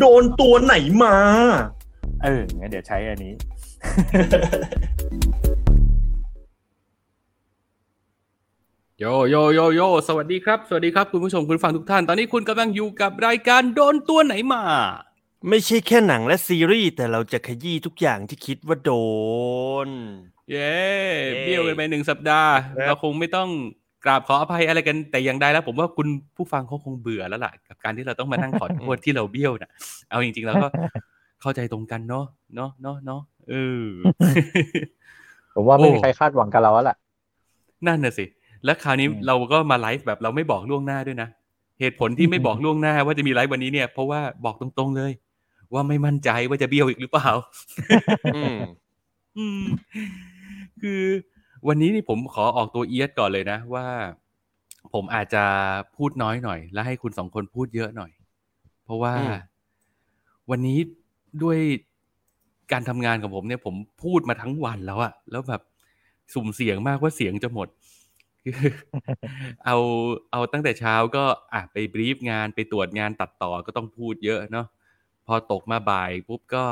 โดนตัวไหนมา เอองั้นเดี๋ยวใช้อันนี้ โยโยโยโยสวัสดีครับ สวัสดีครับคุณผู้ชมคุณฟังทุกท่าน ตอนนี้คุณกำลังอยู่กับรายการโดนตัวไหนมา ไม่ใช่แค่หนังและซีรีส์ แต่เราจะขยี้ทุกอย่างที่คิดว่าโดน เย้เย้เบี้ยวกันไปหนึ่งสัปดาห์ครับเราคงไม่ต้อง กราบขออภัยอะไรกันแต่อย่างใดแล้ว ผมว่าคุณผู้ฟังเขาคงเบื่อแล้วล่ะกับการที่เราต้องมานั่งขอโทษที่เราเบี้ยวนะเอาจริงๆแล้วก็เข้าใจตรงกันเนาะเนาะเนาะเนาะเออผมว่าไม่มีโอ้ใครคาดหวังกับเราแล้วล่ะนั่นน่ะสิ แล้วคราวนี้อืมเราก็มาไลฟ์แบบเราไม่บอกล่วงหน้าด้วยนะ เหตุผลที่ไม่บอกล่วงหน้าว่าจะมีไลฟ์วันนี้เนี่ย เพราะว่าบอกตรงๆเลย ว่าไม่มั่นใจว่าจะเบี้ยวอีกหรือเปล่า อืมอืมคือ วันนี้นี่ผมขอออกตัวเอียดก่อนเลยนะว่า ผมอาจจะพูดน้อยหน่อย และให้คุณสองคนพูดเยอะหน่อย เพราะว่าอืมวันนี้ด้วยการทำงานของผมเนี่ย ผมพูดมาทั้งวันแล้วอะแล้วแบบสุ่มเสียงมากว่าเสียงจะหมดคือเอาเอาตั้งแต่เช้าก็อะไปบรีฟงานไปตรวจงานตัดต่อก็ต้องพูดเยอะเนาะพอตกมาบ่ายปุ๊บก็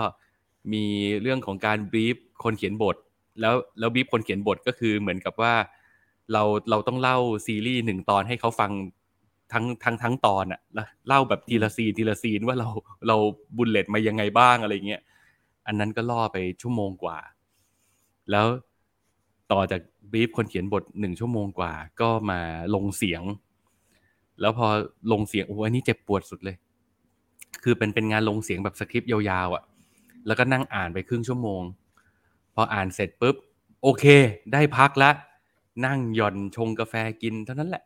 มีเรื่องของการ brief คนเขียนบท แล้วแล้วบีฟคนเขียนบทก็คือเหมือนกับว่าเราเราต้องเล่าซีรีส์หนึ่งตอนให้เขาฟังทั้งทั้งทั้งตอนอะเล่าแบบทีละ scene ทีละ scene ว่าเราเรา bullet มายังไงบ้างอะไรเงี้ยอันนั้นก็ล่อไปชั่วโมงกว่า แล้วต่อจากบีฟคนเขียนบทหนึ่งชั่วโมงกว่า ก็มาลงเสียง แล้วพอลงเสียงโอ้โหอันนี้เจ็บปวดสุดเลย คือเป็นเป็นงานลงเสียงแบบสคริปต์ยาวๆอะ่ะ แล้วก็นั่งอ่านไปครึ่งชั่วโมง พออ่านเสร็จปุ๊บ โอเค ได้พักละ นั่งหย่อนชงกาแฟกินเท่านั้นแหละ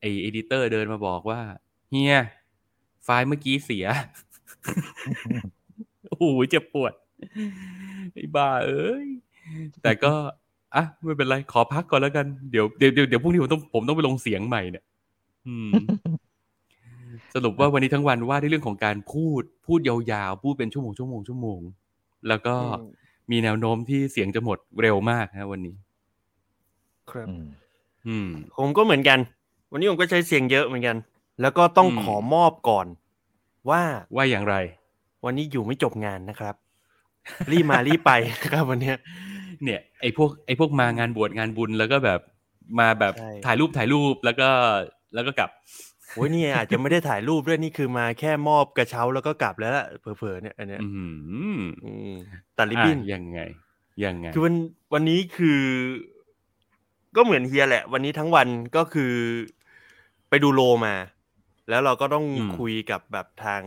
ไอเอดิเตอร์เดินมาบอกว่า เฮีย ไฟล์เมื่อกี้เสีย โอ้โหเจ็บปวด ไอ้บ้าเอ้ย แต่ก็อะไม่เป็นไร ขอพักก่อนแล้วกัน เดี๋ยวเดี๋ยวเดี๋ยวพรุ่งนี้ผมต้องผมต้องไปลงเสียงใหม่เนี่ยสรุปว่าวันนี้ทั้งวันว่าด้วยเรื่องของการพูดพูดยาวๆ พูดเป็นชั่วโมงชั่วโมงชั่วโมง แล้วก็ มมีแนวโน้มที่เสียงจะหมดเร็วมากนะวันนี้ ครับอืมอืม ผมก็เหมือนกัน วันนี้ผมก็ใช้เสียงเยอะเหมือนกัน แล้วก็ต้องอืมขอมอบก่อน ว่าว่าอย่างไร วันนี้อยู่ไม่จบงานนะครับ รีบมารีบไปนะครับวันเนี้ย เนี่ย ไอ้พวกไอ้พวกมางานบวชงานบุญแล้วก็แบบมาแบบใช่ถ่ายรูปถ่ายรูปแล้วก็แล้วก็กลับ โอ้ยนี่อาจจะไม่ได้ถ่ายรูปด้วยนี่คือมาแค่มอบกระเช้าแล้วก็กลับแล้วล่ะเผลอๆเนี่ยอันเนี้ยอืมอืมตัดริบบิ้นอะยังไงยังไง คือวันวันนี้คือ ก็เหมือนเฮียแหละ วันนี้ทั้งวันก็คือไปดูโลมา แล้วเราก็ต้องอืมคุยกับแบบทาง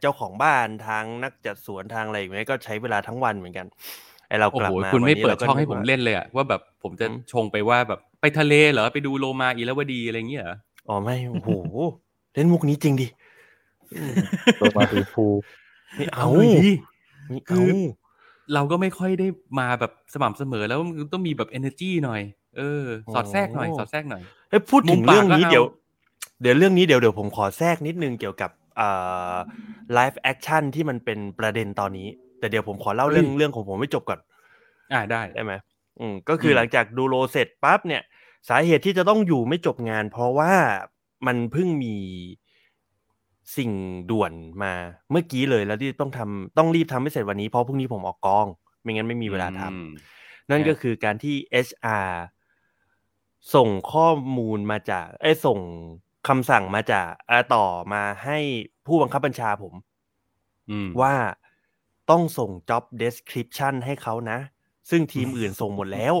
เจ้าของบ้านทางนักจัดสวนทางอะไรอย่างเงี้ยก็ใช้เวลาทั้งวันเหมือนกันไอเราโอ้กลับโหมาคุณไม่วันนี้เปิดราก็ช่องให้นึกผมว่าเล่นเลยอะว่าแบบผมจะอืมชงไปว่าแบบไปทะเลเหรอไปดูโลมาอีลวดีอะไรเงี้ยเหร ออ๋อไม่โอ้โหเล่นมุกนี้จริงดิตัวมาสีฟูไม่เอาเลยดิไม่คืเอาอเราก็ไม่ค่อยได้มาแบบสม่ำเสมอแล้วมันต้องมีแบบ energy หน่อย เออ สอดแทรกหน่อย สอดแทรกหน่อยเอ้ยพูดถึงมุมปากเรื่องนี้ก็เอาเดี๋ยว เดี๋ยวเรื่องนี้เดี๋ยวเดี๋ยวผมขอแทรกนิดนึงเกี่ยวกับอ่า live action ที่มันเป็นประเด็นตอนนี้ แต่เดี๋ยวผมขอเล่าเรื่องเรื่องของผมให้จบก่อน อ่าได้ได้ไหมอืมก็คืออมหลังจากดูโลเสร็จปั๊บเนี่ย สาเหตุที่จะต้องอยู่ไม่จบงาน เพราะว่ามันเพิ่งมีสิ่งด่วนมาเมื่อกี้เลยแล้วที่ต้องทำต้องรีบทำให้เสร็จวันนี้เพราะพรุ่งนี้ผมออกกอง ไม่งั้นไม่มีเวลาทำอืมนั่นครับก็คือการที่ HR ส่งข้อมูลมาจากเอ้ยส่งคำสั่งมาจากเอ่อต่อมาให้ผู้บังคับบัญชาผมอืมว่าต้องส่ง job description ให้เขานะ ซึ่งทีมอื่นส่งหมดแล้ว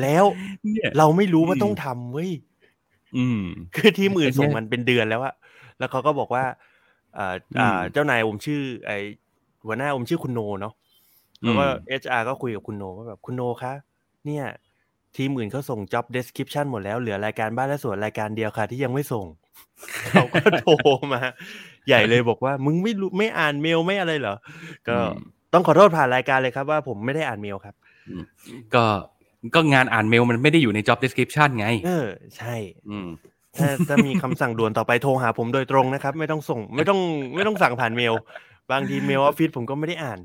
แล้วเนี่ยเราไม่รู้ว่าอืมต้องทำเว้ยอืมคือทีมอื่นไอ้เนี่ยส่งมันเป็นเดือนแล้วอะแล้วเขาก็บอกว่าเอ่ออ่าอืมเจ้านายผมชื่อ ไอหัวหน้าผมชื่อคุณโนเนาะแล้วก็อืม HR ก็คุยกับคุณโนว่าแบบคุณโนคะเนี่ย ทีมอื่นเขาส่ง job description หมดแล้วเหลือรายการบ้านและสวนรายการเดียวค่ะ ที่ยังไม่ส่งเขาก็โทรมา ใหญ่เลยบอกว่า มึงไม่รู้ไม่อ่านเมลไม่อะไรเหรอ ก็อืมต้องขอโทษผ่านรายการเลยครับว่าผมไม่ได้อ่านเมลครับ ก็ ก็งานอ่านเมลมันไม่ได้อยู่ใน job description ไง เออ ใช่ อืมถ้าถ้ามีคำสั่งด่วนต่อไปโทรหาผมโดยตรงนะครับ ไม่ต้องส่งไม่ต้องไม่ต้องสั่งผ่านเมล บางทีเมลออฟฟิศผมก็ไม่ได้อ่าน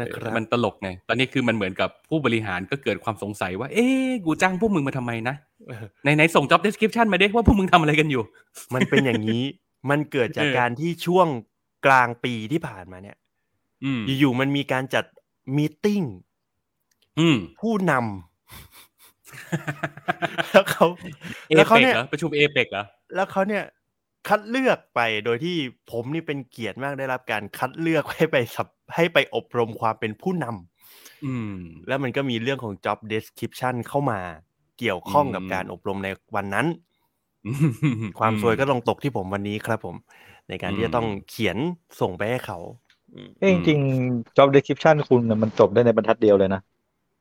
นะครับมันตลกไง ตอนนี้คือมันเหมือนกับผู้บริหารก็เกิดความสงสัยว่า เอ๊ะกูจ้างพวกมึงมาทำไมนะเออไหนไหนส่ง job description มาดิว่าพวกมึงทำอะไรกันอยู่ มันเป็นอย่างนี้ มันเกิดจากเออการที่ช่วงกลางปีที่ผ่านมาเนี่ยอืมอยู่ๆมันมีการจัดมีติ้งอืมผู้นำ แล้วเขาเอแล้วเขาเปกเนี่ยเหรอประชุมเอเปกเหรอแล้วเขาเนี่ยคัดเลือกไปโดยที่ผมนี่เป็นเกียรติมากได้รับการคัดเลือกให้ไปสับให้ไปอบรมความเป็นผู้นำอืม แล้วมันก็มีเรื่องของ job description เข้ามาเกี่ยวข้องกับอืมการอบรมในวันนั้น ความซวยก็ลงตกที่ผมวันนี้ครับผม ในการที่จะต้องเขียนส่งไปให้เขาอืมเอ้ยจริงๆ job description คุณน่ะมันจบได้ในบรรทัดเดียวเลยนะ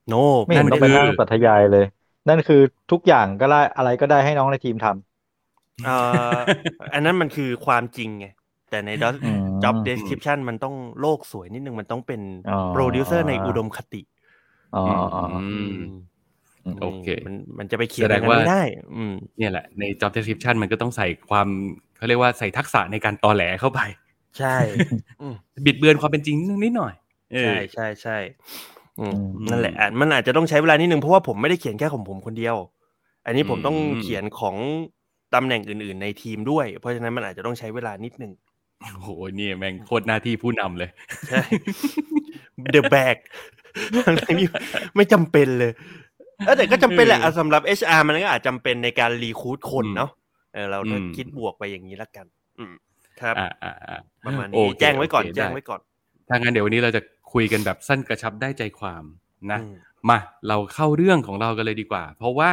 โนไม่เห็นนั่นต้องไปคือนั่งสัทยายเลย นั่นคือทุกอย่างก็ได้อะไรก็ได้ให้น้องในทีมทำเอ่ออันนั้นมันคือความจริงไงแต่ใน job อืม job description มันต้องโลกสวยนิดนึงมันต้องเป็นอ๋อโปรดิวเซอร์ในอุดมคติอ๋ออ๋ออืมโอเค มันมันจะไปเขียนแสดงอย่นั้นว่าไม่ได้ อืมเนี่ยแหละใน job description มันก็ต้องใส่ความเขาเรียกว่าใส่ทักษะในการตอแหลเข้าไป ใช่อืมบิดเบือนความเป็นจริงนิดหน่อยเออใช่ใช่ใช่อืมอืม นั่นแหละอะมันอาจจะต้องใช้เวลานิดนึงเพราะว่าผมไม่ได้เขียนแค่ของผมคนเดียว อันนี้ผมต้องอืมเขียนของตำแหน่งอื่น ๆ ในทีมด้วย เพราะฉะนั้นมันอาจจะต้องใช้เวลานิดนึงโอ้โหนี่แม่งโคตรหน้าที่ผู้นำเลยใช่ The bag ทั้งนี้ไม่จำเป็นเลยเออแต่ก็จำเป็นแหละอะสำหรับ HR มันก็อาจจำเป็นในการรีคูดคนอืมเนาะเออเราถ้าอืมคิดบวกไปอย่างนี้ละกัน อืมครับอ่าอ่าอ่าประมาณโอนี้เคแจ้งไว้ก่อนโอเคแจ้งได้ไว้ก่อนถ้างั้นเดี๋ยววันนี้เราจะ คุยกันแบบสั้นกระชับได้ใจความนะอืมมาเราเข้าเรื่องของเรากันเลยดีกว่า เพราะว่า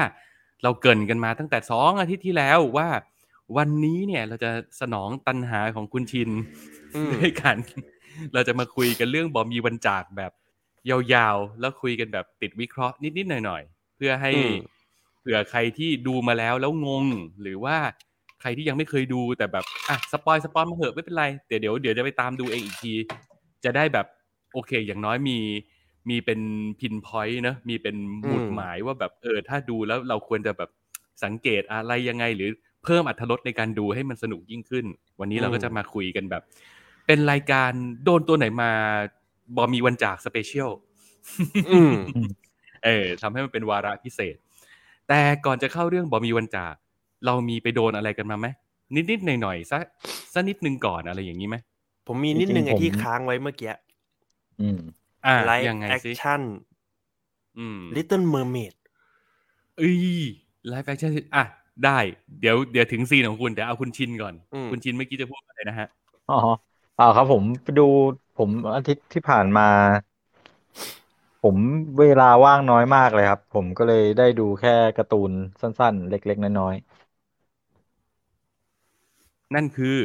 เราเกรินกันมาตั้งแต่สองอาทิตย์ที่แล้วว่า วันนี้เนี่ยเราจะสนองตันหาของคุณชินอืมด้วยกัน เราจะมาคุยกันเรื่องบอมีวันจากแบบยาวๆ แล้วคุยกันแบบติดวิเคราะห์นิดๆหน่อยๆ เพื่อให้อืมเผื่อใครที่ดูมาแล้วแล้วงง หรือว่าใครที่ยังไม่เคยดูแต่แบบอะสปอยสปอยมาเหอะไม่เป็นไรเดี๋ยวเดี๋ยวเดี๋ยวจะไปตามดูเองอีกที จะได้แบบ โอเค อย่างน้อยมีมีเป็น pinpoint เนอะมีเป็นหมุดอืมหมายว่าแบบเออ ถ้าดูแล้วเราควรจะแบบสังเกตอะไรยังไง หรือเพิ่มอรรถรสในการดูให้มันสนุกยิ่งขึ้น วันนี้เราก็จะมาคุยกันแบบ เป็นรายการโดนตัวไหนมาบอมีวันจาก special อืมเออทำให้มันเป็นวาระพิเศษ แต่ก่อนจะเข้าเรื่องบอมีวันจาก เรามีไปโดนอะไรกันมาไหมนิดๆหน่อยๆสักสักนิดนึงก่อนอะไรอย่างนี้ไหมผมมีนิดนึงจริไอ้งๆที่ผมค้างไว้เมื่อกี้ อืมอ่าไลฟ์ยังไงแอคสิชั่นอืม Little Mermaid เอ้ยไลฟ์แฟคชั่นอะได้ เดี๋ยวเดี๋ยวถึงซีนของคุณเดี๋ยวเอาคุณชินก่อนอืมคุณชินเมื่อกี้จะพูดอะไรนะฮะอ๋อเปล่าครับผมไปดูผมอาทิตย์ที่ผ่านมา ผมเวลาว่างน้อยมากเลยครับ ผมก็เลยได้ดูแค่การ์ตูนสั้นๆ เล็ก ๆ น้อยนั่นคือ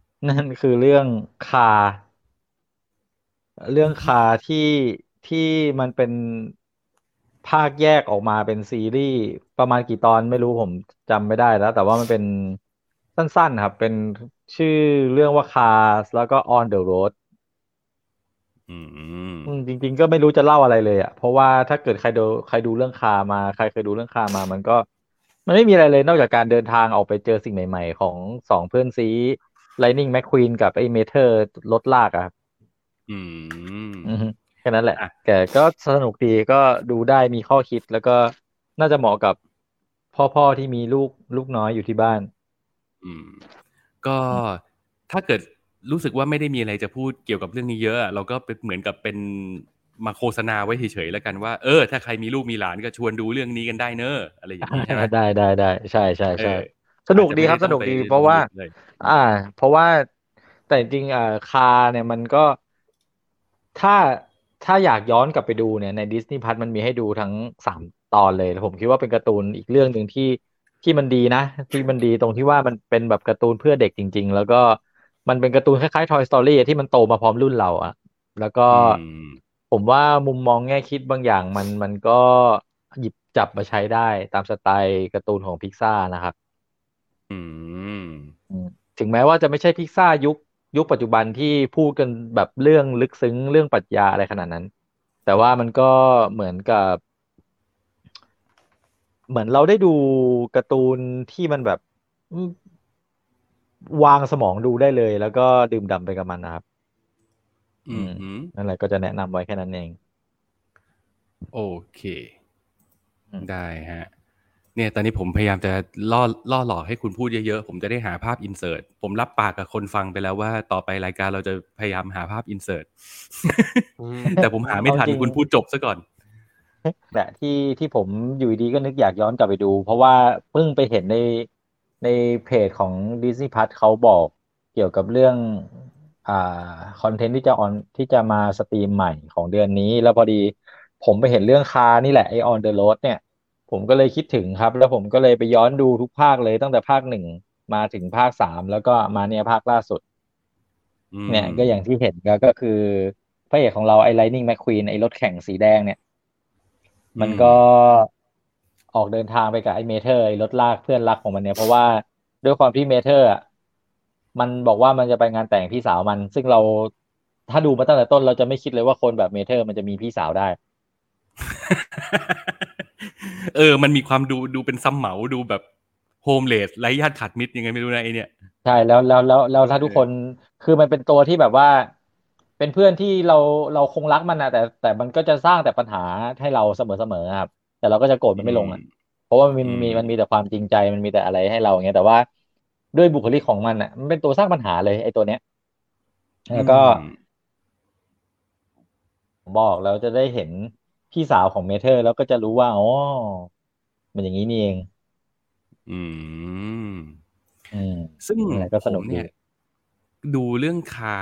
ๆนั่นคือเรื่องคา เรื่องคาที่ที่มันเป็นภาคแยกออกมาเป็นซีรีส์ประมาณกี่ตอนไม่รู้ผมจำไม่ได้แล้ว แต่ว่ามันเป็นสั้นๆ ครับ เป็นชื่อเรื่องว่า Cars แล้วก็ On the Road อืมอืมจริง ๆ ก็ไม่รู้จะเล่าอะไรเลยอะเพราะว่าถ้าเกิดใครดูใครดูเรื่องคามา ใครเคยดูเรื่องคามา มันก็ มันไม่มีอะไรเลยนอกจากการเดินทางออกไปเจอสิ่งใหม่ ๆ ของสองเพื่อนซี Lightning McQueen กับไอ้เมเทอร์รถลากอะครับ อืมอือฮึแค่นั้นแหละอะแต่ก็สนุกดีก็ดูได้มีข้อคิดแล้วก็น่าจะเหมาะกับพ่อๆที่มีลูกลูกน้อยอยู่ที่บ้าน อืม ก็ถ้าเกิดรู้สึกว่าไม่ได้มีอะไรจะพูดเกี่ยวกับเรื่องนี้เยอะอะเราก็เป็นเหมือนกับเป็นมาโฆษณาไว้เฉยๆแล้วกันว่าเออถ้าใครมีลูกมีหลานก็ชวนดูเรื่องนี้กันได้เนอะอะไรอย่างนี้ใช่ไหมได้ได้ได้ใช่ใช่ใช่เออสนุกดีครับอาจสจะนุกไม่ดีได้ต้องไปเพราะว่าลงลึกเลยอ่า เพราะว่าแต่จริงๆอ่าคาเนี่ยมันก็ ถ้าถ้าอยากย้อนกลับไปดูเนี่ยในดิสนีย์พัทมันมีให้ดูทั้งสามตอนเลยแล้วผมคิดว่าเป็นการ์ตูนอีกเรื่องหนึ่งที่ที่มันดีนะ ที่มันดีตรงที่ว่ามันเป็นแบบการ์ตูนเพื่อเด็กจริง ๆ แล้วก็มันเป็นการ์ตูนคล้ายๆ Toy Story อะที่มันโตมาพร้อมรุ่นเราอะแล้วก็อืมผมว่ามุมมองแง่คิดบางอย่างมันมันก็หยิบจับมาใช้ได้ตามสไตล์การ์ตูนของพิกซ่านะครับอืมอืมถึงแม้ว่าจะไม่ใช่พิซซ่ายุค ยุคปัจจุบันที่พูดกันแบบเรื่องลึกซึ้งเรื่องปรัชญาอะไรขนาดนั้น แต่ว่ามันก็เหมือนกับ เหมือนเราได้ดูการ์ตูนที่มันแบบอืมวางสมองดูได้เลย แล้วก็ดื่มด่ำไปกับมันนะครับ อืมหืมนั่นแหละก็จะแนะนำไว้แค่นั้นเอง โอเคอืมได้ฮะ เนี่ยตอนนี้ผมพยายามจะล่อล่อหลอกให้คุณพูดเยอะๆ ผมจะได้หาภาพอินเสิร์ตผมรับปากกับคนฟังไปแล้วว่าต่อไปรายการเราจะพยายามหาภาพ insertอืมแต่ผมหาไม่ทันเอาจริงคุณพูดจบซะก่อนแต่ที่ที่ผมอยู่ดีๆก็นึกอยากย้อนกลับไปดู เพราะว่าเพิ่งไปเห็นในในเพจของ Disney Plus เขาบอกเกี่ยวกับเรื่องอ่า content ที่จะ on ที่จะมา stream ใหม่ของเดือนนี้ แล้วพอดีผมไปเห็นเรื่องคานี่แหละไอ On the Road เนี่ย ผมก็เลยคิดถึงครับ แล้วผมก็เลยไปย้อนดูทุกภาคเลยตั้งแต่ภาคหนึ่งมาถึงภาคสามแล้วก็มาเนี่ยภาคล่าสุดอืมเนี่ยก็อย่างที่เห็นก็ก็คือพระเอกของเราไอ้ Lightning McQueen ไอ้รถแข่งสีแดงเนี่ย มันก็ออกเดินทางไปกับไอ้ Mater ไอ้รถลากเพื่อนรักของมันเนี่ย เพราะว่าด้วยความที่ Mater อะมันบอกว่ามันจะไปงานแต่งพี่สาวมัน ซึ่งเราถ้าดูมาตั้งแต่ต้นเราจะไม่คิดเลยว่าคนแบบ Mater มันจะมีพี่สาวได้ เออ มันมีความดูดูเป็นซ้ำเหมาดูแบบโฮมเลสไร้ญาติขาดมิตรยังไงไม่รู้นะไอเนี่ยใช่แล้วแล้วแล้วแล้วถ้าทุกคนคือมันเป็นตัวที่แบบว่า เป็นเพื่อนที่เราเราคงรักมันนะแต่แต่มันก็จะสร้างแต่ปัญหาให้เราเสมอเสมอครับ แต่เราก็จะโกรธมันไม่ลงอะเพราะว่ามันมีอืมมีมันมีแต่ความจริงใจมันมีแต่อะไรให้เราอย่างเงี้ยแต่ว่าด้วยบุคลิกของมันอะ มันเป็นตัวสร้างปัญหาเลยไอ้ตัวเนี้ยแล้วก็อืมผมบอกแล้วจะได้เห็น พี่สาวของเมเทอร์ แล้วก็จะรู้ว่าอ๋อมันอย่างนี้นี่เอง อืม อืม ซึ่งนั่นแหละก็สนุกผมเนี่ยดีดูเรื่องคา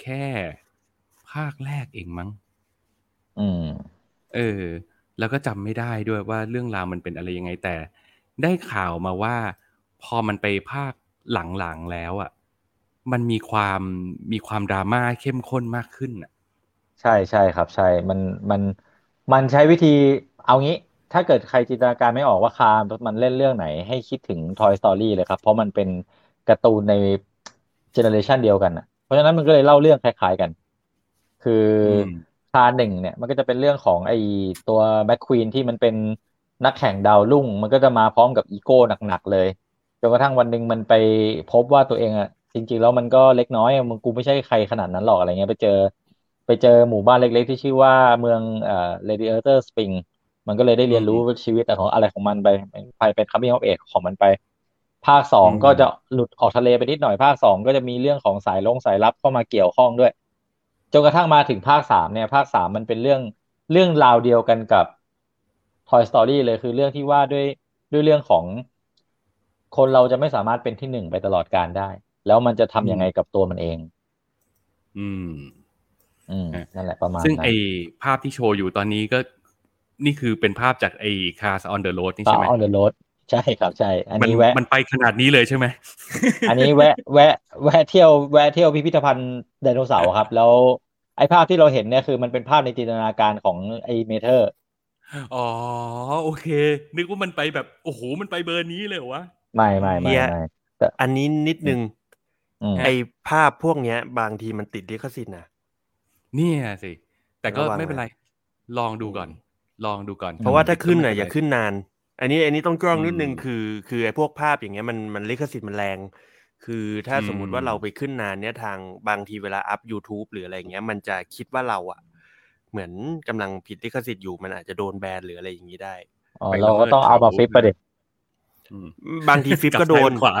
แค่ภาคแรกเองมั้ง อืม เออ แล้วก็จำไม่ได้ด้วยว่าเรื่องราวมันเป็นอะไรยังไงแต่ ได้ข่าวมาว่า พอมันไปภาคหลังๆแล้วอะ มันมีความมีความดราม่าเข้มข้นมากขึ้นอะ ใช่ใช่ครับ ใช่ มันมัน มันใช้วิธีเอางี้ ถ้าเกิดใครจินตนาการไม่ออกว่า Cars มันเล่นเรื่องไหน ให้คิดถึง Toy Story เลยครับ เพราะมันเป็นการ์ตูนใน generation เดียวกันนะเพราะฉะนั้นมันก็เลยเล่าเรื่องคล้ายๆกัน คือคาหนึ่งเนี่ย มันก็จะเป็นเรื่องของไอตัว McQueen ที่มันเป็นนักแข่งดาวรุ่ง มันก็จะมาพร้อมกับอีโก้หนักๆเลยจนกระทั่งวันหนึ่งมันไปพบว่าตัวเองอะจริงๆแล้วมันก็เล็กน้อยมึงกูไม่ใช่ใครขนาดนั้นหรอกอะไรเงี้ยไปเจอ ไปเจอหมู่บ้านเล็ก ๆ ที่ชื่อว่าเมืองเอ่อ Radiator Spring มันก็เลยได้เรียนรู้ชีวิตของอะไรของมันไปไปเป็น coming of age ของมันไป ภาคสองอืมก็จะหลุดออกทะเลไปนิดหน่อยภาคสองก็จะมีเรื่องของสายลงสายลับเข้ามาเกี่ยวข้องด้วยจนกระทั่งมาถึงภาคสามเนี่ย ภาคสามมันเป็นเรื่องเรื่องราวเดียวกันกับ Toy Story เลยคือเรื่องที่ว่าด้วยด้วยเรื่องของคนเราจะไม่สามารถเป็นที่หนึ่งไปตลอดการได้ แล้วมันจะทำยังไงกับตัวมันเอง อืมอืมฮะ นั่นแหละประมาณซึ่งนั้นไอภาพที่โชว์อยู่ตอนนี้ก็นี่คือเป็นภาพจากไอ Cars on the Road นี่ต่ใช่ไหมอ on the road ใช่ครับใช่อันมันนี้แวะมันไปขนาดนี้เลยใช่ไหม อันนี้แวะแวะแวะเที่ยวแวะเที่ยวพิพิธภัณฑ์ไดโนเสาร์ครับ แล้วไอ้ภาพที่เราเห็นเนี่ยคือมันเป็นภาพในจินตนาการของไอ้ Mater อ๋อโอเค นึกว่ามันไปแบบโอ้โหมันไปเบอร์นี้เลยเหรอวะ ไม่ไม่ไม่เฮียไม่อันนี้นิดนึงอืมไอภาพพวกเนี้ย บางทีมันติดลิขสิทธิ์นะ เนี่ยสิ แต่ก็ระวังไม่เป็นไร ลองดูก่อน ลองดูก่อน เพราะว่าถ้าขึ้นก็น่ะไม่อย่าเป็ไรขึ้นนาน อันนี้อันนี้ต้องกล้องนิดนึงอืมคือ คือไอพวกภาพอย่างเงี้ยมันมันลิขสิทธิ์มันแรง คือถ้าสมมุติว่าอืมเราไปขึ้นนานเนี้ยทางบางทีเวลาอัพ YouTube หรืออะไรเงี้ย มันจะคิดว่าเราอะ เหมือนกำลังผิดลิขสิทธิ์อยู่มันอาจจะโดนแบนหรืออะไรอย่างนี้ได้อ๋อเราก็ต้องเอามาฟิปประเด็นอืมบางทีฟิปลับก็โดนซ้ายขวา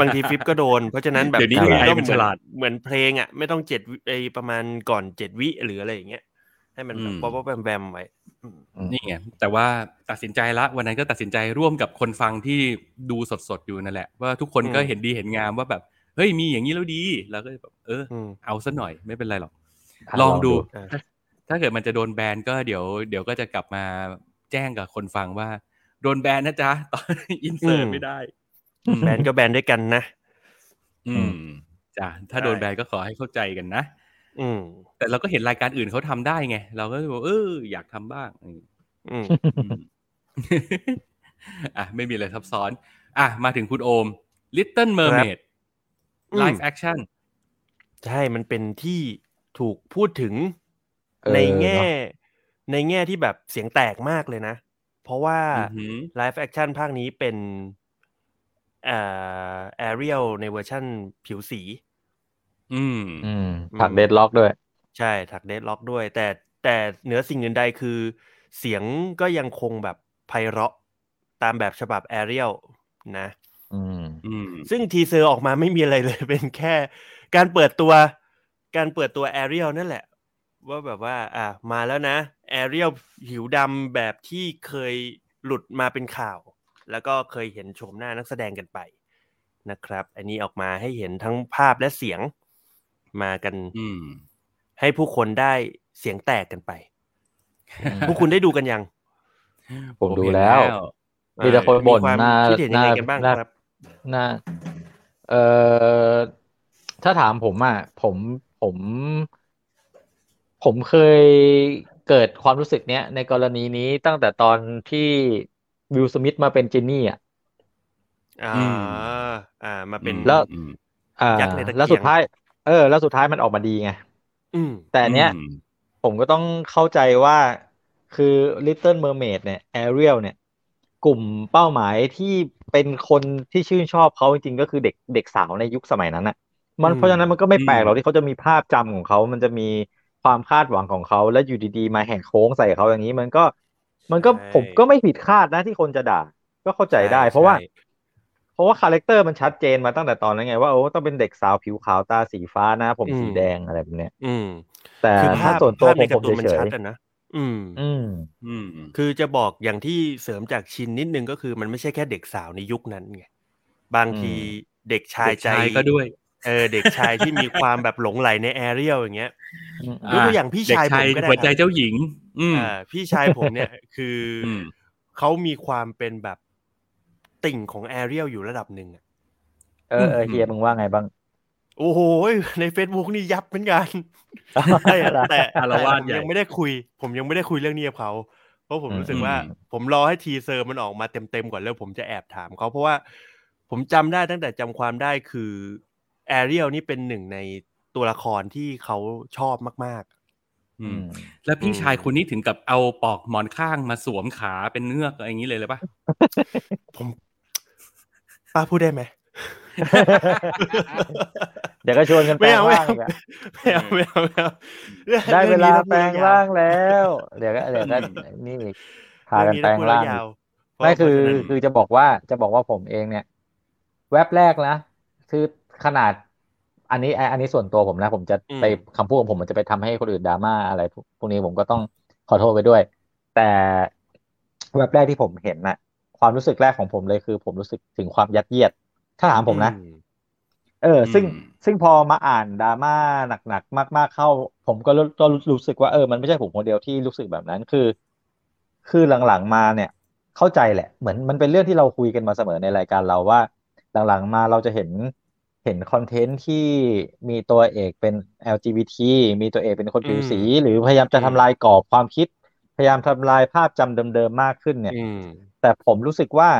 บางทีฟิปก็โดน เพราะฉะนั้นแบบเดี๋ยวนี้คุณ AI ก็มันเหมือนฉลาดเหมือนเพลงอะ ไม่ต้องเจ็ดวิไอประมาณก่อนเจ็ดวิหรืออะไรอย่างเงี้ยให้มันแบบอืมป๊อปแวมแวมๆไว้อืมนี่ไงแต่ว่าตัดสินใจละวันนั้นก็ตัดสินใจร่วมกับคนฟังที่ดูสดๆอยู่นั่นแหละ ว่าทุกคนก็อืมเห็นดีเห็นงามว่าแบบเฮ้ยมีอย่างนี้แล้วดีแล้วก็แบบเอออืมเอาซะหน่อยไม่เป็นไรหรอกอะลองดูลองดูอ่าถ้าถ้าเกิดมันจะโดนแบนก็เดี๋ยว เดี๋ยวก็จะกลับมาแจ้งกับคนฟังว่า โดนแบนนะจ๊ะตอนอินเสิร์ตไม่ได้อืม แบนก็แบนด้วยกันนะ อืมจ้ะถ้าโดนแบนก็ขอให้เข้าใจกันนะอืม แต่เราก็เห็นรายการอื่นเขาทำได้ไง เราก็เลยบอกเอออยากทำบ้างอืมอืมอืมอะไม่มีอะไรซับซ้อน อะมาถึงคุณโอม Little Mermaid อืม live action ใช่ มันเป็นที่ถูกพูดถึงเออในแง่เนอะในแง่ที่แบบเสียงแตกมากเลยนะ เพราะว่าอือหือ live action ภาคนี้เป็นเอ่อ Ariel ในเวอร์ชั่นผิวสีอืมอืมถัก dreadlock ด้วย ใช่ถัก dreadlock ด้วย แต่แต่เหนือสิ่งอื่นใดคือ เสียงก็ยังคงแบบไพเราะตามแบบฉบับ Ariel นะอืมอืมซึ่ง teaser ออกมาไม่มีอะไรเลย เป็นแค่การเปิดตัว การเปิดตัว Ariel นั่นแหละ ว่าแบบว่า อะมาแล้วนะ Ariel ผิวดำแบบที่เคยหลุดมาเป็นข่าว แล้วก็เคยเห็นโฉมหน้านักแสดงกันไปนะครับ อันนี้ออกมาให้เห็นทั้งภาพและเสียงมากันอืมให้ผู้คนได้เสียงแตกกันไปพวกคุณได้ดูกันยัง ผมดูเห็นแล้วมีแต่คนบ่นมีความหน้าคิดเห็นยังไงหน้ากันบ้างหน้าครับน่าเอ่อถ้าถามผมอะผมผม ผมเคยเกิดความรู้สึกเนี้ยในกรณีนี้ตั้งแต่ตอนที่ วิลสมิธมาเป็นจินนี่อะอ่าอืมอ่า มาเป็นแล้วอืมอ่ายักษ์ในตะเกียงแล้วสุดท้าย เออ แล้วสุดท้ายมันออกมาดีไงอืมแต่อันเนี้ยอืมผมก็ต้องเข้าใจว่าคือ Little Mermaid เนี่ย Ariel เนี่ย กลุ่มเป้าหมายที่เป็นคนที่ชื่นชอบเขาจริงๆก็คือเด็กเด็กสาวในยุคสมัยนั้นอะมันอืมเพราะฉะนั้นมันก็ไม่แปลกหรอกอืมที่เขาจะมีภาพจำของเขา มันจะมีความคาดหวังของเขา แล้วอยู่ดีๆ มาแหกโค้งใส่เขาอย่างนี้ มันก็ มันก็ใช่ผมก็ไม่ผิดคาดนะที่คนจะด่า ก็เข้าใจได้ เพราะว่าใช่เพราะว่า character มันชัดเจนมาตั้งแต่ตอนนั้นไงว่าโอ้ต้องเป็นเด็กสาวผิวขาวตาสีฟ้าหน้าผมสีแดงอะไรแบบเนี้ยอืม แต่คือถ้าภาพส่วนตัวภาพผในมกาผมร์ตูนมันเฉชัดยอะนะอืมๆอืมอืมคือจะบอกอย่างที่เสริมจากชินนิดนึงก็คือมันไม่ใช่แค่เด็กสาวในยุคนั้นไงบางทีเด็กชายเด็กใจชายก็ด้วยเออเด็กชายที่มีความแบบหลงไหลใน Ariel อย่างเงี้ยยกอ่าตัวอย่างพี่ชายเด็กชายผมก็ได้หัวใจครับเจ้าหญิง อืมอ่าพี่ชายผมเนี่ยคืออมเขามีความเป็นแบบติ่งของ Ariel อยู่ระดับหนึ่งอะเออเออเฮียมึงว่าไงบ้าง โอ้โห ใน Facebook นี่ยับเหมือนกันแต่แต่อารแต่วาสผมใหญ่ยังไม่ได้คุย ผมยังไม่ได้คุยเรื่องนี้กับเขาเพราะผมอืมรู้สึกว่าอืมผมรอให้ teaser มันออกมาเต็มๆก่อนแล้วผมจะแอบถามเขาเพราะว่าผมจำได้ตั้งแต่จำความได้คือแอเรียลนี่เป็นหนึ่งในตัวละครที่เขาชอบมากอือืมม แล้วพี่อืมชายคนนี้ถึงกับเอาปอกหมอนข้างมาสวมขาเป็นเงือกอะไรอย่างนี้เลยเลยปะๆผมป้าพูดได้ไหมเดี๋ยวก็ชวนกันแปลไม่งเอาไม่ร่างเอาอีกอะไม่เอาไม่เอาไม่เอาได้เวลารื่องแปลงนี้ร่างเแล้ว เดี๋ยวก็เดี๋ยวก็นี่อีกพารื่กัอนงแปลงพูดร่างยอีวกเพราะไม่คือเพราะฉะนั้นคือจะบอกว่าจะบอกว่าผมเองเนี่ย แว็บแรกนะคือขนาด อันนี้อันนี้ส่วนตัวผมนะ ผมจะไปคำพูดของผมมันจะไปทำให้คนอื่นดราม่าอะไรพวกพวกนี้ผมก็ต้องขอโทษไปด้วย แต่แว็บแรกที่ผมเห็นน่ะ ความรู้สึกแรกของผมเลยคือผมรู้สึกถึงความยัดเยียด ถ้าถามผมนะอืเออ ซึ่งอืมซึ่งพอมาอ่านดราม่าหนักๆมาก ๆเข้า ผมก็รู้ก็รู้สึกว่าเออมันไม่ใช่ผมคนเดียวที่รู้สึกแบบนั้นคือ คือหลังๆมาเนี่ย เข้าใจแหละ เหมือนมันเป็นเรื่องที่เราคุยกันมาเสมอในรายการเราว่า หลังๆมาเราจะเห็น เห็นคอนเทนต์ที่มีตัวเอกเป็น LGBT มีตัวเอกเป็นคนผิวสี หรือพยายามจะทำลายกรอบความคิด พยายามทำลายภาพจำเดิมๆมากขึ้นเนี่ยอืมแต่ผมรู้สึกว่า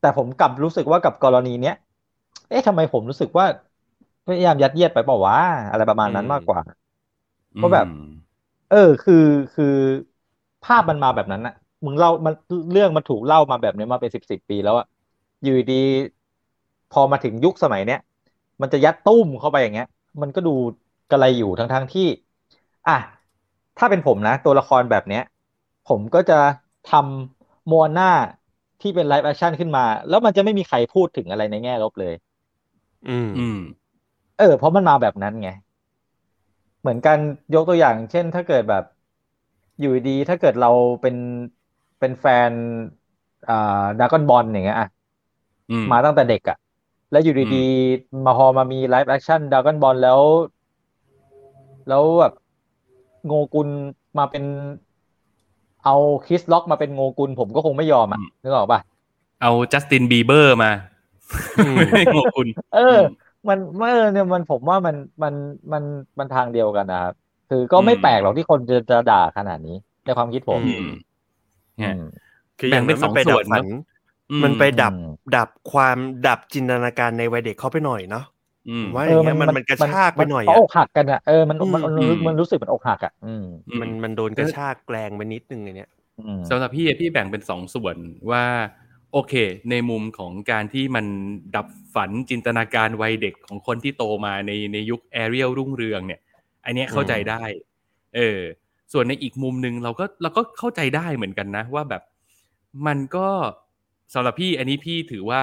แต่ผมกลับรู้สึกว่ากับกรณีเนี้ย เอ๊ะทำไมผมรู้สึกว่า พยายามยัดเยียดไปเปล่าวะอะไรประมาณนั้นอืมมากกว่าเพราะแบบ เออ คือคือภาพมันมาแบบนั้นอะมึงเล่ามันเรื่องมันถูกเล่ามาแบบนี้มาเป็นสิบสิบปีแล้วอะอยู่ดีๆพอมาถึงยุคสมัยเนี้ย มันจะยัดตุ้มเข้าไปอย่างเงี้ย มันก็ดูกระไรอยู่ทั้งทั้งๆที่ อะถ้าเป็นผมนะ ตัวละครแบบเนี้ย ผมก็จะทำ Moana ที่เป็น live action ขึ้นมา แล้วมันจะไม่มีใครพูดถึงอะไรในแง่ลบเลย อืมอืมเออเพราะมันมาแบบนั้นไง เหมือนกันยกตัวอย่าง เช่น ถ้าเกิดแบบ อยู่ดี ถ้าเกิดเราเป็นเป็นแฟนอ่า Dragon Ball อย่างเงี้ยอะอืมมาตั้งแต่เด็กอะ แล้วอยู่ดีๆมาพอมามี live action Dragon Ball แล้ว แล้วแบบโงกุนมาเป็น เอา Chris Rock มาเป็นโงกุนผมก็คงไม่ยอมอะนึกออกป่ะเอาจัสตินบีเบอร์มาอืมไม่โงกุลเออ มันเออเนี่ยมันผมว่ามันมันมันมันทางเดียวกันนะครับคือก็ไม่อืมแปลกหรอกที่คนจะจะด่าขนาดนี้ในความคิดผมอืมเนี่ยอืมคืออแบ่ย่างงเป็นั้นนสมัองนไปส่ดัวบนฝันเนอะอื มมันไปดับอืมดับความดับจินตนาการในวัยเด็กเขาไปหน่อยเนาะอืมผมว่าอย่างเงี้ยมันมันกระชากไปหน่อยเพราะอะอกหักกันอะเออมันมันมันอืมมันรู้สึกมันอกหักอะอืมมันมันโดนกระชากแกลงไปนิดนึงไอเนี้ยอืมสำหรับพี่อะพี่แบ่งเป็นสองส่วนว่า โอเค ในมุมของการที่มันดับฝันจินตนาการวัยเด็กของคนที่โตมาในในยุค Ariel รุ่งเรืองเนี่ย อันเนี้ยเข้าใจได้ เออ ส่วนในอีกมุมหนึ่งเราก็เราก็เข้าใจได้เหมือนกันนะ ว่าแบบ มันก็ สำหรับพี่อันนี้พี่ถือว่า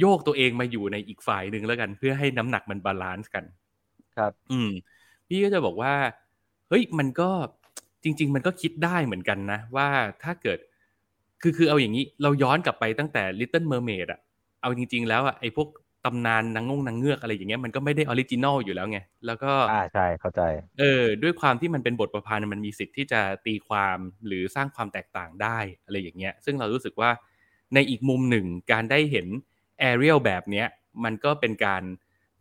โยกตัวเองมาอยู่ในอีกฝ่ายหนึ่งแล้วกัน เพื่อให้น้ำหนักมัน balance กัน ครับ อืม พี่ก็จะบอกว่า เฮ้ยมันก็จริง ๆ มันก็คิดได้เหมือนกันนะ ว่าถ้าเกิด คือคือเอาอย่างนี้ เราย้อนกลับไปตั้งแต่ Little Mermaid อะเอาจริง ๆ แล้วอะไอ้พวก ตำนานนางงงนางเงือกอะไรอย่างเงี้ยมันก็ไม่ได้ original อยู่แล้วไงแล้วก็อ่าใช่เข้าใจ เออ ด้วยความที่มันเป็นบทประพันธ์มันมีสิทธิ์ที่จะตีความหรือสร้างความแตกต่างได้อะไรอย่างเงี้ย ซึ่งเรารู้สึกว่าในอีกมุมหนึ่งการได้เห็นAriel แบบเนี้ยมันก็เป็นการ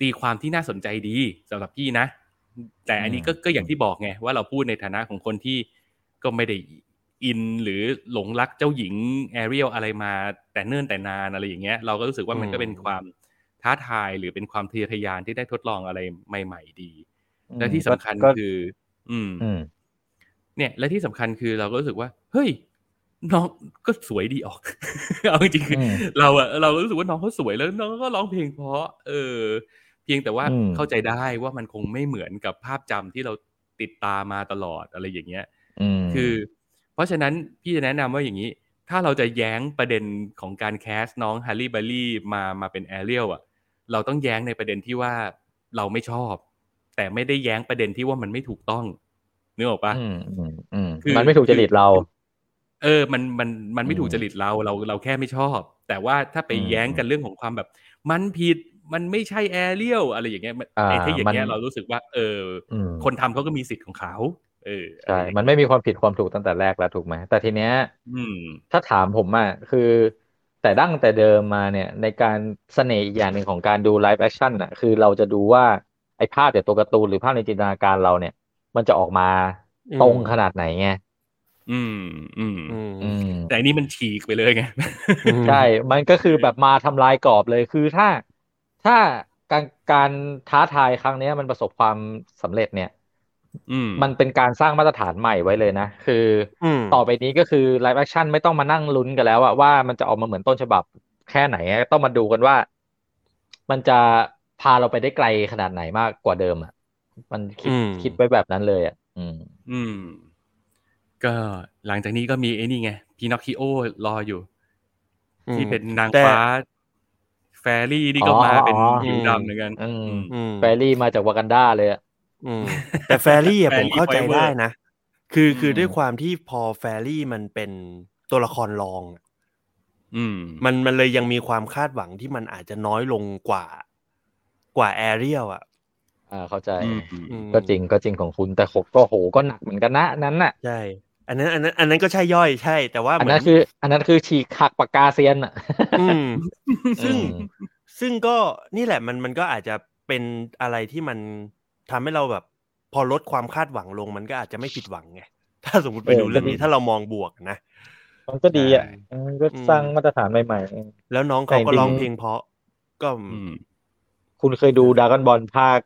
ตีความที่น่าสนใจดีสำหรับพี่นะ แต่อันนี้ก็ก็อย่างที่บอกไงว่าเราพูดในฐานะของคนที่ก็ไม่ได้อินหรือหลงรักเจ้าหญิง Ariel อะไรมาแต่เนิ่นแต่นานอะไรอย่างเงี้ย เราก็รู้สึกว่ามันก็เป็นความ ท้าทายหรือเป็นความทะเยอทะยานที่ได้ทดลองอะไรใหม่ ๆ ดี และที่สำคัญก็คืออืมอืมเนี่ย และที่สำคัญคือเราก็รู้สึกว่า เฮ้ย น้องก็สวยดีออก เอาจริงๆคืออืมเราอะเรารู้สึกว่าน้องเขาสวยแล้วน้องก็ร้องเพลงเพราะ เออ เพียงแต่ว่าอืมเข้าใจได้ว่ามันคงไม่เหมือนกับภาพจำที่เราติดตามมาตลอดอะไรอย่างเงี้ยอืมคือ เพราะฉะนั้นพี่จะแนะนำว่าอย่างนี้ ถ้าเราจะแย้งประเด็นของการแคสน้องฮันรี่บัลลี่มามาเป็นแอเรียลอะ เราต้องแย้งในประเด็นที่ว่าเราไม่ชอบ แต่ไม่ได้แย้งประเด็นที่ว่ามันไม่ถูกต้องนึกออกปะอืมอืมอืมคือมันไม่ถูกจริตเรา เออ มันมันมันไม่ถูกจริตเราเราเราแค่ไม่ชอบ แต่ว่าถ้าไปอืมแย้งกันเรื่องของความแบบ มันผิดมันไม่ใช่ Ariel อะไรอย่างเงี้ยมันอ่าไอ้ที่อย่างเงี้ยมันเรารู้สึกว่า เอออืมคนทำเขาก็มีสิทธิ์ของเขาเออใช่อะไรอย่างมันเงี้ยไม่มีความผิดความถูกตั้งแต่แรกแล้วถูกไหมแต่ทีเนี้ยอืมถ้าถามผมอะคือ แต่ดั้งแต่เดิมมาเนี่ย ในการเสน่ห์อีกอย่างหนึ่งของการดู live action อะคือเราจะดูว่าไอ้ภาพจากตัวการ์ตูนหรือภาพในจินตนาการเราเนี่ย มันจะออกมาตรงขนาดไหนไงอืมอืมอืมอืมแต่อันนี้มันฉีกไปเลยไงใช่มันก็คือแบบมาทำลายกรอบเลยคือถ้าถ้าการการท้าทายครั้งเนี้ยมันประสบความสำเร็จเนี่ยอื มมันเป็นการสร้างมาตรฐานใหม่ไว้เลยนะ คืออืมต่อไปนี้ก็คือ live action ไม่ต้องมานั่งลุ้นกันแล้วอะว่ามันจะออกมาเหมือนต้นฉบับแค่ไหนอะต้องมาดูกันว่า มันจะพาเราไปได้ไกลขนาดไหนมากกว่าเดิมอะมันคิดอืมคิดไว้แบบนั้นเลยอะอืม อืม ก็หลังจากนี้ก็มีไอ้นี่ไงพีนอคคิโอรออยู่ ที่เป็นนางแต่ฟ้า แฟรี่นี่ก็อ๋อมาเป็นอ๋อผิวดำเหมือนกันอืมอืมอืมแฟรี่มาจากวากันดาเลยอะ อืมแต่แฟรี่อะแฟผรี่มเข้าใจ Forever ได้นะ คือคืออืมด้วยความที่พอแฟรี่มันเป็นตัวละครรองอะอืม มันมันเลยยังมีความคาดหวังที่มันอาจจะน้อยลงกว่า กว่าแอเรียลอะอ่าเข้าใจอืมอืมก็จริงก็จริงของคุณแต่ผมก็โหก็หนักเหมือนกันนะอันนั้นน่ะใช่อันนั้นอันนั้น อันนั้นก็ใช่ย่อยใช่ แต่ว่าอันเหมืนั้นคือ อันนั้นคือฉีกหักปากกาเซียนอะอืมซึ่งอืมซึ่งก็นี่แหละมันมันก็อาจจะเป็นอะไรที่มัน ทำให้เราแบบ พอลดความคาดหวังลงมันก็อาจจะไม่ผิดหวังไงถ้าสมมติไปดูเรื่องนี้ถ้าเรามองบวกนะมันก็ดีอะใช่มันก็สร้างมาตรฐานใหม่ๆแล้วน้องเขาก็แต่จริงร้องเพลงเพราะก็อืมคุณเคยดูด r ก g นบอลภาค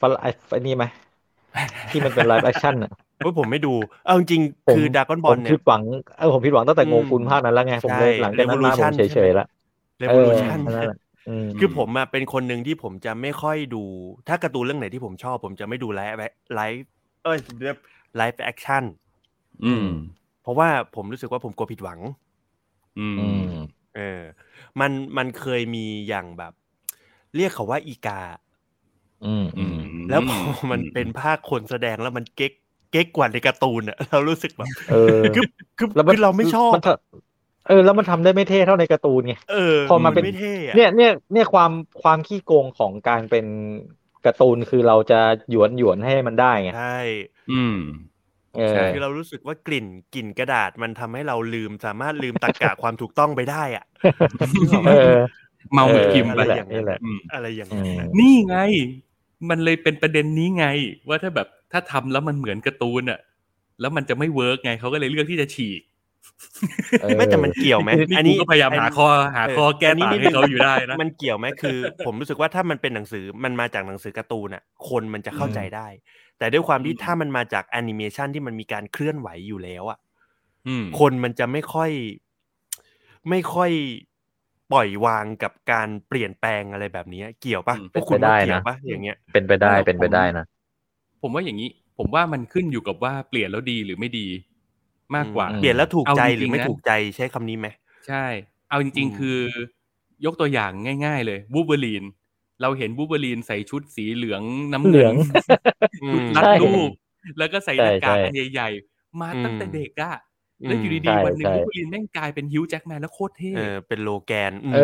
ฟลไอ้ไอ้นี่ไหมที่มันเป็นไลฟ์แอคชั่นอะเฮ้ยผมไม่ดู เอาจริงๆผมคือดากอนบอลผมเนี่ผิยดหวังเออผมผิดหวังตั้งแต่อืมโงคุณภาคนั้นแล้วไง ผมเลยใช่หลังจากนั้นมาผม Revolution เฉยๆแล้วเร Revolution เออนั่นแหละอืม คือผมอะเป็นคนหนึ่งที่ผมจะไม่ค่อยดู ถ้าการ์ตูนเรื่องไหนที่ผมชอบ ผมจะไม่ดูไลฟ์ไลฟ์เอ้ย live action อืม เพราะว่าผมรู้สึกว่าผมกลัวผิดหวัง อืมอืมเออ มันมันเคยมีอย่างแบบ เรียกเขาว่าอีกา อืมอืมแล้วพอมันเป็นภาคคนแสดงแล้วมันเก๊กเก๊กกว่าในการ์ตูนอะเรารู้สึกแบบเออคือคือแล้วมันคือเราไม่ชอบนะเออแล้วมันทำได้ไม่เท่เท่าในการ์ตูนไงเออพอมาเป็นไม่เท่อะเนี่ยเนี่ยเนี่ยความความขี้โกงของการเป็นการ์ตูนคือเราจะหยวนหยวนให้มันได้ไงใช่อืมเออใช่คือเรารู้สึกว่ากลิ่นกลิ่นกระดาษมันทำให้เราลืมสามารถลืมตรรกะความถูกต้องไปได้อะเออเมาเหมือนเออพิมพ์อะไปไรแหละอย่างนี่นั้นแหละอืมอะไรอย่างอืนั้นมนี่ไง มันเลยเป็นประเด็นนี้ไง ว่าถ้าแบบถ้าทำแล้วมันเหมือนการ์ตูนอะ แล้วมันจะไม่เวิร์กไงเขาก็เลยเลือกที่จะฉีกเออ ไม่แต่มันเกี่ยวไหมนี่อันกูนี้ก็พยายามหาข้อหาข้อแก้ต่างให้เขาอยู่ได้นะมันเกี่ยวไหมคือ ผมรู้สึกว่าถ้ามันเป็นหนังสือมันมาจากหนังสือการ์ตูนอะ คนมันจะเข้าใจได้ แต่ด้วยความที่อืมถ้ามันมาจากแอนิเมชันที่มันมีการเคลื่อนไหวอยู่แล้วอะอืมคนมันจะไม่ค่อย ไม่ค่อยปล่อยวางกับการเปลี่ยนแปลงอะไรแบบนี้เกี่ยวปะพวกคุณว่าเกี่ยวปะอย่างเงี้ย เป็นไปได้เออเป็นไปผมได้นะผมว่าอย่างนี้ ผมว่ามันขึ้นอยู่กับว่าเปลี่ยนแล้วดีหรือไม่ดี มากกว่าอืมเปลี่ยนแล้วถูกใจเอาจริงๆหรือไม่นะถูกใจใช้คำนี้ไหมใช่ เอาจริงอืมๆคือยกตัวอย่างง่าย ๆ เลยบูเบอรีน เราเห็นบูเบอรีนใส่ชุดสีเหลืองน้ำเหลืเงิองอืชุดมรัดใช่รูปแล้วก็ใส่หน้ากากใช่อันใหญ่ ๆ มาตั้งแต่อืมเด็กอะอืมแล้วอยู่ใช่ดีๆวันหนึ่งใช่บูเบอรีนแม่งกลายเป็นฮิวจ์แจ็คแมนแล้วโคตรเท่เออเป็นโลแกนมเออ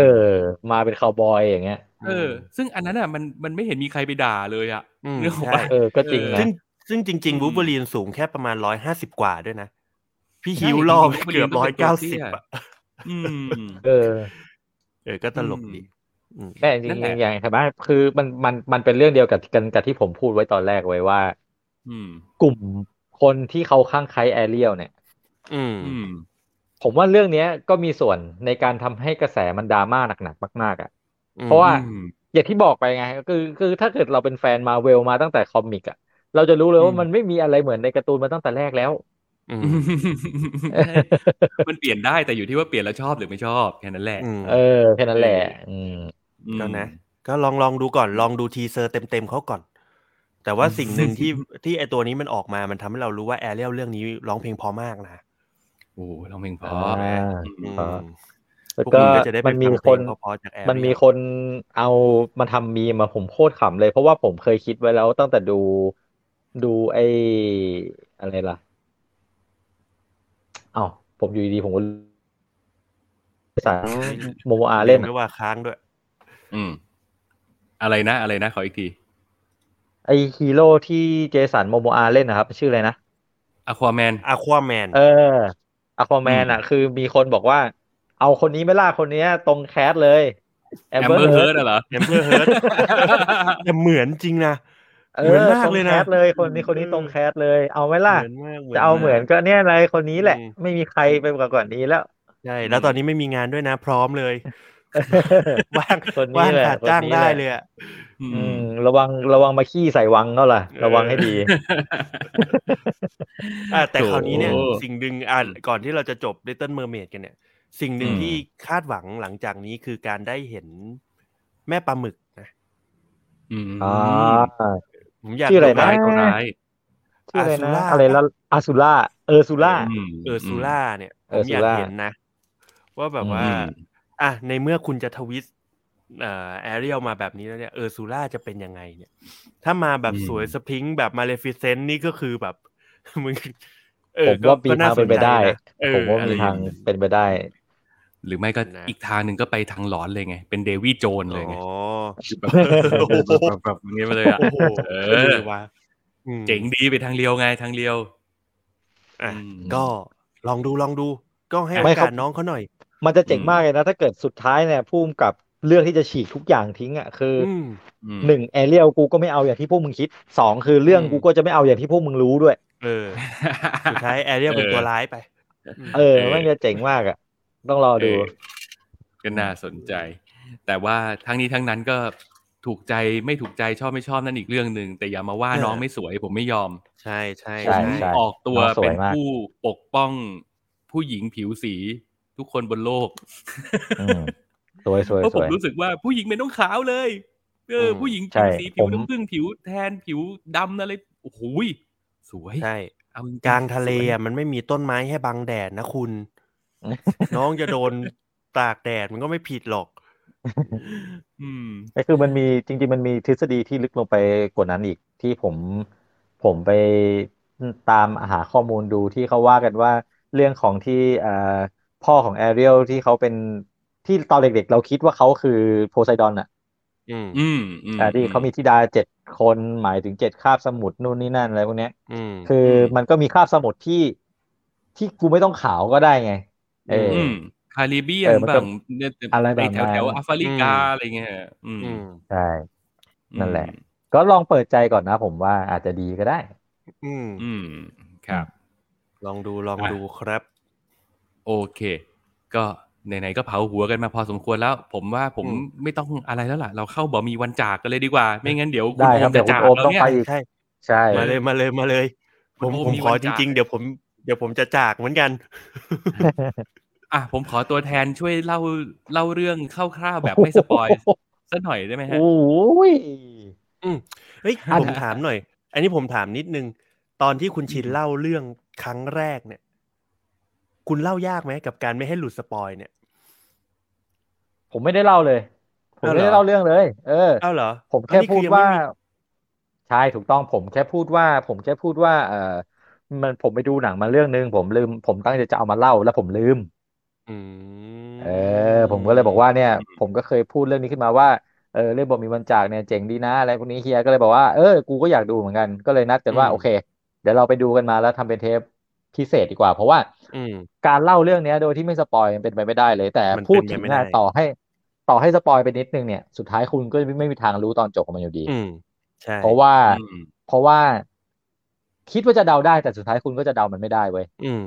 มาเป็นคาวบอยอย่างเงี้ยเออ ซึ่งอันนั้นอะมันมันไม่เห็นมีใครไปด่าเลยอะอืมเรื่องของใช่ว่าเออก็จริงเออนะซึ่งซึ่งจริงอืมๆวูล์ฟเวอรีนสูงแค่ประมาณร้อยห้าสิบกว่าด้วยนะ พี่ใช่ฮิวล่อไปจริงๆเกือบ Wolverine ร้อยต้เก้าองเป็นตัวเตี้สิบยอะอืมเออ เออ ก็ตลกดีอืมแม่จรินั่งนแหละๆอย่างใช่ไหมคือมันมันมันเป็นเรื่องเดียวกับกันกับที่ผมพูดไว้ตอนแรกไว้ว่า อืมกลุ่มคนที่เขาข้างใครแอเรียลเนี่ย อืมอืมผมว่าเรื่องเนี้ยก็มีส่วนในการทำให้กระแสมันดราม่าหนักๆมากๆอะอืมเพราะว่าอืมอย่างที่บอกไปไงคือคือถ้าเกิดเราเป็นแฟนมาเวลมาตั้งแต่ comic อะ เราจะรู้เลยว่าอืมมันไม่มีอะไรเหมือนในการ์ตูนมาตั้งแต่แรกแล้วอื มใช่มันเปลี่ยนได้แต่อยู่ที่ว่าเปลี่ยนแล้วชอบหรือไม่ชอบแค่นั้นแหละอืมเออแค่นั้นแหละอืมอืมก็นะ ก็ลองลองดูก่อนลองดู teaser เต็มๆเขาก่อน แต่ว่าสิ่งหนึ่งที่ที่ไอตัวนี้มันออกมามันทำให้เรารู้ว่าแอเรียลเรื่องนี้ร้องเพลงพอมากนะโอ้ร้องเพลงเพอ่ราะาอืมเพราะพแล้ววกก็คุณก็จะได้ไปมันมีฟังเพลงเพราะๆจาก Ariel มันมีคนเอามาทำมีมมาผมโคตรขำเลย เพราะว่าผมเคยคิดไว้แล้วตั้งแต่ดูดูไอ้อะไรล่ะ อ้าวผมอยู่ดีๆผมก็สารโมโมอาเล่นไม่อะว่าค้างด้วย อืม อะไรนะ อะไรนะ ขออีกที ไอ้ฮีโร่ที่ Jason Momoa เล่นนะครับ ชื่ออะไรนะ Aquaman Aquaman เอออควาแมนอืมอะ คือมีคนบอกว่า เอาคนนี้ไม่ล่าคนเนี้ยตรงแคสเลยแอแอมมเบอเบอร์ร์เฮิเฮิร์ร์ตดเหรอแอมเบอร์เฮิร์ตแต่เหมือนจริงนะ เอเหมือนอมากตรงเลยแคนะสเลยคนนี้คนนี้ตรงแคสเลย เอาไหมล่ะเหมือนมากจะเอาเหมือนก็เนี่ยอะไรคนนี้แหละอืมไม่มีใครไปกว่าก่อนนี้แล้วใช่แล้วตอนนี้ไม่มีงานด้วยนะ พร้อมเลยว่างคนนี้ว่างแหละขาดจ้างคนนี้ได้แหละเลยอะอือืมมระวังระวังมาขี้ใส่วังเขาล่ะเออระวังให้ดีอะแต่โถคราวนี้เนี่ย สิ่งหนึ่งอะก่อนที่เราจะจบ Little Mermaid กันเนี่ย สิ่งหนึ่งอืมที่คาดหวังหลังจากนี้คือการได้เห็นแม่ปลาหมึกนะอืมอ่า ผมอยากชื่ออะไรดูนะร้ายก็ร้ายชื่ออะไรนะ Azula อะไรละอาซูล่าเออซูล่าอืมเออซูล่าเนี่ยผเออมอยาก Ursula เห็นนะ ว่าแบบว่าอืมอะในเมื่อคุณจะ twist เอ่อ Ariel มาแบบนี้แล้วเนี่ย Ursula จะเป็นยังไงเนี่ย ถ้ามาแบบอืมสวยสพริงค์แบบมาเลฟิเซนต์นี่ก็คือแบบมึงเอผอมว่ามีทางเป็นไปได้เออผมว่าอะไรมีอย่ทางเงี้ยเป็นไปได้ หรือไม่ก็นะอีกทางหนึ่งก็ไปทางหลอนเลยไง เป็นเดวิดโจนเลยไงอ๋อแบบแบบแบบอย่างเงี้ยมาเลยอะโอ้โหเอเอออว่ะอืมเจ๋งดีไปทางเลียวไงทางเลียวอะอืมก็ลองดูลองดู ก็ให้ไม่โอครักาบสน้องเขาหน่อย มันจะเจ๋งอืมมากเลยนะ ถ้าเกิดสุดท้ายเนี่ยพุ่มกับเลือกที่จะฉีกทุกอย่างทิ้งอะคือออืมอืมหนึ่ง Ariel กูก็ไม่เอาอย่างที่พวกมึงคิดสองคือเรื่องอืมกูก็จะไม่เอาอย่างที่พวกมึงรู้ด้วย เออ สุดท้าย Ariel เป็นตัวร้ายไป เออมันจะเจ๋งมากอะ ต้องรอดูเออก็น่าสนใจ แต่ว่าทั้งนี้ทั้งนั้นก็ถูกใจไม่ถูกใจชอบไม่ชอบนั่นอีกเรื่องหนึ่งแต่อย่ามาว่าเออน้องไม่สวยผมไม่ยอม ใช่ใช่ใช่ใช่ใช่ออกตัวน้องสวยเป็นมากผู้ปกป้องผู้หญิงผิวสีทุกคนบนโลกอืมสวยสวยเพราะสผมวยรู้สึกว่าผู้หญิงเป็นต้องขาวเลย เอออมผู้หญิงใช่ผิวสีผิวผมน้ำผึ้งผิวแทนผิวดำอะไรโอ้โหยสวยใช่เอาจริงกลางทะเลสวยอะมันไม่มีต้นไม้ให้บังแดดนะคุณ น้องจะโดนตากแดดมันก็ไม่ผิดหรอก อืมก็คือมันมีจริง ๆ มันมีทฤษฎีที่ลึกลงไปกว่านั้นอีกที่ผมผมไปตามหาข้อมูลดูที่เขาว่ากันว่าเรื่องของที่อ่าพ่อของแอเรียลที่เขาเป็นที่ตอนเด็กๆ เราคิดว่าเขาคือโพไซดอนอะอืมอืมอืมอ่าที่เขามีธิดาเจ็ดคนหมายถึงเจ็ดคาบสมุทรนู่นนี่นั่นอะไรพวกเนี้ยอืมคือมันก็มีคาบสมุทรที่ที่กูไม่ต้องขาวก็ได้ไง เอออืมคาริเบียเอนอมันก็บ้างเนี่ยอะไรแบบแถวแถวนั้นแอฟริกาอะไรเงี้ยอืมอืมใช่นั่นแหละ ก็ลองเปิดใจก่อนนะผมว่าอาจจะดีก็ได้ อืมอืมครับ ลองดูลองอะดูครับ โอเค ก็ไหนๆก็เผาหัวกันมาพอสมควรแล้ว ผมว่าผมอืมไม่ต้องอะไรแล้วล่ะ เราเข้าบ่มีวันจากกันเลยดีกว่า ไม่งั้นเดี๋ยวคุณได้โอครับมเดี๋จะยวคุณจากโอมเราต้องเนี่ยไปอีกใช่ใช่มาเลยมาเลยมาเลย ผมโอ้ผมมีขอวันจจากริง ๆ เดี๋ยวผมเดี๋ยวผมจะจากเหมือนกัน อะผมขอตัวแทนช่วยเล่าเล่าเรื่องคร่าวๆแบบไม่สปอยสักหน่อยได้ไหมฮะโอ้ยอืมเฮ้ยอันผมถามหน่อย อันนี้ผมถามนิดนึง ตอนที่คุณชินเล่าเรื่องครั้งแรกเนี่ย คุณเล่ายากไหมกับการไม่ให้หลุดสปอยเนี่ย ผมไม่ได้เล่าเลย ผมอ้าวไม่ได้เหรอเล่าเรื่องเลย เออเอ้าเหรอ ผมแค่อันนี้พูอดยังว่าไม่มีใช่ถูกต้องผมแค่พูดว่า ผมแค่พูดว่า เออ มันผมไปดูหนังมาเรื่องนึงผมลืม ผมตั้งใจจะเอามาเล่าแล้วผมลืมอืมเออ ผมก็เลยบอกว่าเนี่ย ผมก็เคยพูดเรื่องนี้ขึ้นมาว่าเออเรื่องบอกมีวันจากเนี่ยเจ๋งดีนะอะไรพวกนี้เฮียก็เลยบอกว่าเออกูก็อยากดูเหมือนกันก็เลยนัดกันว่าโอเค เดี๋ยวเราไปดูกันมาแล้วทำเป็นเทปพิเศษดีกว่า เพราะว่าอืมการเล่าเรื่องเนี้ยโดยที่ไม่สปอยมันเป็นไปไม่ได้เลย แต่มันพูดเป็นไปถึงไม่นะได้ต่อให้ ต่อให้สปอยไปนิดนึงเนี่ย สุดท้ายคุณก็ไม่มีทางรู้ตอนจบของมันอยู่ดีอืมใช่เพราะว่าอืมเพราะว่า คิดว่าจะเดาได้แต่สุดท้ายคุณก็จะเดามันไม่ได้เว้ยอืม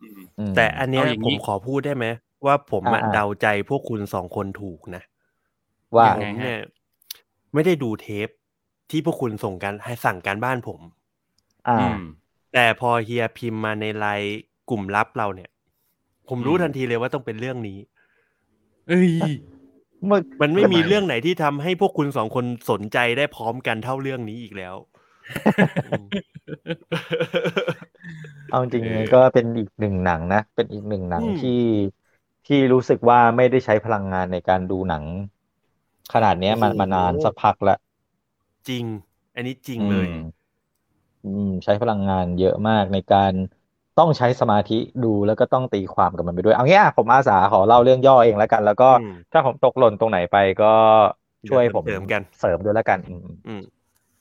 อืมอืมแต่อันเนี้ยเอาอย่างผนี้มขอพูดได้ไหมว่าผมอะอ่าๆเดาใจพวกคุณสองคนถูกนะ ว่ายังผไงมเนี่ยไม่ได้ดูเทปที่พวกคุณส่งกันให้สั่งการบ้านผม อ่าอืมแต่พอเฮียพิมพ์มาในไลน์กลุ่มลับเราเนี่ย ผมรู้อืมทันทีเลยว่าต้องเป็นเรื่องนี้ เอ้ยมึกมันไม่ทำไมมีเรื่องไหนที่ทำให้พวกคุณสองคนสนใจได้พร้อมกันเท่าเรื่องนี้อีกแล้วอืม เอาจริงเออๆมันก็เป็นอีกหนึ่งหนังนะ เป็นอีกหนึ่งหนังอืมที่ที่รู้สึกว่าไม่ได้ใช้พลังงานในการดูหนัง ขนาดเนี้ยมันโอ้โหมานานสักพักแล้วจริง อันนี้จริงเลยอืมอืม ใช้พลังงานเยอะมากในการต้องใช้สมาธิดูแล้วก็ต้องตีความกับมันไปด้วย เอางี้อะผมอาสาขอเล่าเรื่องย่อเองแล้วกัน แล้วก็อืมถ้าผมตกหล่นตรงไหนไปก็ช่วยผมเสริมกันเสริมด้วยแล้วกัน อืมอืม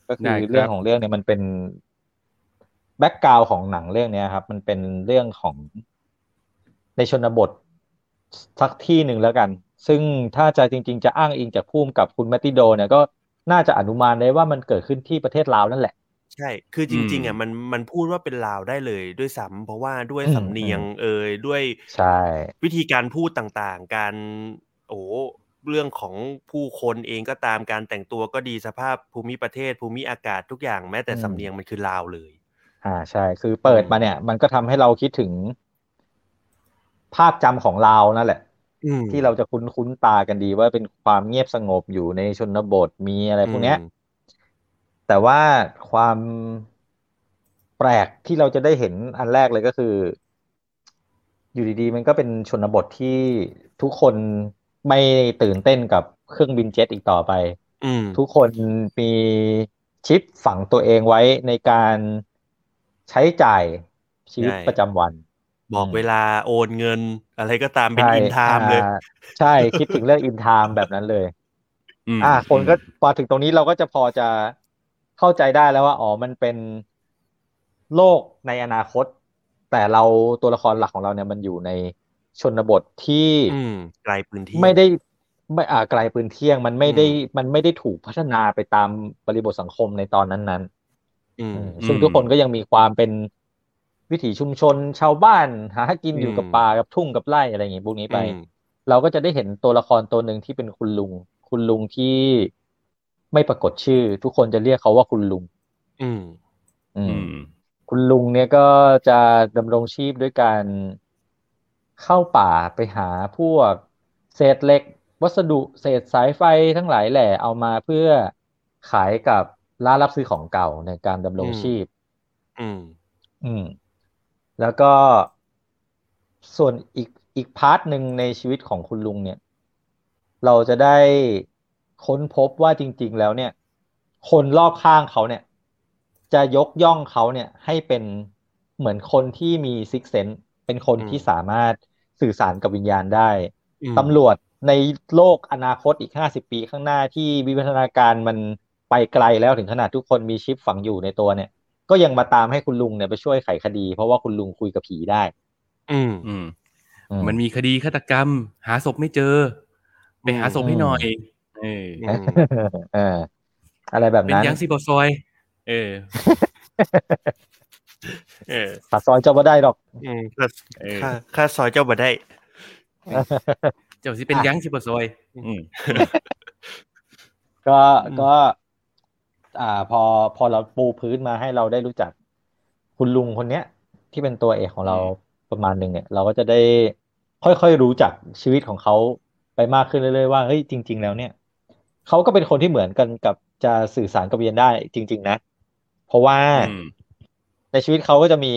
ก็คืได้อครับเรื่องของเรื่องเนี่ยมันเป็นแบ็กกราวของหนังเรื่องเนี้ยครับ มันเป็นเรื่องของในชนบทสักที่หนึ่งแล้วกัน ซึ่งถ้าจะจริง ๆ จะอ้างอิงจากภูมิกับคุณแมตติโดเนี่ยก็น่าจะอนุมานได้ว่ามันเกิดขึ้นที่ประเทศลาวนั่นแหละ ใช่ คือจริง ๆอือะมมันมันพูดว่าเป็นลาวได้เลยด้วยซ้ำเพราะว่าด้วยอืมสำเนียงเอ่ยด้วยใช่ วิธีการพูดต่างๆ การโอ้ เรื่องของผู้คนเองก็ตามการแต่งตัวก็ดีสภาพภูมิประเทศ ภูมิอากาศทุกอย่างแม้แต่สำเนียงมันคือลาวเลย อ่าใช่ คือเปิดมาเนี่ย มันก็ทำให้เราคิดถึง ภาพจำของลาวนั่นแหละอืมที่เราจะคุ้นคุ้นตากันดีว่าเป็นความเงียบสงบอยู่ในชนบทมีอะไรพวกเนี้ยอืมแต่ว่าความแปลกที่เราจะได้เห็นอันแรกเลยก็คือ อยู่ดีๆ มันก็เป็นชนบทที่ทุกคน ไม่ตื่นเต้นกับเครื่องบินเจ็ตอีกต่อไปอืมทุกคนมีชิปฝังตัวเองไว้ในการใช้จ่ายชีวิตใช่ประจำวัน บอกอืมเวลาโอนเงิน อะไรก็ตามเป็นใช่ In Time เลยอ่าใช่คิดถึงเรื่อง In Time แบบนั้นเลยอืมอ่า คนก็พอถึงตรงนี้เราก็จะพอจะเข้าใจได้แล้วว่า อ๋อมันเป็นโลกในอนาคต แต่เราตัวละครหลักของเราเนี่ยมันอยู่ใน ชนบทที่อืมไกลพื้นที่ ไม่ได้ไม่อ่าไกลปืนเที่ยง มันไม่ได้อืมมันไม่ได้ถูกพัฒนาไปตามบริบทสังคมในตอนนั้นอืๆมอืมซึ่งทุกคนก็ยังมีความเป็นวิถีชุมชนชาวบ้าน หากินอยู่กับอืมป่ากับทุ่งกับไร่อะไรอย่างงี้พวกนี้ไปอืมเราก็จะได้เห็นตัวละครตัวหนึ่งที่เป็นคุณลุง คุณลุงที่ไม่ปรากฏชื่อ ทุกคนจะเรียกเขาว่าคุณลุง อืม อือืมมคุณลุงเนี่ยก็จะดำรงชีพด้วยการ เข้าป่าไปหาพวกเศษเหล็ก วัสดุเศษสายไฟทั้งหลายแหล่เอามาเพื่อขายกับร้านรับซื้อของเก่าในการดำรงอืมชีพ อืม อืม แล้วก็ส่วนอีกอีก part หนึ่งในชีวิตของคุณลุงเนี่ย เราจะได้ค้นพบว่าจริง ๆ แล้วเนี่ย คนรอบข้างเขาเนี่ย จะยกย่องเขาเนี่ย ให้เป็นเหมือนคนที่มี sixth sense เป็นคนอืมที่สามารถสื่อสารกับวิญญาณได้อืมตำรวจในโลกอนาคตอีกห้าสิบปีข้างหน้าที่วิวัฒนาการมันไปไกลแล้วถึงขนาดทุกคนมีชิปฝังอยู่ในตัวเนี่ย ก็ยังมาตามให้คุณลุงเนี่ยไปช่วยไขคดี เพราะว่าคุณลุงคุยกับผีได้ อืมอืมอืมันมีคดีฆาตกรรม หาศพไม่เจอ ไปหาศพให้หน่อยเอออืมเออ อะไรแบบเป็นนั้นยังซีบอซอย เออ เออตัดซอยเจ้าบ่ได้ดอกอืมค่าเออค่าค่าซอยเจ้าบ่ได้ เจ้าสิเป็นยังสิบซอยอืมก็อืมก็ อ่า พอพอเราปูพื้นมาให้เราได้รู้จัก คุณลุงคนเนี้ย ที่เป็นตัวเอกของเราประมาณหนึ่งเนี่ย เราก็จะได้ค่อยๆรู้จักชีวิตของเขาไปมากขึ้นเรื่อยๆว่าเฮ้ยจริง ๆ แล้วเนี่ยเขาก็เป็นคนที่เหมือนกันกับจะสื่อสารกับเวียนได้จริง ๆ นะ เพราะว่าอืม ในชีวิตเขาก็จะมี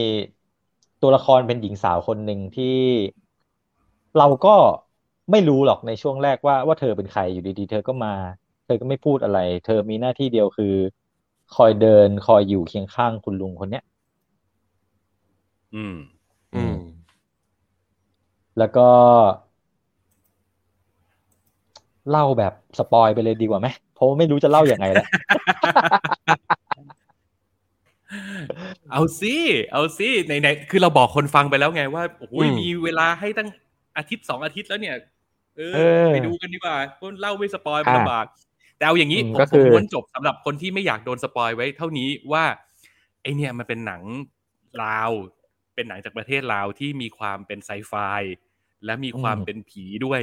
ตัวละครเป็นหญิงสาวคนหนึ่งที่เราก็ไม่รู้หรอกในช่วงแรกว่าว่าเธอเป็นใครอยู่ดีๆ เธอก็มา เธอก็ไม่พูดอะไร เธอมีหน้าที่เดียวคือ คอยเดินคอยอยู่เคียงข้างคุณลุงคนเนี้ย อืม อืม แล้วก็ เล่าแบบสปอยไปเลยดีกว่าไหมเพราะว่าไม่รู้จะเล่าอย่างไงแล้ว เอาสิเอาสิในในคือเราบอกคนฟังไปแล้วไงว่าโอ้โหอืมมีเวลาให้ตั้งอาทิตย์สองอาทิตย์แล้วเนี่ย เออเออไปดูกันดีกว่าเพราะเล่าไม่ spoil มันอะลำบากแต่เอาอย่างนี้อืมผมก็ผคืมอม้วนจบสำหรับคนที่ไม่อยากโดน spoil ไว้เท่านี้ว่าไอเนี่ยมันเป็นหนังลาว เป็นหนังจากประเทศลาวที่มีความเป็นไซไฟและมีความเป็นผีด้วย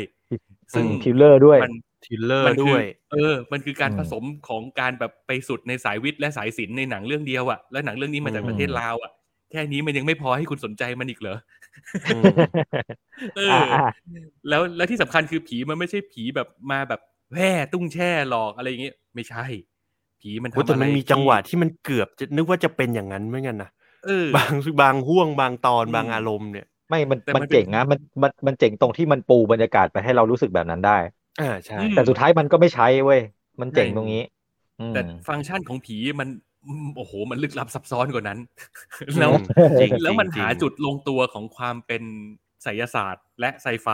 ซึ่ง thriller ด้วยมัน ทิลเลอร์มันคือ เออ มันคือการอืมผสมของการแบบไปสุดในสายวิทย์และสายศิลป์ในหนังเรื่องเดียวอะแล้วหนังเรื่องนี้มาจากอืมประเทศลาวอะแค่นี้มันยังไม่พอให้คุณสนใจมันอีกเหรออืมเออ่าออ่าแล้วแล้วที่สำคัญคือผีมันไม่ใช่ผีแบบมาแบบแว่ตุ้งแช่หลอกอะไรอย่างเงี้ยไม่ใช่ ผีมันโอ้ทำแต่อะไรมันมีจังหวะที่มันเกือบจะนึกว่าจะเป็นอย่างนั้นเหมือนกันนะเออบางบางห่วงบางตอนอืมบางอารมณ์เนี่ย ไม่มันแต่มันมันเป็นเจ๋งนะมันมันมันเจ๋งตรงที่มันปูบรรยากาศไปให้เรารู้สึกแบบนั้นได้ อ่าใช่อืมแต่สุดท้ายมันก็ไม่ใช้เว้ย มันเจ๋งใช่ตรงนี้อืมแต่ฟังก์ชันของผีมันอืมโอ้โห มันลึกลับซับซ้อนกว่านั้นอืมแล้วจริงแล้วมันจริงหาจุดลงตัวของความเป็นไสยศาสตร์ และไซไฟ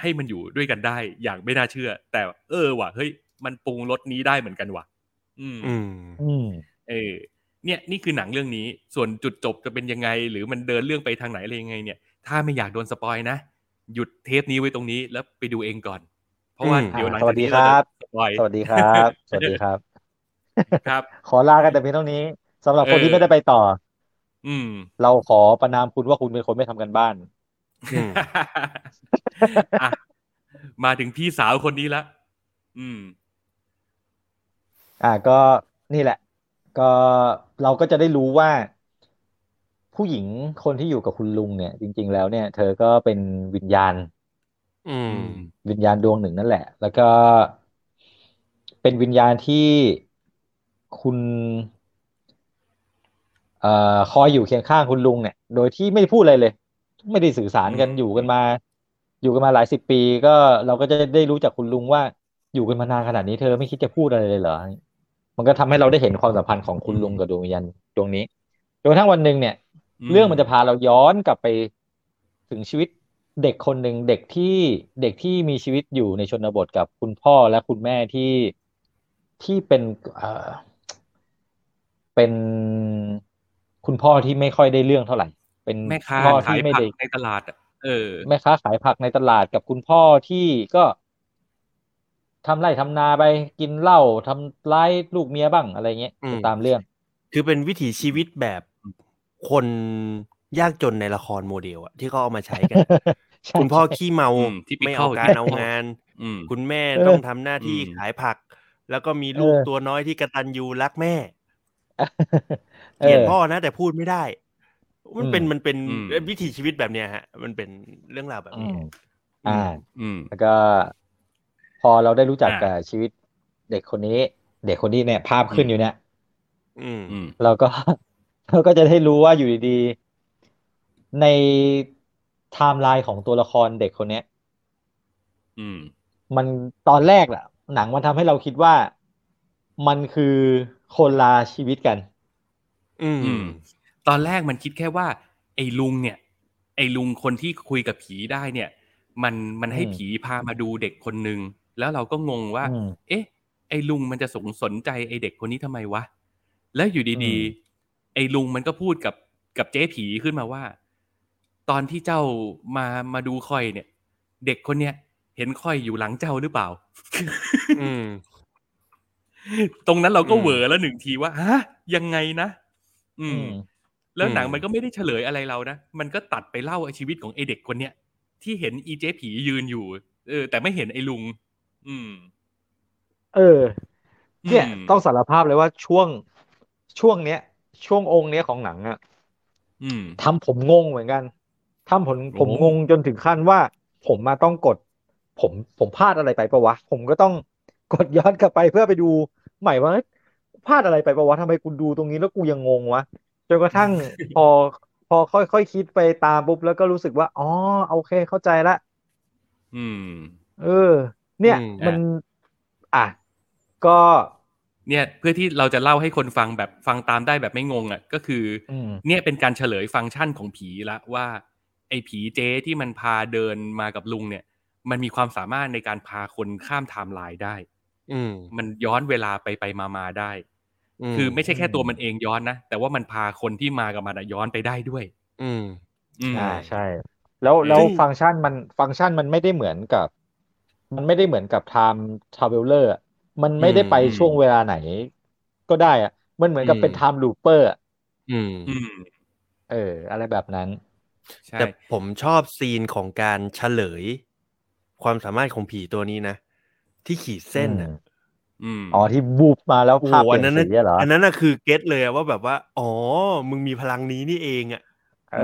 ให้มันอยู่ด้วยกันได้อย่างไม่น่าเชื่อ แต่เออว่ะเฮ้ย มันปรุงรสนี้ได้เหมือนกันว่ะอืมอืม อืม เออ เนี่ยนี่คือหนังเรื่องนี้ ส่วนจุดจบจะเป็นยังไง หรือมันเดินเรื่องไปทางไหนอะไรยังไง เนี่ย ถ้าไม่อยากโดนสปอยนะ หยุดเทปนี้ไว้ตรงนี้แล้วไปดูเองก่อน เพราะว่าอืมเดี๋ยวหลังสวัจากสดีนี้คเรารัจะบสปอยสวัสดีครับ สวัสดีครับ ครับ ขอลากันแต่เพียงเท่านี้สำหรับคนเออที่ไม่ได้ไปต่อ อืม เราขอประนามคุณว่าคุณเป็นคนไม่ทำกันบ้านอืมอะมาถึงพี่สาวคนนี้ละอืม อ่าก็นี่แหละ ก็เราก็จะได้รู้ว่า ผู้หญิงคนที่อยู่กับคุณลุงเนี่ย จริง ๆ แล้วเนี่ย เธอก็เป็นวิญญาณอืม วิญญาณดวงหนึ่งนั่นแหละ แล้วก็เป็นวิญญาณที่คุณเอ่อคอยอยู่เคียงข้างคุณลุงเนี่ย โดยที่ไม่พูดอะไรเลย ไม่ได้สื่อสารกันอืมอยู่กันมา อยู่กันมาหลายสิบปีก็เราก็จะได้รู้จากคุณลุงว่าอยู่กันมานานขนาดนี้เธอไม่คิดจะพูดอะไรเลยเหรอ มันก็ทำให้เราได้เห็นความสัมพันธ์ของคุณลุงกับดวงวิญญาณดวงนี้จนกระทั่งวันหนึ่งเนี่ย เรื่องมันจะพาเราย้อนกลับไปถึงชีวิต เด็กคนหนึ่งเด็กที่เด็กที่มีชีวิตอยู่ในชนบทกับคุณพ่อและคุณแม่ที่ที่เป็นเอ่อเป็นคุณพ่อที่ไม่ค่อยได้เรื่องเท่าไหร่ เป็นแม่ค้าพ่อขายที่ไม่ผักได้ในตลาดอะเออ แม่ค้าขายผักในตลาดกับคุณพ่อที่ก็ทำไร่ทำนาไปกินเหล้าทำร้ายลูกเมียบ้างอะไรเงี้ยอืมตามเรื่อง คือเป็นวิถีชีวิตแบบคน ยากจนในละครโมเดลอะที่เขาเอามาใช้กันใช่คุณพ่อขี้เมาอืม typical ไม่เอาการเอางานอืมคุณแม่เออต้องทำหน้าที่อืมขายผัก แล้วก็มีลูกเออตัวน้อยที่กระตันยูรักแม่เอเกลียดอพ่อนะ แต่พูดไม่ได้ มันเป็นอืมมันเป็นอืมวิถีชีวิตแบบเนี้ยฮะ มันเป็นเรื่องราวแบบอืนี้มอ่า อืมแล้วก็ พอเราได้รู้จักอ่ากับชีวิตเด็กคนนี้ เด็กคนนี้เนี่ย ภาพขึ้นอยู่เนี่ยอืมอืมเราก็เราก็จะได้รู้ว่าอยู่ดีๆ ในไทม์ไลน์ของตัวละครเด็กคนเนี้ย อืม มันตอนแรกแหละหนังมันทำให้เราคิดว่ามันคือคนละชีวิตกันอืมอืม ตอนแรกมันคิดแค่ว่า ไอ้ลุงเนี่ย ไอ้ลุงคนที่คุยกับผีได้เนี่ย มันมันให้อืมผีพามาดูเด็กคนหนึ่งแล้วเราก็งงว่าอืมเอ๊ะ ไอ้ลุงมันจะสงสนใจไอ้เด็กคนนี้ทำไมวะ แล้วอยู่ดีอืมๆไอ้ลุงมันก็พูดกับกับเจ๊ผีขึ้นมาว่า ตอนที่เจ้ามามาดูคอยเนี่ย เด็กคนเนี้ยเห็นคอยอยู่หลังเจ้าหรือเปล่า อืม ตรงนั้นเราก็อืมเหวอแล้วหนึ่งทีว่าฮะยังไงนะอือืมมแล้วหนังอืมมันก็ไม่ได้เฉลยอะไรเรานะมันก็ตัดไปเล่าชีวิตของไอเด็กคนเนี้ยที่เห็นอีเจ๊ผียืนอยู่ เออ แต่ไม่เห็นไอลุง อืม เออ เนี่ยอืมต้องสารภาพเลยว่าช่วงช่วงเนี้ยช่วงองค์เนี้ยของหนังอะอืมทำผมงงเหมือนกัน ทำผมผมโอ้งงจนถึงขั้นว่า ผมมาต้องกด ผมผมพลาดอะไรไปปะวะ ผมก็ต้องกดย้อนกลับไปเพื่อไปดูใหม่ว่าเอ้ยพลาดอะไรไปปะวะทำไมกูดูตรงนี้แล้วกูยังงงวะจนกระทั่งพอพอค่อยค่อยคิดไปตามปุ๊บแล้วก็รู้สึกว่าอ๋อโอเคเข้าใจละอืม เออ เนี่ยอืมมัน อะก็เนี่ยเพื่อที่เราจะเล่าให้คนฟังแบบฟังตามได้แบบไม่งงอะก็คือออืมเนี่ยเป็นการเฉลยฟังก์ชันของผีละว่า ไอ้ผีเจ๊ที่มันพาเดินมากับลุงเนี่ย มันมีความสามารถในการพาคนข้ามไทม์ไลน์ได้ อืมมันย้อนเวลาไปไปมามาได้ คือไม่ใช่แค่ตัวมันเองย้อนนะ แต่ว่ามันพาคนที่มากับมันอะย้อนไปได้ด้วย อืมอืมอ่าใช่ แล้วแล้วซึ่งฟังก์ชันมันฟังก์ชันมันไม่ได้เหมือนกับ มันไม่ได้เหมือนกับ time traveler อะมันไม่ได้ไปอืมช่วงเวลาไหน ก็ได้อะมันเหมือนกับอืมเป็น time looper อะอืมอืม เออ อะไรแบบนั้นใช่ แต่ผมชอบซีนของการเฉลย ความสามารถของผีตัวนี้นะ ที่ขีดเส้นอะอืมอ๋อที่บูบมาแล้วโอ้ภาพโหเปอัลี่นยนนั้นสีน่ะอะเหรออันนั้นน่ะคือเก็ตเลยอะว่าแบบว่า อ๋อ มึงมีพลังนี้นี่เองอะเออ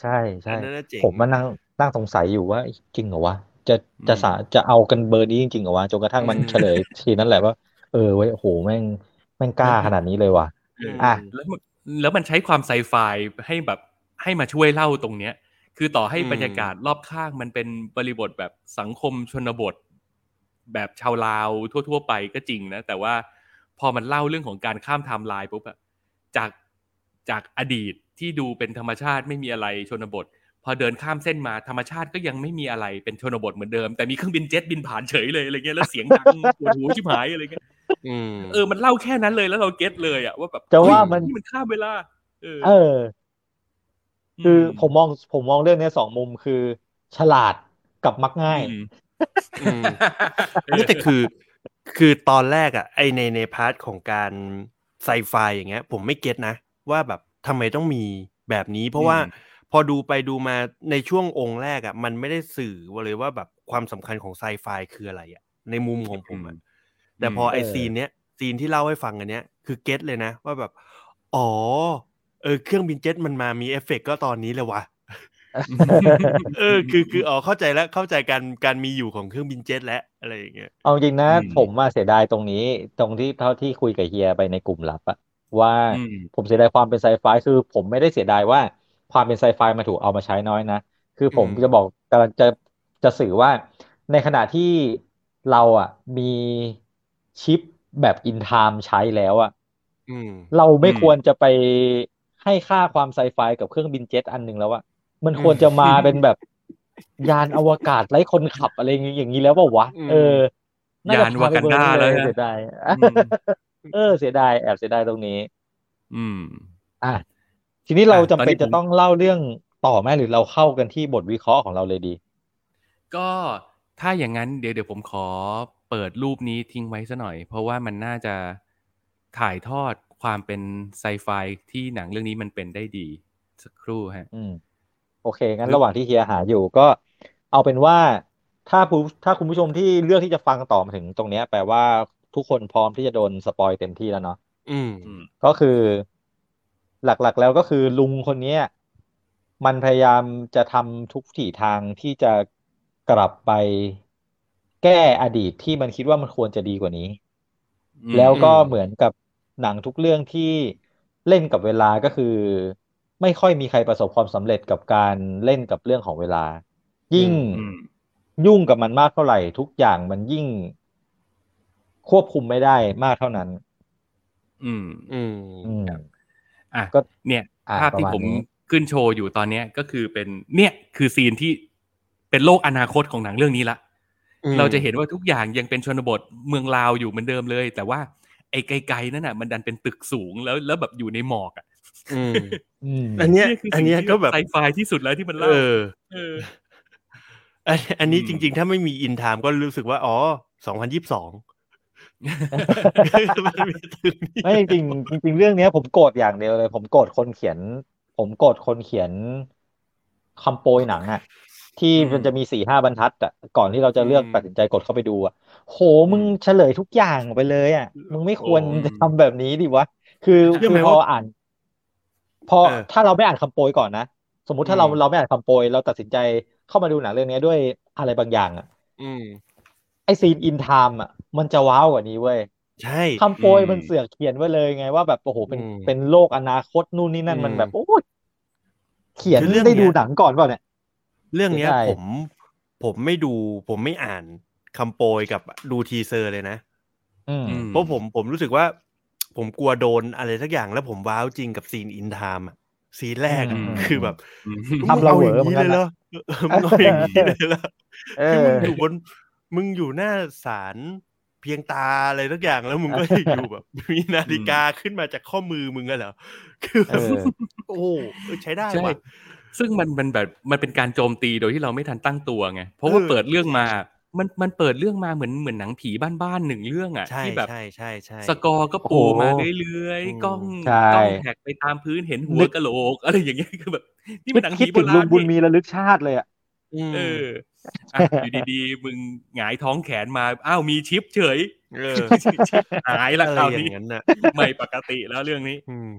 ใช่ใช่อันนั้นน่ะเจ๋งผมมานั่งนั่งสงสัยอยู่ว่าจริงเหรอวะจะจะสาจะเอากันเบอร์นี้จริงๆเหรอวะจนกระทั่งมันเฉลยทีนั้นแหละว่า เออเว้ยโอ้โหแม่งแม่งกล้าขนาดนี้เลยว่ะอะแล้วมันแล้วมันใช้ความไซไฟให้แบบ ให้มาช่วยเล่าตรงเนี้ย คือต่อให้อืมบรรยากาศรอบข้างมันเป็นบริบทแบบสังคมชนบท แบบชาวลาวทั่ว ๆ ไปก็จริงนะ แต่ว่าพอมันเล่าเรื่องของการข้ามไทม์ไลน์ปุ๊บอะจากจากอดีตที่ดูเป็นธรรมชาติไม่มีอะไรชนบท พอเดินข้ามเส้นมาธรรมชาติก็ยังไม่มีอะไรเป็นชนบทเหมือนเดิม แต่มีเครื่องบินเจ็ตบินผ่านเฉยเลยอะไรเงี้ยแล้วเสียงดังปวดหูชิบหายอะไรเงี้ยอืมเออมันเล่าแค่นั้นเลยแล้วเรา get เลยอะว่าแบบจะว่าเฮ้ยมันนี่มันข้ามเวลาเออเออ คือผมมองผมมองเรื่องเนี้ยสองมุมคือ ฉลาดกับมักง่ายอืมอืมนี่แต่คือคือตอนแรกอะไอในใน part ของการไซไฟอย่างเงี้ย ผมไม่ get นะ ว่าแบบทำไมต้องมีแบบนี้ เพราะว่าอืมพอดูไปดูมาในช่วงองค์แรกอะ มันไม่ได้สื่อว่าเลยว่าแบบความสำคัญของไซไฟคืออะไรอะ ในมุมของผมอะแต่พอไอเออ scene เนี้ย scene ที่เล่าให้ฟังอันเนี้ยคือ get เลยนะ ว่าแบบ อ๋อ เออเครื่องบินเจ็ตมันมามีเอฟเฟกต์ก็ตอนนี้เลยวะเออคือคืออ๋อเข้าใจแล้วเข้าใจการการมีอยู่ของเครื่องบินเจ็ตแล้วอะไรอย่างเงี้ยเอาจริงนะอืมผมมาเสียดายตรงนี้ ตรงที่เท่าที่คุยกับเฮียไปในกลุ่มลับอะว่าอืมผมเสียดายความเป็นไซไฟคือผมไม่ได้เสียดายว่าความเป็นไซไฟมาถูกเอามาใช้น้อยนะ คือผมอืมจะบอกกำลังจะจะสื่อว่าในขณะที่เราอะมีชิปแบบอินไทม์ใช้แล้วอะอืมเราไม่อืมควรจะไป ให้ค่าความไซไฟกับเครื่องบินเจ็ตอันหนึ่งแล้วอะมันควรจะมาเป็นแบบยานอวกาศไร้คนขับอะไรอย่างงี้อย่างนี้แล้วเปล่าวะอืมเออน่จะยานวากันดาพไปเบอร์แล้วนี้นะเสียดายอืมเออ เสียดายแอบเสียดายตรงนี้ อืม อะทีนี้เราอะจำเป็นตอนนี้ผมจะต้องเล่าเรื่องต่อไหมหรือเราเข้ากันที่บทวิเคราะห์ของเราเลยดี ก็ถ้าอย่างนั้นเดี๋ยวเดี๋ยวผมขอเปิดรูปนี้ทิ้งไว้ซะหน่อย เพราะว่ามันน่าจะถ่ายทอด ความเป็นไซไฟที่หนังเรื่องนี้มันเป็นได้ดี สักครู่ฮะอืมโอเค งั้นคือระหว่างที่เฮียหาอยู่ก็เอาเป็นว่าถ้าผู้ถ้าคุณผู้ชมที่เลือกที่จะฟังต่อมาถึงตรงเนี้ยแปลว่าทุกคนพร้อมที่จะโดนสปอยเต็มที่แล้วเนาะอืมอืมก็คือ หลักๆแล้วก็คือลุงคนเนี้ย มันพยายามจะทำทุกที่ทางที่จะกลับไปแก้อดีตที่มันคิดว่ามันควรจะดีกว่านี้อืมแล้วก็อืมเหมือนกับ หนังทุกเรื่องที่เล่นกับเวลาก็คือ ไม่ค่อยมีใครประสบความสำเร็จกับการเล่นกับเรื่องของเวลา ยิ่งอืมยุ่งกับมันมากเท่าไหร่ ทุกอย่างมันยิ่งควบคุมไม่ได้มากเท่านั้น อืม อืมอืมอะก็เนี่ยอะภาพที่ประมาณผมนี้ขึ้นโชว์อยู่ตอนเนี้ยก็คือเป็นเนี่ยคือซีนที่เป็นโลกอนาคตของหนังเรื่องนี้ละอืมเราจะเห็นว่าทุกอย่างยังเป็นชนบทเมืองลาวอยู่เหมือนเดิมเลย แต่ว่า ไอ้ไกลๆนั่นน่ะมันดันเป็นตึกสูงแล้วแล้วแบบอยู่ในหมอกอะอืมอืมอันเนี้ยคือันเนี้ยสิ่งที่ก็แบบไซไฟที่สุดแล้วที่มันเอเล่าอเอออันอันนี้อืมจริง ๆ ถ้าไม่มีอินไทม์ก็รู้สึกว่า อ๋อสองพันยี่สิบสองไม่จริงๆจริงๆเรื่องเนี้ย ผมโกรธอย่างเดียวเลย ผมโกรธคนเขียน ผมกดคนเขียนคำโปรยหนังอะ ที่อืมมันจะมีสี่ห้าบรรทัดอะก่อนที่เราจะเลือกอืมตัดสินใจกดเข้าไปดูอะ โหมึงเฉลยทุกอย่างไปเลยอะ มึงไม่ควรโอ้จะทำแบบนี้ดิวะ คือเชื่อคืไหมอพออ่านพอเออถ้าเราไม่อ่านคำโปรยก่อนนะ สมมุติถ้าเราอืมเราไม่อ่านคำโปรยเราตัดสินใจเข้ามาดูหนังเรื่องนี้ด้วยอะไรบางอย่างอะอืมไอ scene In Time อะ มันจะ wow กว่านี้เว้ยใช่คำโปรยอืมมันเสือกเขียนไว้เลยไงว่าแบบโอ้โหเป็นอืมเป็นโลกอนาคตนู่นนี่นั่นอืมมันแบบโอ้ยเขียนคือเรื่องได้ดูเนี้ยหนังก่อนเปล่าเนี่ย เรื่องเนี้ยใช่ผมผมไม่ดูผมไม่อ่าน คำโปรยกับดู teaser เลยนะอืมอืมเพราะผมผมรู้สึกว่า ผมกลัวโดนอะไรสักอย่างแล้วผม wow จริงกับ scene In Time อะ scene แรกอะอืมคือแบบอืมทำเราเหวอมึงเหมือนกันเลยเหรนะอเออมึงเอาอย่างนี้เลยเหรอเอคืออมึงอยู่บนมึงอยู่หน้าศาลเพียงตาอะไรสักอย่างแล้วมึงก็อยู่แบบ มีนาฬิกาขึ้นมาจากข้อมือมึงอะเหรอคือแบเอบอโอ้โหเออใช้ได้ใช่ว่ะซึ่งมันมันแบบมันเป็นการโจมตีโดยที่เราไม่ทันตั้งตัวไง เพราะว่าเออเปิดเรื่องมา มันมันเปิดเรื่องมาเหมือนเหมือนหนังผีบ้านๆหนึ่งเรื่องอะใช่ที่แบบใช่ใช่ใช่สกอร์ก็ปูโอ้โหมาเรื่อยอืมๆกล้องใช่กล้องแท็กไปตามพื้นเห็นหัวนึกกะโหลกอะไรอย่างเงี้ยคือแบบนี่คิมัดนหนังคิผีดโบถึงราลุณงบุญนี่มีระลึกชาติเลยอะมเอออะอยู่ดีๆมึงหงายท้องแขนมาอ้าวมีชิปเฉยเออชิปหายละอะไรคราวอย่านี้งนั้นน่ะไม่ปกติแล้วเรื่องนี้ อืม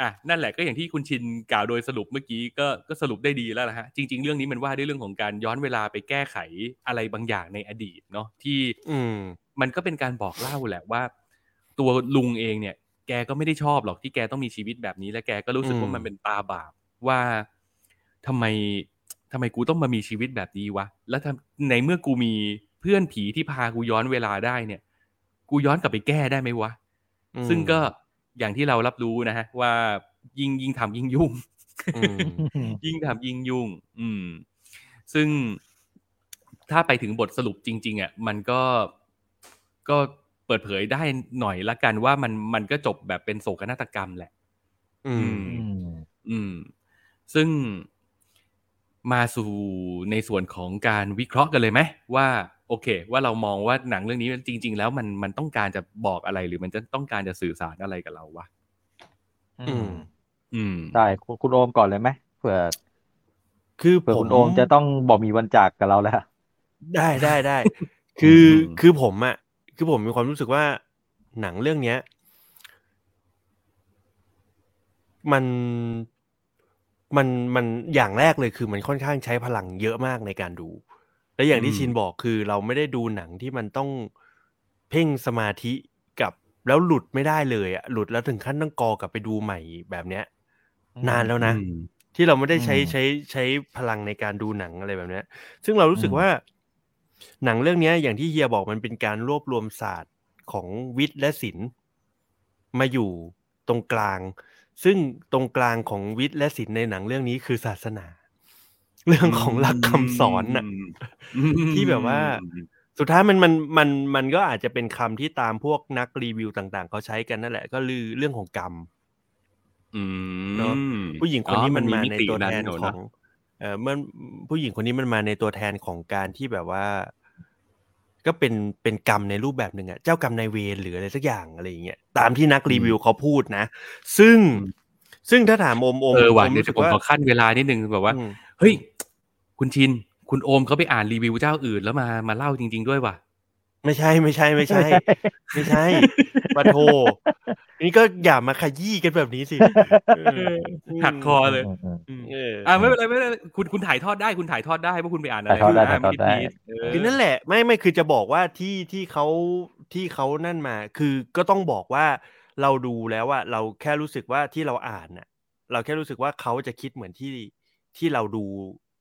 อืมอืมอะนั่นแหละก็อย่างที่คุณชินกล่าวโดยสรุปเมื่อกี้ก็ก็สรุปได้ดีแล้วนะฮะจริง ๆ เรื่องนี้มันว่าด้วยเรื่องของการย้อนเวลาไปแก้ไขอะไรบางอย่างในอดีตเนาะที่อืมมันก็เป็นการบอกเล่าแหละว่า ตัวลุงเองเนี่ย แกก็ไม่ได้ชอบหรอกที่แกต้องมีชีวิตแบบนี้ และแกก็รู้สึกอืมว่ามันเป็นตาบาปว่าทำไมทำไมกูต้องมามีชีวิตแบบนี้วะแล้วทำในเมื่อกูมีเพื่อนผีที่พากูย้อนเวลาได้เนี่ย กูย้อนกลับไปแก้ได้ไหมวะอืมซึ่งก็ อย่างที่เรารับรู้นะฮะว่ายิ่งยิ่งทำยิ่งยุ่งอืมยิ่งทำยิ่งยุ่ง อืม ซึ่งถ้าไปถึงบทสรุปจริง ๆอะมันก็ก็เปิดเผยได้หน่อยละกันว่ามันมันก็จบแบบเป็นโศกนาฏกรรมแหละ อืม อืมอืมซึ่งมาสู่ในส่วนของการวิเคราะห์กันเลยไหมว่า โอเค ว่าเรามองว่าหนังเรื่องนี้จริง ๆ แล้วมันมันต้องการจะบอกอะไรหรือมันจะต้องการจะสื่อสารอะไรกับเราวะอืม อืมได้คุณคุณโอมก่อนเลยไหมเผื่อ คือเผื่อผมคุณโอมจะต้องบอกมีวันจากกับเราแล้วได้ได้ได้คืออืมคือผมอะคือผมมีความรู้สึกว่าหนังเรื่องเนี้ย มันมันมันอย่างแรกเลยคือมันค่อนข้างใช้พลังเยอะมากในการดู และอย่างที่อืมชินบอกคือเราไม่ได้ดูหนังที่มันต้องเพ่งสมาธิกับแล้วหลุดไม่ได้เลยอะหลุดแล้วถึงขั้นต้องกอกลับไปดูใหม่แบบเนี้ย นานแล้วนะอืมที่เราไม่ได้ใช้อืมใช้ใช้พลังในการดูหนังอะไรแบบเนี้ย ซึ่งเรารู้สึกอืมว่า หนังเรื่องเนี้ยอย่างที่เฮียบอกมันเป็นการรวบรวมศาสตร์ของวิทย์และศิลป์มาอยู่ตรงกลาง ซึ่งตรงกลางของวิทย์และศิลป์ในหนังเรื่องนี้คือศาสนา เรื่องของหลักคำสอนน่ะอืมที่แบบว่า สุดท้ายมันมันมันมันก็อาจจะเป็นคำที่ตามพวกนักรีวิวต่างๆเขาใช้กันนั่นแหละ ก็ลือเรื่องของกรรมอืมเนอะผู้หญิงคนนี้มันมาในติตัวแทนเอะของเออมันผู้หญิงคนนี้มันมาในตัวแทนของการที่แบบว่า ก็เป็นเป็นกรรมในรูปแบบหนึ่งอะเจ้ากรรมนายเวรหรืออะไรสักอย่างอะไรอย่างเงี้ยตามที่นักรีวิวเขาพูดนะ ซึ่งซึ่งถ้าถามโอมโอมเออว่ะโอมเดี๋ยวรู้สึกผมว่าขอขั้นเวลานิดนึงแบบว่าอืมเฮ้ย คุณชิน คุณโอมเขาไปอ่านรีวิวเจ้าอื่นแล้วมามาเล่าจริง ๆด้วยว่ะไม่ใช่ไม่ใช่ไม่ใช่ ไม่ใช่ปะโทนี่ก็อย่ามาขยี้กันแบบนี้สิเออหักคอเลยอืมเอออ่าไม่เป็นไรไม่เป็นไรคุณคุณถ่ายทอดได้คุณถ่ายทอดได้ว่าคุณไปอ่านอะไรถ่ายทอดได้มาถ่ายทอดได้ม่เออคือนั่นแหละ ไม่ไม่คือจะบอกว่าที่ที่เขาที่เขานั่นมา คือก็ต้องบอกว่าเราดูแล้วอะเราแค่รู้สึกว่าที่เราอ่านน่ะ เราแค่รู้สึกว่าเขาจะคิดเหมือนที่ที่เราดู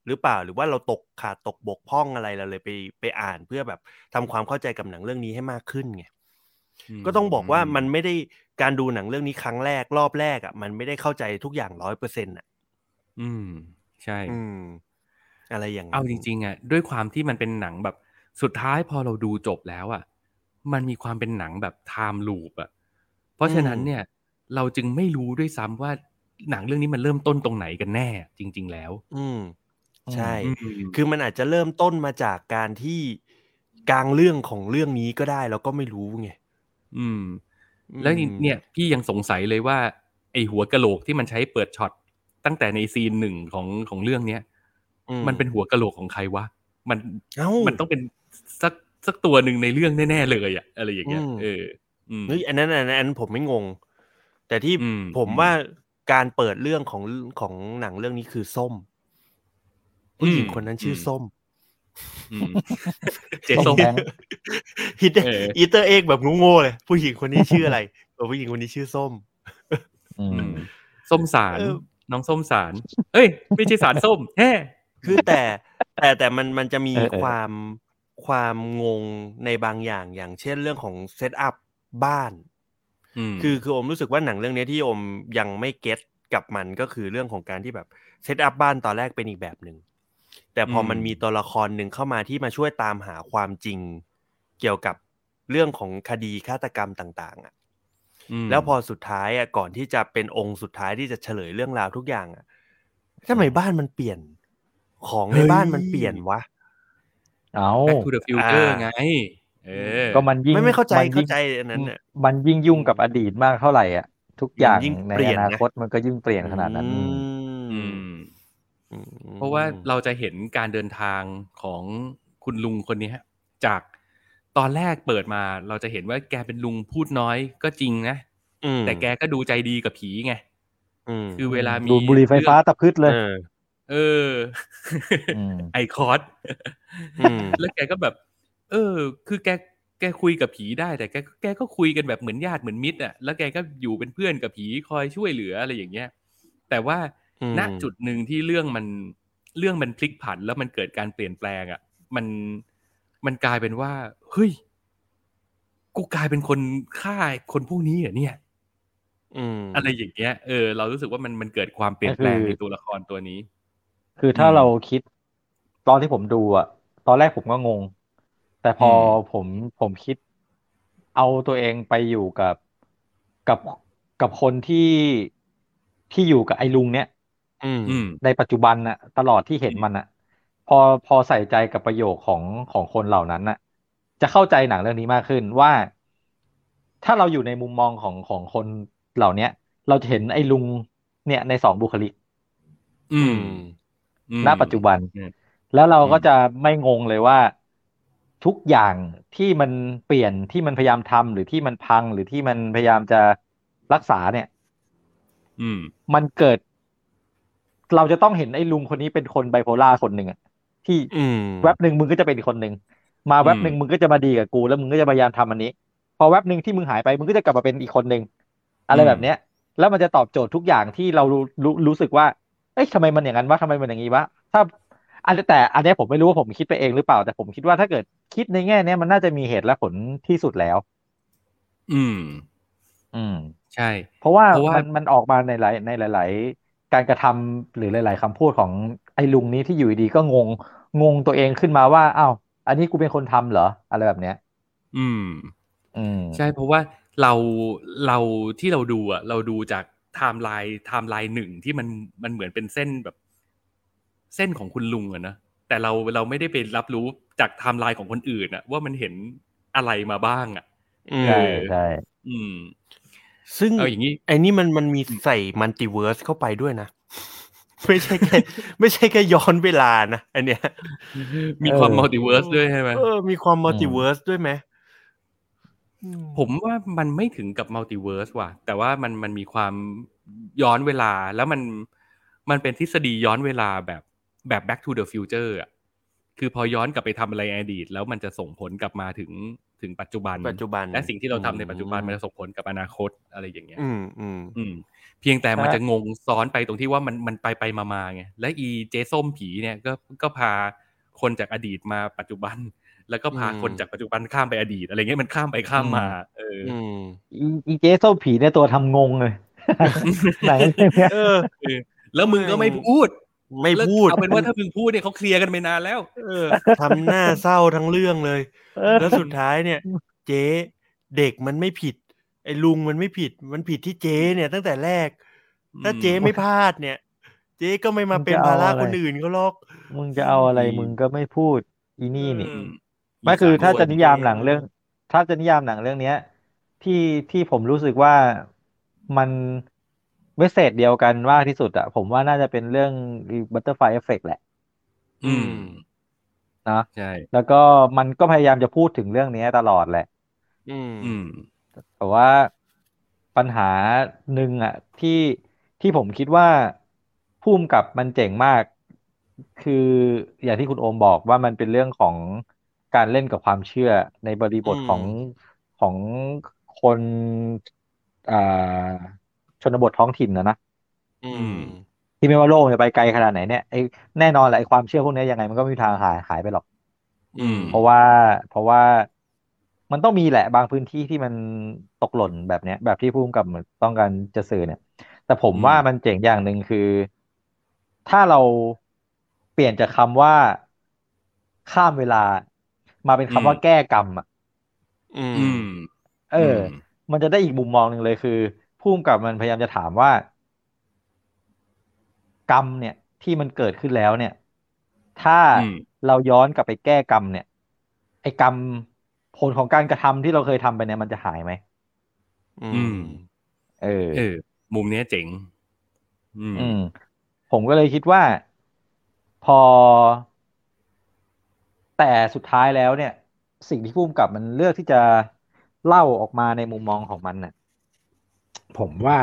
หรือเปล่าหรือว่าเราตกขาดตกบกพร่องอะไรเราเลยไปไปอ่านเพื่อแบบทำความเข้าใจกับหนังเรื่องนี้ให้มากขึ้นไงก็ต้องบอกว่ามันไม่ได้การดูหนังเรื่องนี้ครั้งแรกรอบแรกอะมันไม่ได้เข้าใจทุกอย่างร้อยเปอร์เซ็นต์อะ อืม ใช่ อืม อะไรอย่างนั้นเอาจริง ๆอะด้วยความที่มันเป็นหนังแบบสุดท้ายพอเราดูจบแล้วอะ มันมีความเป็นหนังแบบไทม์ลูปอะ เพราะฉะนั้นเนี่ย เราจึงไม่รู้ด้วยซ้ำว่าหนังเรื่องนี้มันเริ่มต้นตรงไหนกันแน่ จริง ๆ แล้ว อืม ใช่อืมคือมันอาจจะเริ่มต้นมาจากการที่กลางเรื่องของเรื่องนี้ก็ได้เราก็ไม่รู้ไงอืมอืม แล้วเนี่ยพี่ยังสงสัยเลยว่า ไอหัวกะโหลกที่มันใช้เปิดช็อตตั้งแต่ในซีนหนึ่งของของเรื่องเนี้ยอืมันเป็นหัวกะโหลกของใครวะมันเอ้ามันต้องเป็นสักสักตัวหนึ่งในเรื่องแน่ๆเลยอะอะไรอย่างเงี้ยอืมเอออืมเฮ้ยอันนั้นอันนั้นอันนั้นผมไม่งง แต่ที่อืมผมอืมว่าการเปิดเรื่องของของหนังเรื่องนี้คือส้ม ผู้หญิงอืมคนนั้นชื่ออมส้มอืมเจส้ส้มมแบงค์ฮิตเอออีเตอร์เอ็กแบบโง่ๆเลย ผู้หญิงคนนี้ชื่ออะไรเออผู้หญิงคนนี้ชื่อส้มอือืมมส้มสารเออน้องส้มสารเอ้ย ไม่ใช่สารส้มแฮ่คือแต่แต่แต่มันมันจะมีเออเออความความงงในบางอย่างอย่างเช่นเรื่องของเซตอัพบ้านมคือคืออมรู้สึกว่าหนังเรื่องเนี้ยที่อมยังไม่เก็ตกับมันก็คือเรื่องของการที่แบบเซตอัพบ้านตอนแรกเป็นอีกแบบหนึ่ง แต่พอมันมีตัวละครหนึ่งเข้ามาที่มาช่วยตามหาความจริง เกี่ยวกับเรื่องของคดีฆาตกรรมต่างๆ อะมแล้วพอสุดท้ายอะก่อนที่จะเป็นองค์สุดท้ายที่จะเฉลยเรื่องราวทุกอย่างอะทำไมบ้านมันเปลี่ยน ของในบ้านมันเปลี่ยนวะเอา Back to the Future อ่าไงเออก็มันยิ่งไม่ไม่เข้าใจนยิ่เข้างใจอันนั้นอะมันยิ่งยุ่งกับอดีตมากเท่าไหร่อะทุกอย่างยิ่งในเปลี่ยอนนานะคตมันก็ยิ่งเปลี่ยนขนาดนั้นอือืมมอืม เพราะว่าเราจะเห็นการเดินทางของคุณลุงคนนี้ฮะจากตอนแรกเปิดมา เราจะเห็นว่าแกเป็นลุงพูดน้อยก็จริงนะอืมแต่แกก็ดูใจดีกับผีไงอืมคือเวลามีดูดบุหรี่ไฟฟ้าตะพืชเลยเออเอออืมไอคอร์สอืมแล้วแกก็แบบ เออ คือแกแกคุยกับผีได้แต่แกแกก็คุยกันแบบเหมือนญาติเหมือนมิตรอะแล้วแกก็อยู่เป็นเพื่อนกับผีคอยช่วยเหลืออะไรอย่างเงี้ยแต่ว่าอืม ณจุดหนึ่งที่เรื่องมันเรื่องมันพลิกผันแล้วมันเกิดการเปลี่ยนแปลงอะ มันมันกลายเป็นว่าเฮ้ยกูกลายเป็นคนฆ่าคนพวกนี้เหรอเนี่ยอืมอะไรอย่างเงี้ยเออเรารู้สึกว่ามันมันเกิดความเปลี่ยนแปลงก็คือในตัวละครตัวนี้ คือถ้าอืมเราคิด ตอนที่ผมดูอะ ตอนแรกผมก็งง แต่พออมผมผมคิด เอาตัวเองไปอยู่กับกับกับคนที่ที่อยู่กับไอ้ลุงเนี้ยอืมอืม ในปัจจุบันน่ะ ตลอดที่เห็นมันน่ะ พอพอใส่ใจกับประโยคของของคนเหล่านั้นน่ะ จะเข้าใจหนังเรื่องนี้มากขึ้นว่า ถ้าเราอยู่ในมุมมองของของคนเหล่าเนี้ย เราจะเห็นไอ้ลุงเนี่ยในสองบุคลิก อือืมมอืมณปัจจุบันอืมแล้วเราก็อืมจะไม่งงเลยว่า ทุกอย่างที่มันเปลี่ยนที่มันพยายามทำหรือที่มันพังหรือที่มันพยายามจะรักษาเนี่ย อืม มันเกิด เราจะต้องเห็นไอ้ลุงคนนี้เป็นคนไบโพล่าคนหนึ่งอะที่อืมแวบหนึ่งมึงก็จะเป็นอีกคนหนึ่งมาแวบหนึ่งอืมมึงก็จะมาดีกับกู แล้วมึงก็จะพยายามทำอันนี้ พอแวบหนึ่งที่มึงหายไปมึงก็จะกลับมาเป็นอีกคนหนึ่งอะไรแบบเนี้ย แล้วมันจะตอบโจทย์ทุกอย่างที่เรารู้รู้รู้สึกว่าเอ้ยทำไมมันอย่างนั้นวะทำไมมันอย่างนี้วะถ้าอันแต่อันเนี้ยผมไม่รู้ว่าผมคิดไปเองหรือเปล่า แต่ผมคิดว่าถ้าเกิดคิดในแง่เนี้ยมันน่าจะมีเหตุและผลที่สุดแล้ว อืม อืม ใช่ เพราะว่าเพราะว่ามัมันมันออกมาในหลายในหลาย ๆ การกระทำหรือหลาย ๆคำพูดของไอ้ลุงนี้ที่อยู่ดีๆก็งงงงตัวเองขึ้นมาว่าอ้าวอันนี้กูเป็นคนทำเหรออะไรแบบเนี้ย อืม อืมใช่เพราะว่าเราเราที่เราดูอะ เราดูจากtimeline timeline หนึ่งที่มันมันเหมือนเป็นเส้นแบบ เส้นของคุณลุงอะนะแต่เราเราไม่ได้ไปรับรู้จากไทม์ไลน์ของคนอื่นอะว่ามันเห็นอะไรมาบ้างอะอืมใช่ใช่อืม ซึ่งเอาอย่างนี้ไอ้นี่มันมันมีใส่ multiverse เข้าไปด้วยนะ ไม่ใช่แค่ไม่ใช่แค่ย้อนเวลานะอันเนี้ย มีความ multiverse ด้วยใช่ไหมเออมีความ multiverseิร์สด้วยไหมอืผมว่ามันไม่ถึงกับมัลติเวิร์สว่ะ แต่ว่ามันมันมีความย้อนเวลาแล้วมันมันเป็นทฤษฎีย้อนเวลาแบบแบบ back to the future อะคือพอย้อนกลับไปทำอะไรในอดีต แล้วมันจะส่งผลกลับมาถึง ถึงปัจจุบันปัจจุบัน และสิ่งที่เราทำในปัจจุบันมันจะส่งผลกับอนาคตอะไรอย่างเงี้ย อืมอืมอืมเพียงแต่มันจะงงซ้อนไปตรงที่ว่ามันมันไปไปมามาไงและอีเจส้มผีเนี่ยก็ก็พาคนจากอดีตมาปัจจุบัน แล้วก็พาอืมคนจากปัจจุบันข้ามไปอดีต อะไรเงี้ยมันข้ามไปข้ามมา เอออืมอีอีเจ๊ส้มผีเนี่ยตัวทำงงเลยหนังเรื่องเนี้ยเออเออแล้วมึงก็ไม่พูด ไม่แล้วพูดเอาเป็นว่าถ้ามึงพูดเนี่ยเขาเคลียร์กันไปนานแล้ว เออทำหน้าเศร้าทั้งเรื่องเลยเออแล้วสุดท้ายเนี่ย เจ๊เด็กมันไม่ผิด ไอ้ลุงมันไม่ผิด มันผิดที่เจ๊เนี่ย ตั้งแต่แรก ถ้าเจ๊ไม่พลาดเนี่ย เจ๊ก็ไม่มาเป็นภาระคนอื่นเขาหรอก มึงจะเอาอะไรอืมมึงก็ไม่พูด อีนี่นี่อืมไม่คือถ้าจะสนิยามหนังเรื่อง ถ้าจะนิยามหนังเรื่องเนี้ย ที่ที่ผมรู้สึกว่ามัน เมสเซจเดียวกันมากที่สุดอะผมว่าน่าจะเป็นเรื่อง Butterfly Effect แหละ อืมนะใช่แล้วก็มันก็พยายามจะพูดถึงเรื่องนี้ตลอดแหละอืมอืมแต่ว่าปัญหาหนึ่งอะที่ที่ผมคิดว่าพุ่มกับมันเจ๋งมาก คืออย่างที่คุณโอมบอกว่ามันเป็นเรื่องของการเล่นกับความเชื่อในบริบทอืมของของคนอ่า ชนบทท้องถิ่นนะนะอืมที่ไม่ว่าโลกจะไปไกลขนาดไหนเนี่ยไอ้แน่นอนแหละไอ้ความเชื่อพวกนี้ยังไงมันก็ไม่มีทางหายหายไปหรอกอืมเพราะว่าเพราะว่ามันต้องมีแหละบางพื้นที่ที่มันตกหล่นแบบเนี้ย แบบที่ผู้กำกับต้องการจะสื่อเนี่ย แต่ผมอืมว่ามันเจ๋งอย่างหนึ่งคือ ถ้าเราเปลี่ยนจากคำว่าข้ามเวลา มาเป็นคำว่าแก้กรรมอะอือืมมเอออ มันจะได้อีกมุมมองหนึ่งเลยคือ ผู้กำกับมันพยายามจะถามว่า กรรมเนี่ยที่มันเกิดขึ้นแล้วเนี่ย ถ้าอืมเราย้อนกลับไปแก้กรรมเนี่ย ไอ้กรรมผลของการกระทำที่เราเคยทำไปเนี่ยมันจะหายไหมอืม เออเออ มุมเนี้ยเจ๋งอืมอืม ผมก็เลยคิดว่า พอ แต่สุดท้ายแล้วเนี่ย สิ่งที่พุ่มกับมันเลือกที่จะเล่าออกมาในมุมมองของมันน่ะ ผมว่า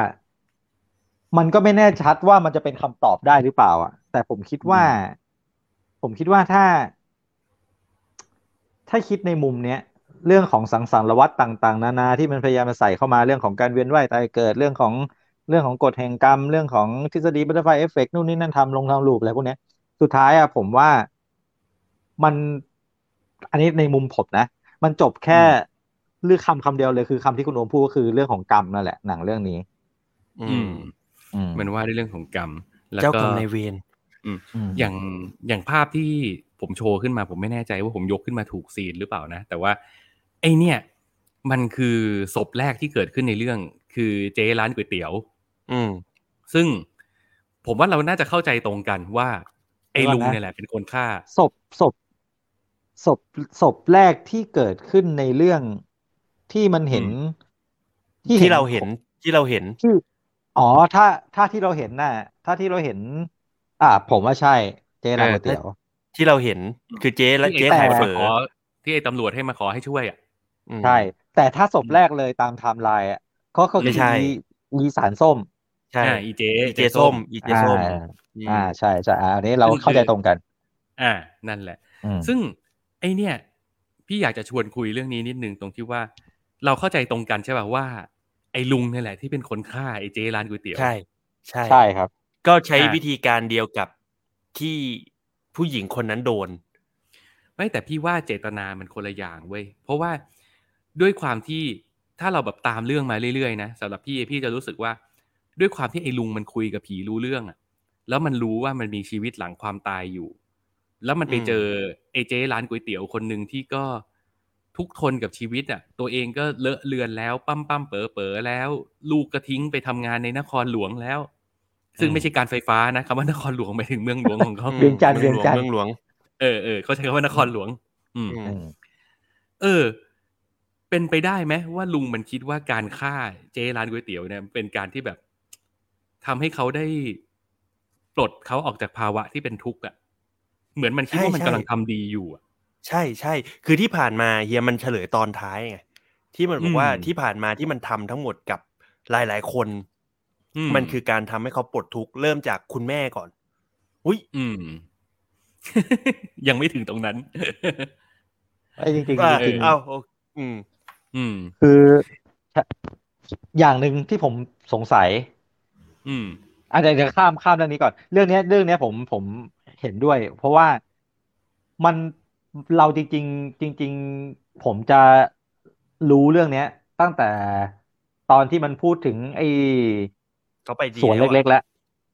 มันก็ไม่แน่ชัดว่ามันจะเป็นคำตอบได้หรือเปล่าอะ แต่ผมคิดว่า ผมคิดว่าถ้า ถ้าคิดในมุมเนี้ยเรื่องของสังสารวัฏต่าง ๆ นานาที่มันพยายามมาใส่เข้ามาเรื่องของการเวียนว่ายตายเกิดเรื่องของเรื่องของกฎแห่งกรรม เรื่องของทฤษฎี butterfly effect นู่นนี่นั่น time ลง time loop อะไรพวกเนี้ยสุดท้ายอะผมว่ามันอันนี้ในมุมผมนะ มันจบแค่ เลือกคำคำเดียวเลยคือคำที่คุณโอมพูดก็คือเรื่องของกรรมนั่นแหละหนังเรื่องนี้ อือืมมอืมมันว่าด้วยเรื่องของกรรมแล้วเจ้าก็กรรมนายเวรอืมอย่างอย่างภาพที่ผมโชว์ขึ้นมาผมไม่แน่ใจว่าผมยกขึ้นมาถูกซีนหรือเปล่านะ แต่ว่าไอเนี่ย มันคือศพแรกที่เกิดขึ้นในเรื่อง คือเจ๊ร้านก๋วยเตี๋ยว อืม ซึ่งผมว่าเราน่าจะเข้าใจตรงกันว่า ไอ้เดี๋ยวก่อนลุงนะเนี่ยแหละเป็นคนฆ่าศพศพศพศพแรกที่เกิดขึ้นในเรื่อง ที่มันเห็นที่เราเห็นที่เราเห็นที่อ๋อ ถ้าถ้าที่เราเห็นน่ะ ถ้าที่เราเห็น อ่า ผมว่าใช่ เจ๊ร้านก๋วยเตี๋ยว ที่เราเห็นคือเจ๊และที่เจ๊ไอ้ขายตำรวจเฝอขอที่ไอ้ตำรวจให้มาขอให้ช่วยอะอืมใช่ แต่ถ้าศพแรกเลยตามไทม์ไลน์อะก็คือไม่ใช่อีอีสารส้ม ใช่อ่าอีเจอีเจส้มอีเจส้ม อ่าอืมอ่าใช่ใช่อ่าอันนี้เราซึ่งเข้าใจคือตรงกัน อ่า นั่นแหละอืมซึ่งไอเนี่ย พี่อยากจะชวนคุยเรื่องนี้นิดนึงตรงที่ว่า เราเข้าใจตรงกันใช่ป่ะว่า ไอ้ลุงเนี่ยแหละที่เป็นคนฆ่าไอ้เจ๊ร้านก๋วยเตี๋ยวใช่ใช่ใช่ครับ ก็ใช้อะวิธีการเดียวกับที่ผู้หญิงคนนั้นโดน ไม่แต่พี่ว่าเจตนามันคนละอย่างเว้ยเพราะว่าด้วยความที่ถ้าเราแบบตามเรื่องมาเรื่อยๆนะสำหรับพี่พี่จะรู้สึกว่าด้วยความที่ไอ้ลุงมันคุยกับผีรู้เรื่องอะแล้วมันรู้ว่ามันมีชีวิตหลังความตายอยู่ แล้วมันไปเจอไอ้เจ๊ร้านก๋วยเตี๋ยวคนหนึ่งที่ก็ ทุกข์ทนกับชีวิตอะตัวเองก็เลอะเลือนแล้วปั้มปั้มเป๋อเป๋อแล้ว ลูกก็ทิ้งไปทำงานในนครหลวงแล้ว ซึ่งไม่ใช่การไฟฟ้านะคำว่านครหลวงหมายถึงเมืองหลวงของเขาเวียงจันทร์เมืองหลวงเวียงจันทร์เมืองหลวงเออเออเขาใช้คำว่านครหลวงอืมอืมอืมเออ เป็นไปได้ไหมว่าลุงมันคิดว่าการฆ่าเจ๊ร้านก๋วยเตี๋ยวเนี่ย เป็นการที่แบบทำให้เขาได้ปลดเขาออกจากภาวะที่เป็นทุกข์อะเหมือนมันคิดว่ามันใช่กำใช่ลังทำดีอยู่อะ ใช่ใช่ คือที่ผ่านมาเฮียมันเฉลยตอนท้ายไงที่มันบอกว่าอืมที่ผ่านมาที่มันทำทั้งหมดกับหลาย ๆ คนอืมันคือการทำให้เขาปลดทุกข์เริ่มจากคุณแม่ก่อน อุ้ยอืม ยังไม่ถึงตรงนั้นไอ้จริงว่าๆจริงๆเอ้าโออืม อืม คืออย่างหนึ่งที่ผมสงสัย อืมอาจจะเดี๋ยวข้ามข้ามเรื่องนี้ก่อน เรื่องเนี้ยเรื่องเนี้ยผมผมเห็นด้วย เพราะว่ามัน เราจริง ๆ จริง ๆ ผมจะรู้เรื่องเนี้ย ตั้งแต่ตอนที่มันพูดถึง ไอ้เขาไปดีสวนแล้วอะเล็กๆแล้ว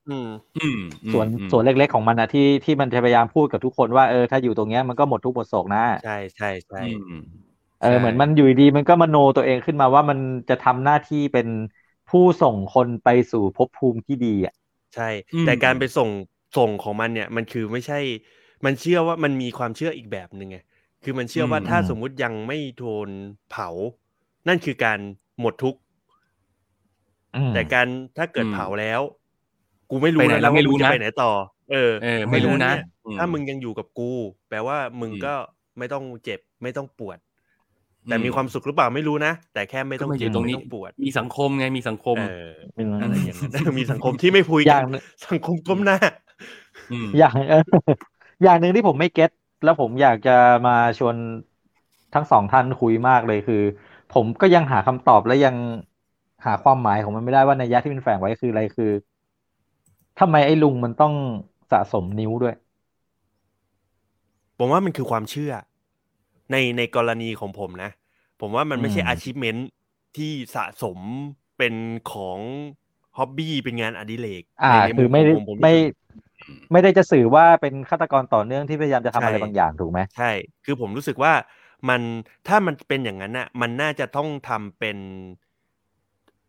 อืมอืมสวนอืมสวนเล็ก ๆ ของมันนะที่ที่มันจะพยายามพูดกับทุกคนว่าเออถ้าอยู่ตรงเนี้ยมันก็หมดทุกข์หมดโศกนะใช่ใช่ใช่อืมเออใช่เหมือนมันอยู่ดีๆมันก็มโนตัวเองขึ้นมาว่ามันจะทำหน้าที่เป็นผู้ส่งคนไปสู่ภพภูมิที่ดีอะ ใช่อืมแต่การไปส่งส่งของมันเนี่ย มันคือไม่ใช่ มันเชื่อว่ามันมีความเชื่ออีกแบบหนึ่งไงคือมันเชื่อว่าอืมถ้าสมมุติยังไม่โดนเผา นั่นคือการหมดทุกข์อืมแต่การถ้าเกิดอืมเผาแล้ว กูไม่รู้ไปไหนนะแล้วไม่รู้ว่ามึงจนะไปไหนต่อ เออเออไม่รู้นะเพาฉเยอืมถ้ามึงยังอยู่กับกู แปลว่ามึงอืมก็ไม่ต้องเจ็บไม่ต้องปวด แต่อืมมีความสุขหรือเปล่าไม่รู้นะ แต่แค่ไม่ต้องก็มาอยู่เจ็บตรงนี้ไม่ต้องปวด มีสังคมไงมีสังคมเอออืมอะไรอย่างนั้นมีสังคมที่ไม่คุยอกัย่านงสังคมก้มหน้าอืมอย่างเอออย่างหนึ่งที่ผมไม่เก็ตแล้วผมอยากจะมาชวนทั้งสองท่านคุยมากเลยคือ ผมก็ยังหาคำตอบและยังหาความหมายของมันไม่ได้ว่าในยยะที่มันแฝงไว้คืออะไรคือทำไมไอ้ลุงมันต้องสะสมนิ้วด้วย ผมว่ามันคือความเชื่อ ในในกรณีของผมนะ ผมว่ามันไม่ใช่อืม achievement ที่สะสมเป็นของฮ็อบบี้เป็นงานอดิเรกอ่าในในคือไม่ได้ผผไม่รู้สึก ไม่ได้จะสื่อว่าเป็นฆาตกรต่อเนื่องที่พยายามจะทำอะไรใช่บางอย่างถูกไหมใช่ คือผมรู้สึกว่ามันถ้ามันเป็นอย่างนั้นน่ะ มันน่าจะต้องทำเป็น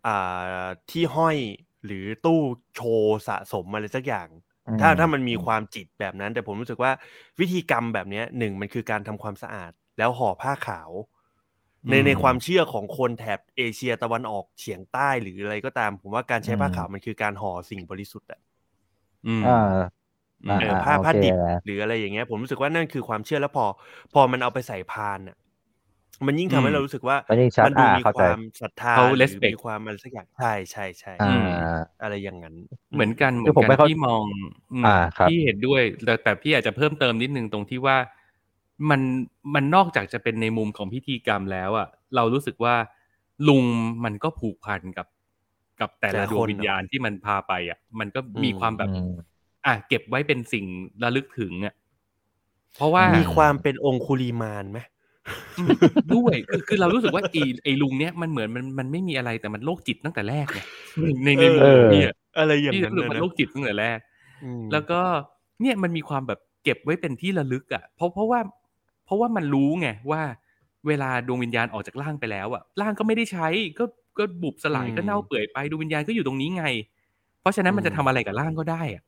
อ่าที่ห้อยหรือตู้โชว์สะสมอะไรสักอย่างอืมถ้าถ้ามันมีความจิตแบบนั้น แต่ผมรู้สึกว่าวิธีกรรมแบบเนี้ยหนึ่งมันคือการทำความสะอาด แล้วห่อผ้าขาว ในอืมในความเชื่อของคนแถบเอเชียตะวันออกเฉียงใต้หรืออะไรก็ตาม ผมว่าการใช้ผ้าขาวมันคือการห่อสิ่งบริสุทธิ์อะ อืมอ่าอืมเอออ่าผ้าโอเคผ้าดิบนะหรืออะไรอย่างเงี้ย ผมรู้สึกว่านั่นคือความเชื่อแล้วพอ พอมันเอาไปใส่พานอะ มันยิ่งทำให้อืมเรารู้สึกว่ามันยิ่งชัดมันดูอ่ามีเข้าคใจวามศรัทธาเขาหรือ respect มีความอะไรสักอย่างใช่ใช่ใช่อ่าอะไรอย่างนั้น เหมือนกันเหมืคืออนผมไม่กันเข้าที่มองมอ่าครับพี่เห็นด้วยแต่แต่พี่อาจจะเพิ่มเติมนิดนึงตรงที่ว่ามันมันนอกจากจะเป็นในมุมของพิธีกรรมแล้วอะ เรารู้สึกว่าลุงมันก็ผูกพันกับ กับแต่ละดวงวิญญาณที่มันพาไปอะ มันก็มีความแบบอืมอะเก็บไว้เป็นสิ่งระลึกถึงอะเพราะว่ามีความเป็นองคุลีมานไหมอืมด้วยคือคือเรารู้สึกว่าไอ้ไอ้ลุงเนี้ยมันเหมือนมันมันไม่มีอะไรแต่มันโรคจิตตั้งแต่แรกไงในในมุมเออของพี่อะอะไรอย่างพี่นั้นรู้สึกนะมันนะโรคจิตตั้งแต่แรกอืมแล้วก็เนี่ยมันมีความแบบเก็บไว้เป็นที่ระลึกอะเพราะเพราะว่า เพราะว่ามันรู้ไงว่า เวลาดวงวิญญาณออกจากร่างไปแล้วอะร่างก็ไม่ได้ใช้ก็ ก็บุบสลายก็เน่าเปื่อยไปดวงวิญญาณก็อยู่ตรงนี้ไง เพราะฉะนั้นมันจะทำอะไรกับร่างก็ได้อะ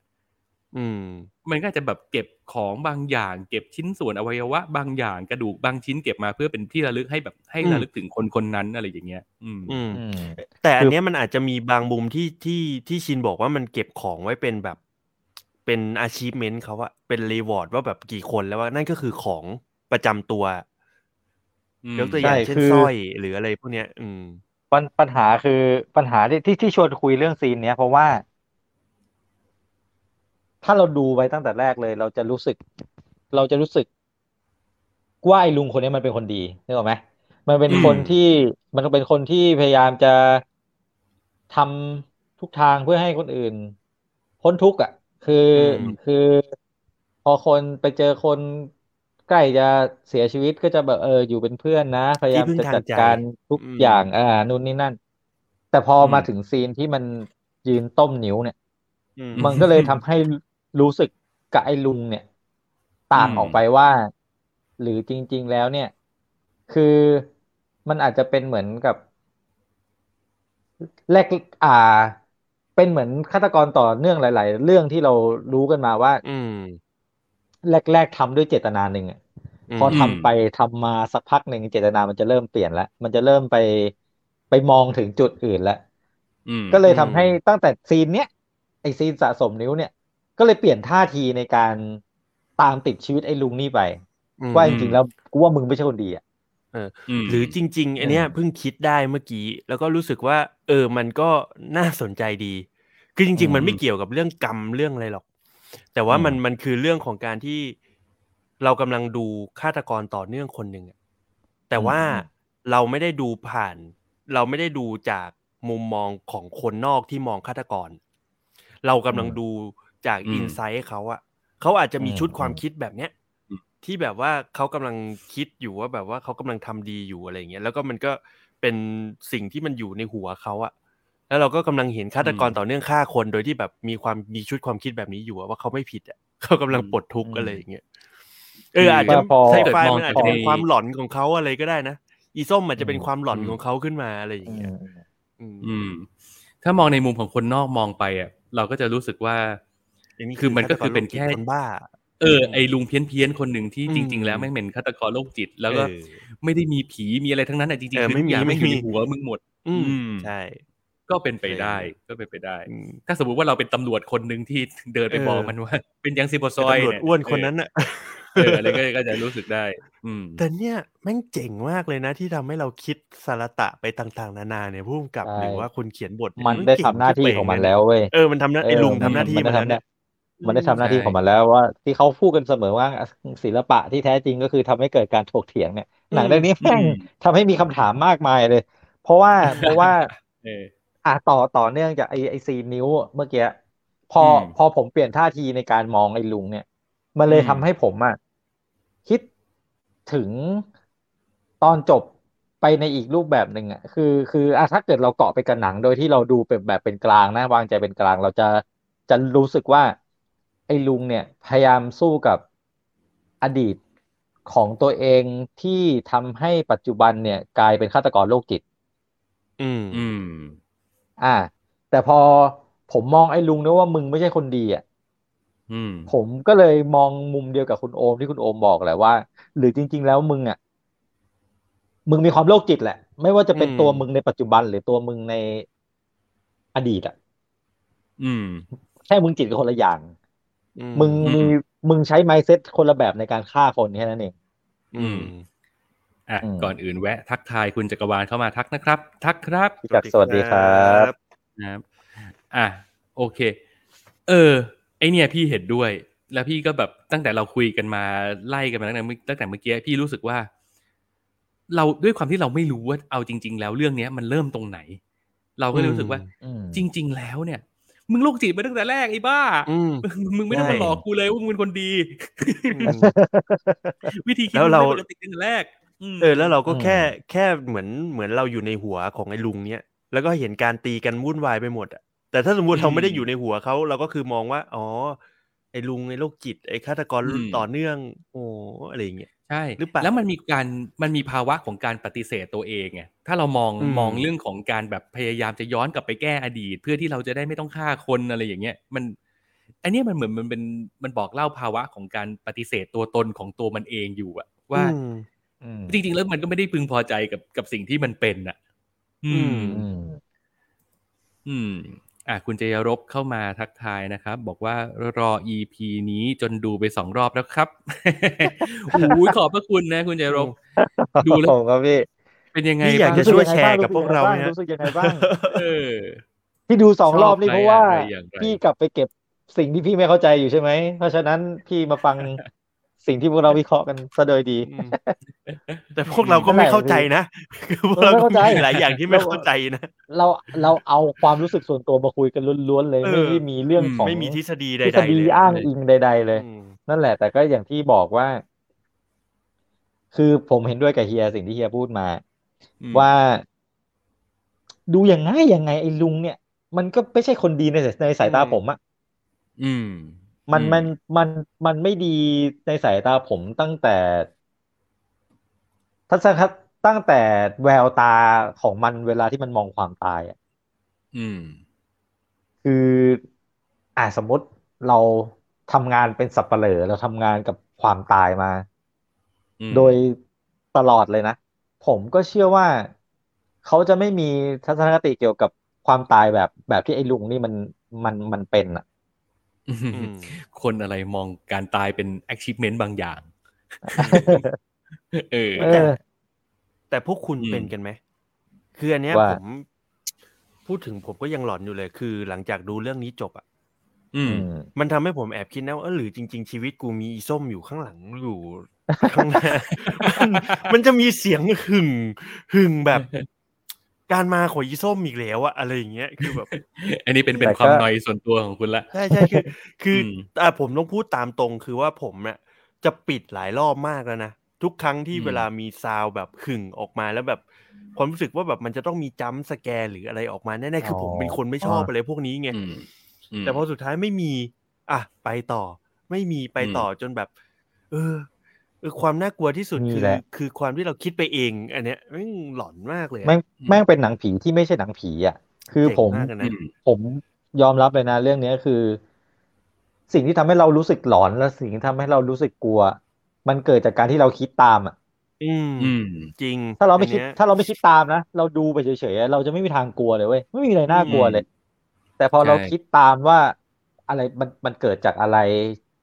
อืม มันก็อาจจะแบบเก็บของบางอย่าง เก็บชิ้นส่วนอวัยวะ บางอย่างกระดูกบางชิ้นเก็บมาเพื่อเป็นที่ระลึกให้แบบให้อืมระลึกถึงคนคนนั้นอะไรอย่างเงี้ย อืมอืมอืมแต่อันคือเนี้ยมันอาจจะมีบางมุมที่ที่ที่ชินบอกว่ามันเก็บของไว้เป็นแบบ เป็น achievement เขาอะเป็น reward ว่าแบบกี่คนแล้วว่านั่นก็คือของประจำตัวอืมยกตัวอย่างใช่เช่นคือสร้อยหรืออะไรพวกเนี้ย อืม ปัญปัญหาคือปัญหาที่ที่ที่ชวนคุยเรื่องซีนเนี้ยเพราะว่า ถ้าเราดูไว้ตั้งแต่แรกเลย เราจะรู้สึก เราจะรู้สึกว่าไอ้ลุงคนนี้มันเป็นคนดีนึกออกไหมมันเป็นคนอืมที่มันเป็นคนที่พยายามจะทำทุกทางเพื่อให้คนอื่น พ้นทุกข์อะ คืออมคือ พอคนไปเจอคน ใกล้จะเสียชีวิตก็จะแบบเอออยู่เป็นเพื่อนนะ พยายามที่พึ่งจะทางจัดใจการทุกอืมอย่างอ่านู่นนี่นั่น แต่พออมมาถึงซีนที่มันยืนต้มนิ้วเนี่ยอืมมันก็เลยทำให้รู้สึกกับไอ้ลุงเนี่ย ต่างอืมออกไปว่า หรือจริง ๆ แล้วเนี่ย คือมันอาจจะเป็นเหมือนกับ แรกอ่า เป็นเหมือนฆาตกรต่อเนื่องหลาย ๆ เรื่องที่เรารู้กันมาว่า อืมแรก ๆทำด้วยเจตนาหนึ่งอะอืม พอทำไปทำมาสักพักหนึ่งเจตนามันจะเริ่มเปลี่ยนแล้ว มันจะเริ่มไปไปมองถึงจุดอื่นแล้วอืมก็เลยทำอืมให้ตั้งแต่ซีนเนี้ยไอซีนสะสมนิ้วเนี่ย ก็เลยเปลี่ยนท่าทีในการตามติดชีวิตไอ้ลุงนี่ไปมว่าจริงๆแล้วกูว่ามึงไม่ใช่คนดีอะมหรือจริง ๆ อันเนี้ยเพิ่งคิดได้เมื่อกี้ แล้วก็รู้สึกว่า เออ มันก็น่าสนใจดี คือจริง ๆ มันไม่เกี่ยวกับเรื่องกรรมเรื่องอะไรหรอก แต่ว่ามันมันคือเรื่องของการที่ เรากำลังดูฆาตกรต่อเนื่องคนหนึ่งอะแต่ว่าเราไม่ได้ดูผ่าน เราไม่ได้ดูจากมุมมองของคนนอกที่มองฆาตกร เรากำลังดูจากอืมอินไซต์เขาอะเขาอาจจะมีอืมชุดความอืมคิดแบบเนี้ยอืมที่แบบว่าเขากำลังคิดอยู่ว่าแบบว่าเขากำลังทำดีอยู่อะไรอย่างเงี้ยแล้วก็มันก็เป็นสิ่งที่มันอยู่ในหัวเขาอะแล้วเราก็กำลังเห็นฆาตกรอืมต่อเนื่องฆ่าคนโดยที่แบบมีความมีชุดความคิดแบบนี้อยู่อะว่าเขาไม่ผิดอะเขากำลังปลดทุกข์อืมอะไรอย่างเงี้ย เอออาจจะพอไซถ้าเกิดไฟมองมันอาจจะเป็นในความหลอนของเขาอะไรก็ได้นะอีส้มอาจจะเป็นอืมความหลอนอืมของเขาขึ้นมาอะไรอย่างเงี้ยอืมอืม ถ้ามองในมุมของคนนอกมองไปอะ เราก็จะรู้สึกว่าย่างคือมันก็คือเป็นแค่ฆาตกรโรจิตคนบ้า เออไอ้ลุงเพี้ยนเพี้ยนๆคนหนึ่งที่อืมจริง ๆ แล้วแม่งเป็นฆาตกรโรคจิต แล้วก็เออไม่ได้มีผีมีอะไรทั้งนั้นอะจริงเออๆคือไม่ทุกมีอย่างไม่ไม่อยู่มีในหัวมึงหมดอืมอืมใช่ก็เป็นไปได้ก็เป็นไปได้อืมถ้าสมมติว่าเราเป็นตำรวจคนหนึ่งที่เดินไปเออบอกมันว่า เป็นยังซิบซไอ้อยตำรวจเยอ้วนคนนั้นน่ะ เอออะไรก็ก็จะรู้สึกได้ อืมแต่เนี่ยแม่งเจ๋งมากเลยนะที่ทำให้เราคิดสารตะไปต่างๆ นานาเนี่ยผู้กำกับใช่หรือว่าคนเขียนบทเยมันได้เก่ทำหน้าที่เป่ของมันเยแล้วเว้ยเออมันทำหน้าไอ้ลุงทำหน้าที่มัมาแล้วเนี่ยมันได้ทำหน้าที่ใช่ของมันแล้วว่าที่เขาพูดกันเสมอว่าศิลปะที่แท้จริงก็คือทำให้เกิดการถกเถียงเนี่ยหนังเรื่องนี้แม่งอืมทำให้มีคำถามมากมายเลย เพราะว่าเพราะว่าเอออะต่อต่อเนื่องจากไอไอซีนนิ้วเมื่อกี้พออืมพอผมเปลี่ยนท่าทีในการมองไอ้ลุงเนี่ย มันเลยอืมทำให้ผมอะคิดถึงตอนจบไปในอีกรูปแบบหนึ่งอะคือคืออะถ้าเกิดเราเกาะไปกับหนังโดยที่เราดูเป็นแบบเป็นกลางนะวางใจเป็นกลาง เราจะจะรู้สึกว่า ไอ้ลุงเนี่ย พยายามสู้กับอดีตของตัวเองที่ทำให้ปัจจุบันเนี่ย กลายเป็นฆาตกรโรคจิต อืมอืม อ่า แต่พอผมมองไอ้ลุงนะว่ามึงไม่ใช่คนดีอะอืม ผมก็เลยมองมุมเดียวกับคุณโอมที่คุณโอมบอกแหละว่า หรือจริง ๆ แล้วมึงอะ มึงมีความโรคจิตแหละ ไม่ว่าจะเป็นอืมตัวมึงในปัจจุบันหรือตัวมึงในอดีตอะอืมแค่มึงจิตกับคนละอย่างอืมึงอืมมีมึงใช้ไมเซ็ตคนละแบบในการฆ่าคนแค่นั้นเองอืมอะอืมก่อนอื่นแวะ ทักทายคุณจักรวาลเข้ามาทักนะครับ ทักครับพี่จักรสวัสดีครับนะครับ อะโอเค เออ ไอเนี่ยพี่เห็นด้วย แล้วพี่ก็แบบตั้งแต่เราคุยกันมาไล่กันมาตั้งแต่เมื่อตั้งแต่เมื่อกี้พี่รู้สึกว่า เราด้วยความที่เราไม่รู้ว่าเอาจริง ๆ แล้วเรื่องเนี้ยมันเริ่มตรงไหน เราก็เลยรู้สึกว่าอืมจริง ๆ แล้วเนี่ยมึงโรคจิตมาตั้งแต่แรกไอ้บ้าอืมมึงมึงไม่ต้องมาใช่หลอกกูเลยว่ามึงเป็นคนดีอืมวิธีคิดแล้วมึงเราไม่ปกติตั้งแต่แรกมเออ แล้วเราก็อืมแค่แค่เหมือนเหมือนเราอยู่ในหัวของไอ้ลุงเนี้ย แล้วก็เห็นการตีกันวุ่นวายไปหมดอะ แต่ถ้าสมมติเราไม่ได้อยู่ในหัวเขาเราก็คือมองว่า อ๋อ ไอ้ลุงไอ้โรคจิตไอ้ฆาตกรต่อเนื่อง โอ้อะไรอย่างเงี้ยใช่หรือเปล่าแล้วมันมีการมันมีภาวะของการปฏิเสธตัวเองไงถ้าเรามองอืมมองเรื่องของการแบบพยายามจะย้อนกลับไปแก้อดีต เพื่อที่เราจะได้ไม่ต้องฆ่าคนอะไรอย่างเงี้ยมันอันเนี้ยมันเหมือนมันเป็นมันบอกเล่าภาวะของการปฏิเสธตัวตนของตัวมันเองอยู่อะว่าอืมอืมจริง ๆ แล้วมันก็ไม่ได้พึงพอใจกับกับสิ่งที่มันเป็นอะอืม อืม อืมอืมอะคุณเจยรบเข้ามาทักทายนะครับ บอกว่ารอ EP นี้จนดูไปสองรอบแล้วครับโอ้ยขอบพระคุณนะ คุณเจยรบดูแล้วผมครับพี่เป็นยังไงนี่อยากบ้างจะช่วยแชร์กับพวกเราเนี่ยรู้สึกยังไงบ้างเออที่ดูสองรอบนี่ชอบเพราะว่าอะไรอย่างไรพี่กลับไปเก็บสิ่งที่พี่ไม่เข้าใจอยู่ใช่ไหม เพราะฉะนั้นพี่มาฟัง สิ่งที่พวกเราวิเคราะห์กันซะโดยดีอืมแต่พวกเราก็ไม่เข้าใจนะคือพวกเราไม่ก็เข้าใจมีหลายอย่างที่ไม่เข้าใจนะเราเราเอาความรู้สึกส่วนตัวมาคุยกันล้วนๆเลยเออไม่ได้มีเรื่องของไม่มีทฤษฎีใดทฤษๆฎีเลยอ้างอิงใด ๆ เลยอืมนั่นแหละ แต่ก็อย่างที่บอกว่า คือผมเห็นด้วยกับเฮียสิ่งที่เฮียพูดมาอืมว่า ดูยังไงยังไงไอ้ลุงเนี่ย มันก็ไม่ใช่คนดีในในสายตาผมอะอืม มันอืมมันมันมันไม่ดีในสายตาผมตั้งแต่ทัศนคติตั้งแต่แววตาของมันเวลาที่มันมองความตายอะอืม คืออ่าสมมติเราทำงานเป็นสับปะเหร่อเราทำงานกับความตายมาอืมโดยตลอดเลยนะ ผมก็เชื่อว่าเขาจะไม่มีทัศนคติเกี่ยวกับความตายแบบแบบที่ไอ้ลุงนี่มันมันมันเป็นอะอืมอืม คนอะไรมองการตายเป็น achievement บางอย่าง เออเออแต่พวกคุณอืมเป็นกันไหม คืออันเนี้ยว่าผม พูดถึงผมก็ยังหลอนอยู่เลย คือหลังจากดูเรื่องนี้จบอะอืมอืมมันทำให้ผมแอบคิดนะว่าเออหรือจริง ๆ ชีวิตกูมีอีส้มอยู่ข้างหลังอยู่ข้างหน้ามันมันจะมีเสียงหึ่งหึ่งแบบ การมาของอีส้มอีกแล้วอะอะไรอย่างเงี้ยคือแบบ อันนี้เป็นเป็นแต่ก็ความนอยส่วนตัวของคุณละใช่ใช่คือ คืออมอะผมต้องพูดตามตรงคือว่าผมเนี่ยจะปิดหลายรอบมากแล้วนะทุกครั้งที่อืมเวลามี sound แบบหึ่งออกมาแล้วแบบความรู้สึกว่าแบบมันจะต้องมี jump scare หรืออะไรออกมาแน่ๆคือออผมเป็นคนไม่ชอบอะไรพวกนี้ไงอืมมแต่พอสุดท้ายไม่มี อะไปต่อ ไม่มีไปต่อจนแบบ เออ เออความน่ากลัวที่สุดนี่คือแหละคือความที่เราคิดไปเอง อันเนี้ยแม่งหลอนมากเลยอะแม่งแม่งเป็นหนังผีที่ไม่ใช่หนังผีอะ คือเจ๋งผมมากอะอืนะมผมยอมรับเลยนะ เรื่องนี้คือ สิ่งที่ทำให้เรารู้สึกหลอนและสิ่งที่ทำให้เรารู้สึกกลัว มันเกิดจากการที่เราคิดตามอะ อืมอืมจริง ถ้าเราไม่คิดอันนี้ยถ้าเราไม่คิดตามนะเราดูไปเฉยๆเราจะไม่มีทางกลัวเลยเว้ยไม่มีอะไรน่ากลัวเลย แต่พอใช่เราคิดตามว่าอะไรมันมันเกิดจากอะไร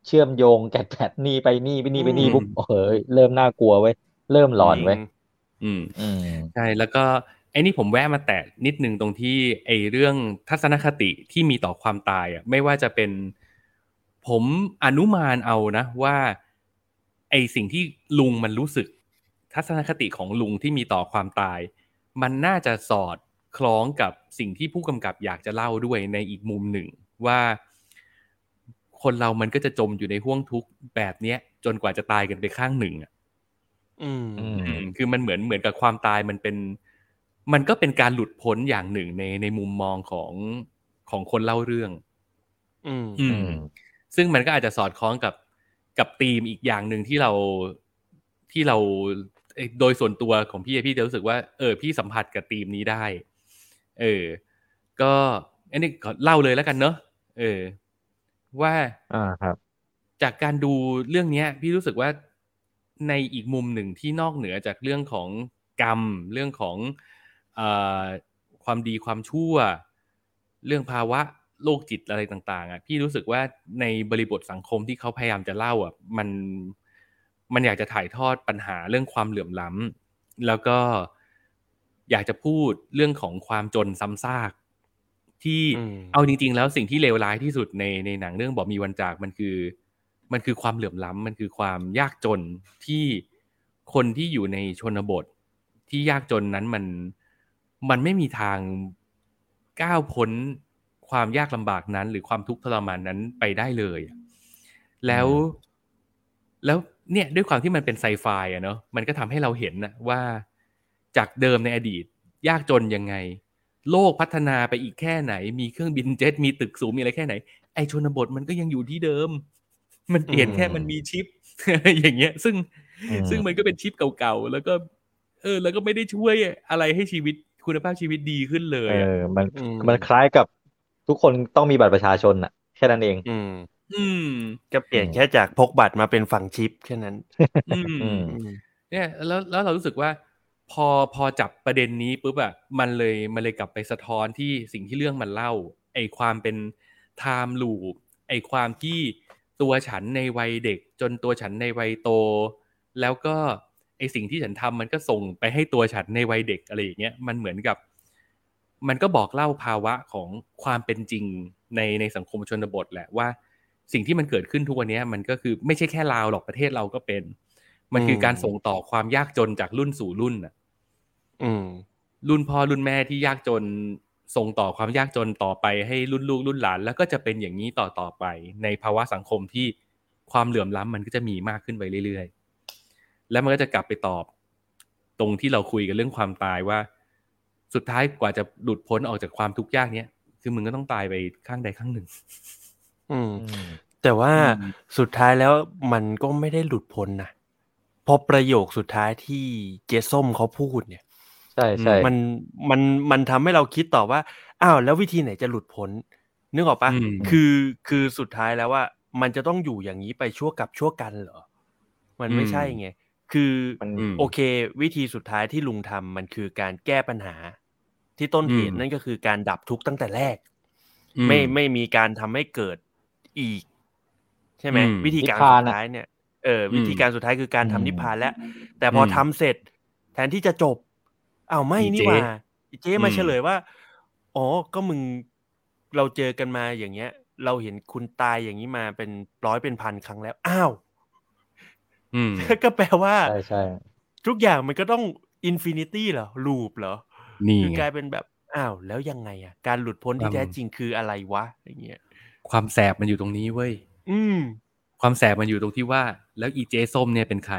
เชื่อมโยงแกะแพดนี่ไปนี่ไปนี่ไปนี่อืมปุ๊บเฮ้ยเริ่มน่ากลัวเว้ยเริ่มหลอนเว้ยจริงอืมอืมใช่แล้วก็ไอ้นี่ผมแวะมาแตะนิดนึงตรงที่ไอ้เรื่องทัศนคติที่มีต่อความตายอะไม่ว่าจะเป็น ผมอนุมานเอานะ ว่า ไอ้สิ่งที่ลุงมันรู้สึก ทัศนคติของลุงที่มีต่อความตาย มันน่าจะสอดคล้องกับสิ่งที่ผู้กำกับอยากจะเล่าด้วยในอีกมุมหนึ่ง ว่า คนเรามันก็จะจมอยู่ในห่วงทุกข์แบบเนี้ย จนกว่าจะตายกันไปข้างหนึ่งอะอืมอืมอืมคือมันเหมือนเหมือนกับความตายมันเป็น มันก็เป็นการหลุดพ้นอย่างหนึ่งในในมุมมองของของคนเล่าเรื่อง อืมอือืมมซึ่งมันก็อาจจะสอดคล้องกับกับธีมอีกอย่างหนึ่งที่เราที่เราเอ่อโดยส่วนตัวของพี่พี่จะรู้สึกว่าเออพี่สัมผัสกับธีมนี้ได้ เออ ก็อันนี้ขอเล่าเลยแล้วกันเนอะเออ ว่าอ่าครับ จากการดูเรื่องเนี้ย พี่รู้สึกว่าในอีกมุมหนึ่งที่นอกเหนือจากเรื่องของกรรม เรื่องของเออความดีความชั่ว เรื่องภาวะโรคจิตอะไรต่าง ๆ อะ พี่รู้สึกว่าในบริบทสังคมที่เขาพยายามจะเล่าอะมันมันอยากจะถ่ายทอดปัญหาเรื่องความเหลื่อมล้ำแล้วก็อยากจะพูดเรื่องของความจนซ้ำซาก ที่อืมเอาจริง ๆ แล้วสิ่งที่เลวร้ายที่สุดในในหนังเรื่องบอกมีวันจากมันคือ มันคือความเหลื่อมล้ำมันคือความยากจนที่คนที่อยู่ในชนบท ที่ยากจนนั้นมันมันไม่มีทางก้าวพ้นความยากลำบากนั้น หรือความทุกข์ทรมานนั้นไปได้เลยอะแล้วแล้วเนี่ยด้วยความที่มันเป็นไซไฟอะเนาะมันก็ทำให้เราเห็นนะว่าจากเดิมในอดีต ยากจนยังไง โลกพัฒนาไปอีกแค่ไหน มีเครื่องบินเจ็ตมีตึกสูงมีอะไรแค่ไหน ไอชนบทมันก็ยังอยู่ที่เดิม มันเปลี่ยนแค่อืมมันมีชิป อย่างเงี้ย ซึ่งอืมซึ่งมันก็เป็นชิปเก่าๆแล้วก็ เออ แล้วก็ไม่ได้ช่วยอะไรให้ชีวิตคุณภาพชีวิตดีขึ้นเลยเออะอมันอืมมันคล้ายกับทุกคนต้องมีบัตรประชาชนอะแค่นั้นเอง อืม อืมก็เปลี่ยนอืมแค่จากพกบัตรมาเป็นฝั่งชิปแค่นั้น อืมอืมอืมเนี่ยแล้วแล้วเรารู้สึกว่า พอพอจับประเด็นนี้ปุ๊บอะมันเลยมันเลยกลับไปสะท้อนที่สิ่งที่เรื่องมันเล่า ไอความเป็นไทม์ลูปไอความที่ตัวฉันในวัยเด็ก จนตัวฉันในวัยโต แล้วก็ไอสิ่งที่ฉันทำมันก็ส่งไปให้ตัวฉันในวัยเด็กอะไรอย่างเงี้ยมันเหมือนกับ มันก็บอกเล่าภาวะของความเป็นจริงในในสังคมชนบทแหละว่า สิ่งที่มันเกิดขึ้นทุกวันนี้มันก็คือไม่ใช่แค่ลาวหรอกประเทศเราก็เป็น มันคือการส่งต่อความยากจนจากรุ่นสู่รุ่นน่ะอืมรุ่นพ่อรุ่นแม่ที่ยากจนส่งต่อความยากจนต่อไปให้รุ่นลูกรุ่นหลาน แล้วก็จะเป็นอย่างนี้ต่อต่อไป ในภาวะสังคมที่ความเหลื่อมล้ำมันก็จะมีมากขึ้นไปเรื่อยๆ แล้วมันก็จะกลับไปตอบ ตรงที่เราคุยกันเรื่องความตายว่า สุดท้ายกว่าจะหลุดพ้นออกจากความทุกข์ยากเนี้ยคือมึงก็ต้องตายไปข้างใดข้างหนึ่ง อืมอืมแต่ว่าอืมสุดท้ายแล้วมันก็ไม่ได้หลุดพ้นนะเพราะประโยคสุดท้ายที่เจส้มเขาพูดเนี่ย ใช่ใช่มันมันมันทำให้เราคิดต่อว่าอ้าวแล้ววิธีไหนจะหลุดพ้นนึกออกปะอืมคือคือสุดท้ายแล้วว่า มันจะต้องอยู่อย่างนี้ไปชั่วกับชั่วกันเหรอ มันไม่ใช่ไงคือมันอืมโอเค วิธีสุดท้ายที่ลุงทำมันคือการแก้ปัญหา ที่ต้นเหตุอืมนั่นก็คือการดับทุกข์ตั้งแต่แรกอืไม่ไม่มีการทำให้เกิดอีก ใช่ไหมอืมวิธีการนิพพานสุดอะท้ายเนี่ย เออวิธีการสุดท้ายคือการทำอืมนิพพานแล้ว แต่พออมทำเสร็จ แทนที่จะจบอ้าวไม่อีนี่เจ๊หว่าอีเจ๊มาอืมเฉลยว่า อ๋อก็มึงเราเจอกันมาอย่างเงี้ย เราเห็นคุณตายอย่างนี้มาเป็นร้อยเป็นพันครั้งแล้ว อ้าวอืมก็แปลว่าใช่ใช่ทุกอย่างมันก็ต้อง infinity เหรอ loop เหรอนี่คือไงกลายเป็นแบบอ้าวแล้วยังไงอะ การหลุดพ้นที่วามแท้จริงคืออะไรวะอย่างเงี้ยความแสบมันอยู่ตรงนี้เว้ย อืม ความแสบมันอยู่ตรงที่ว่า แล้วอีเจส้มเนี่ยเป็นใคร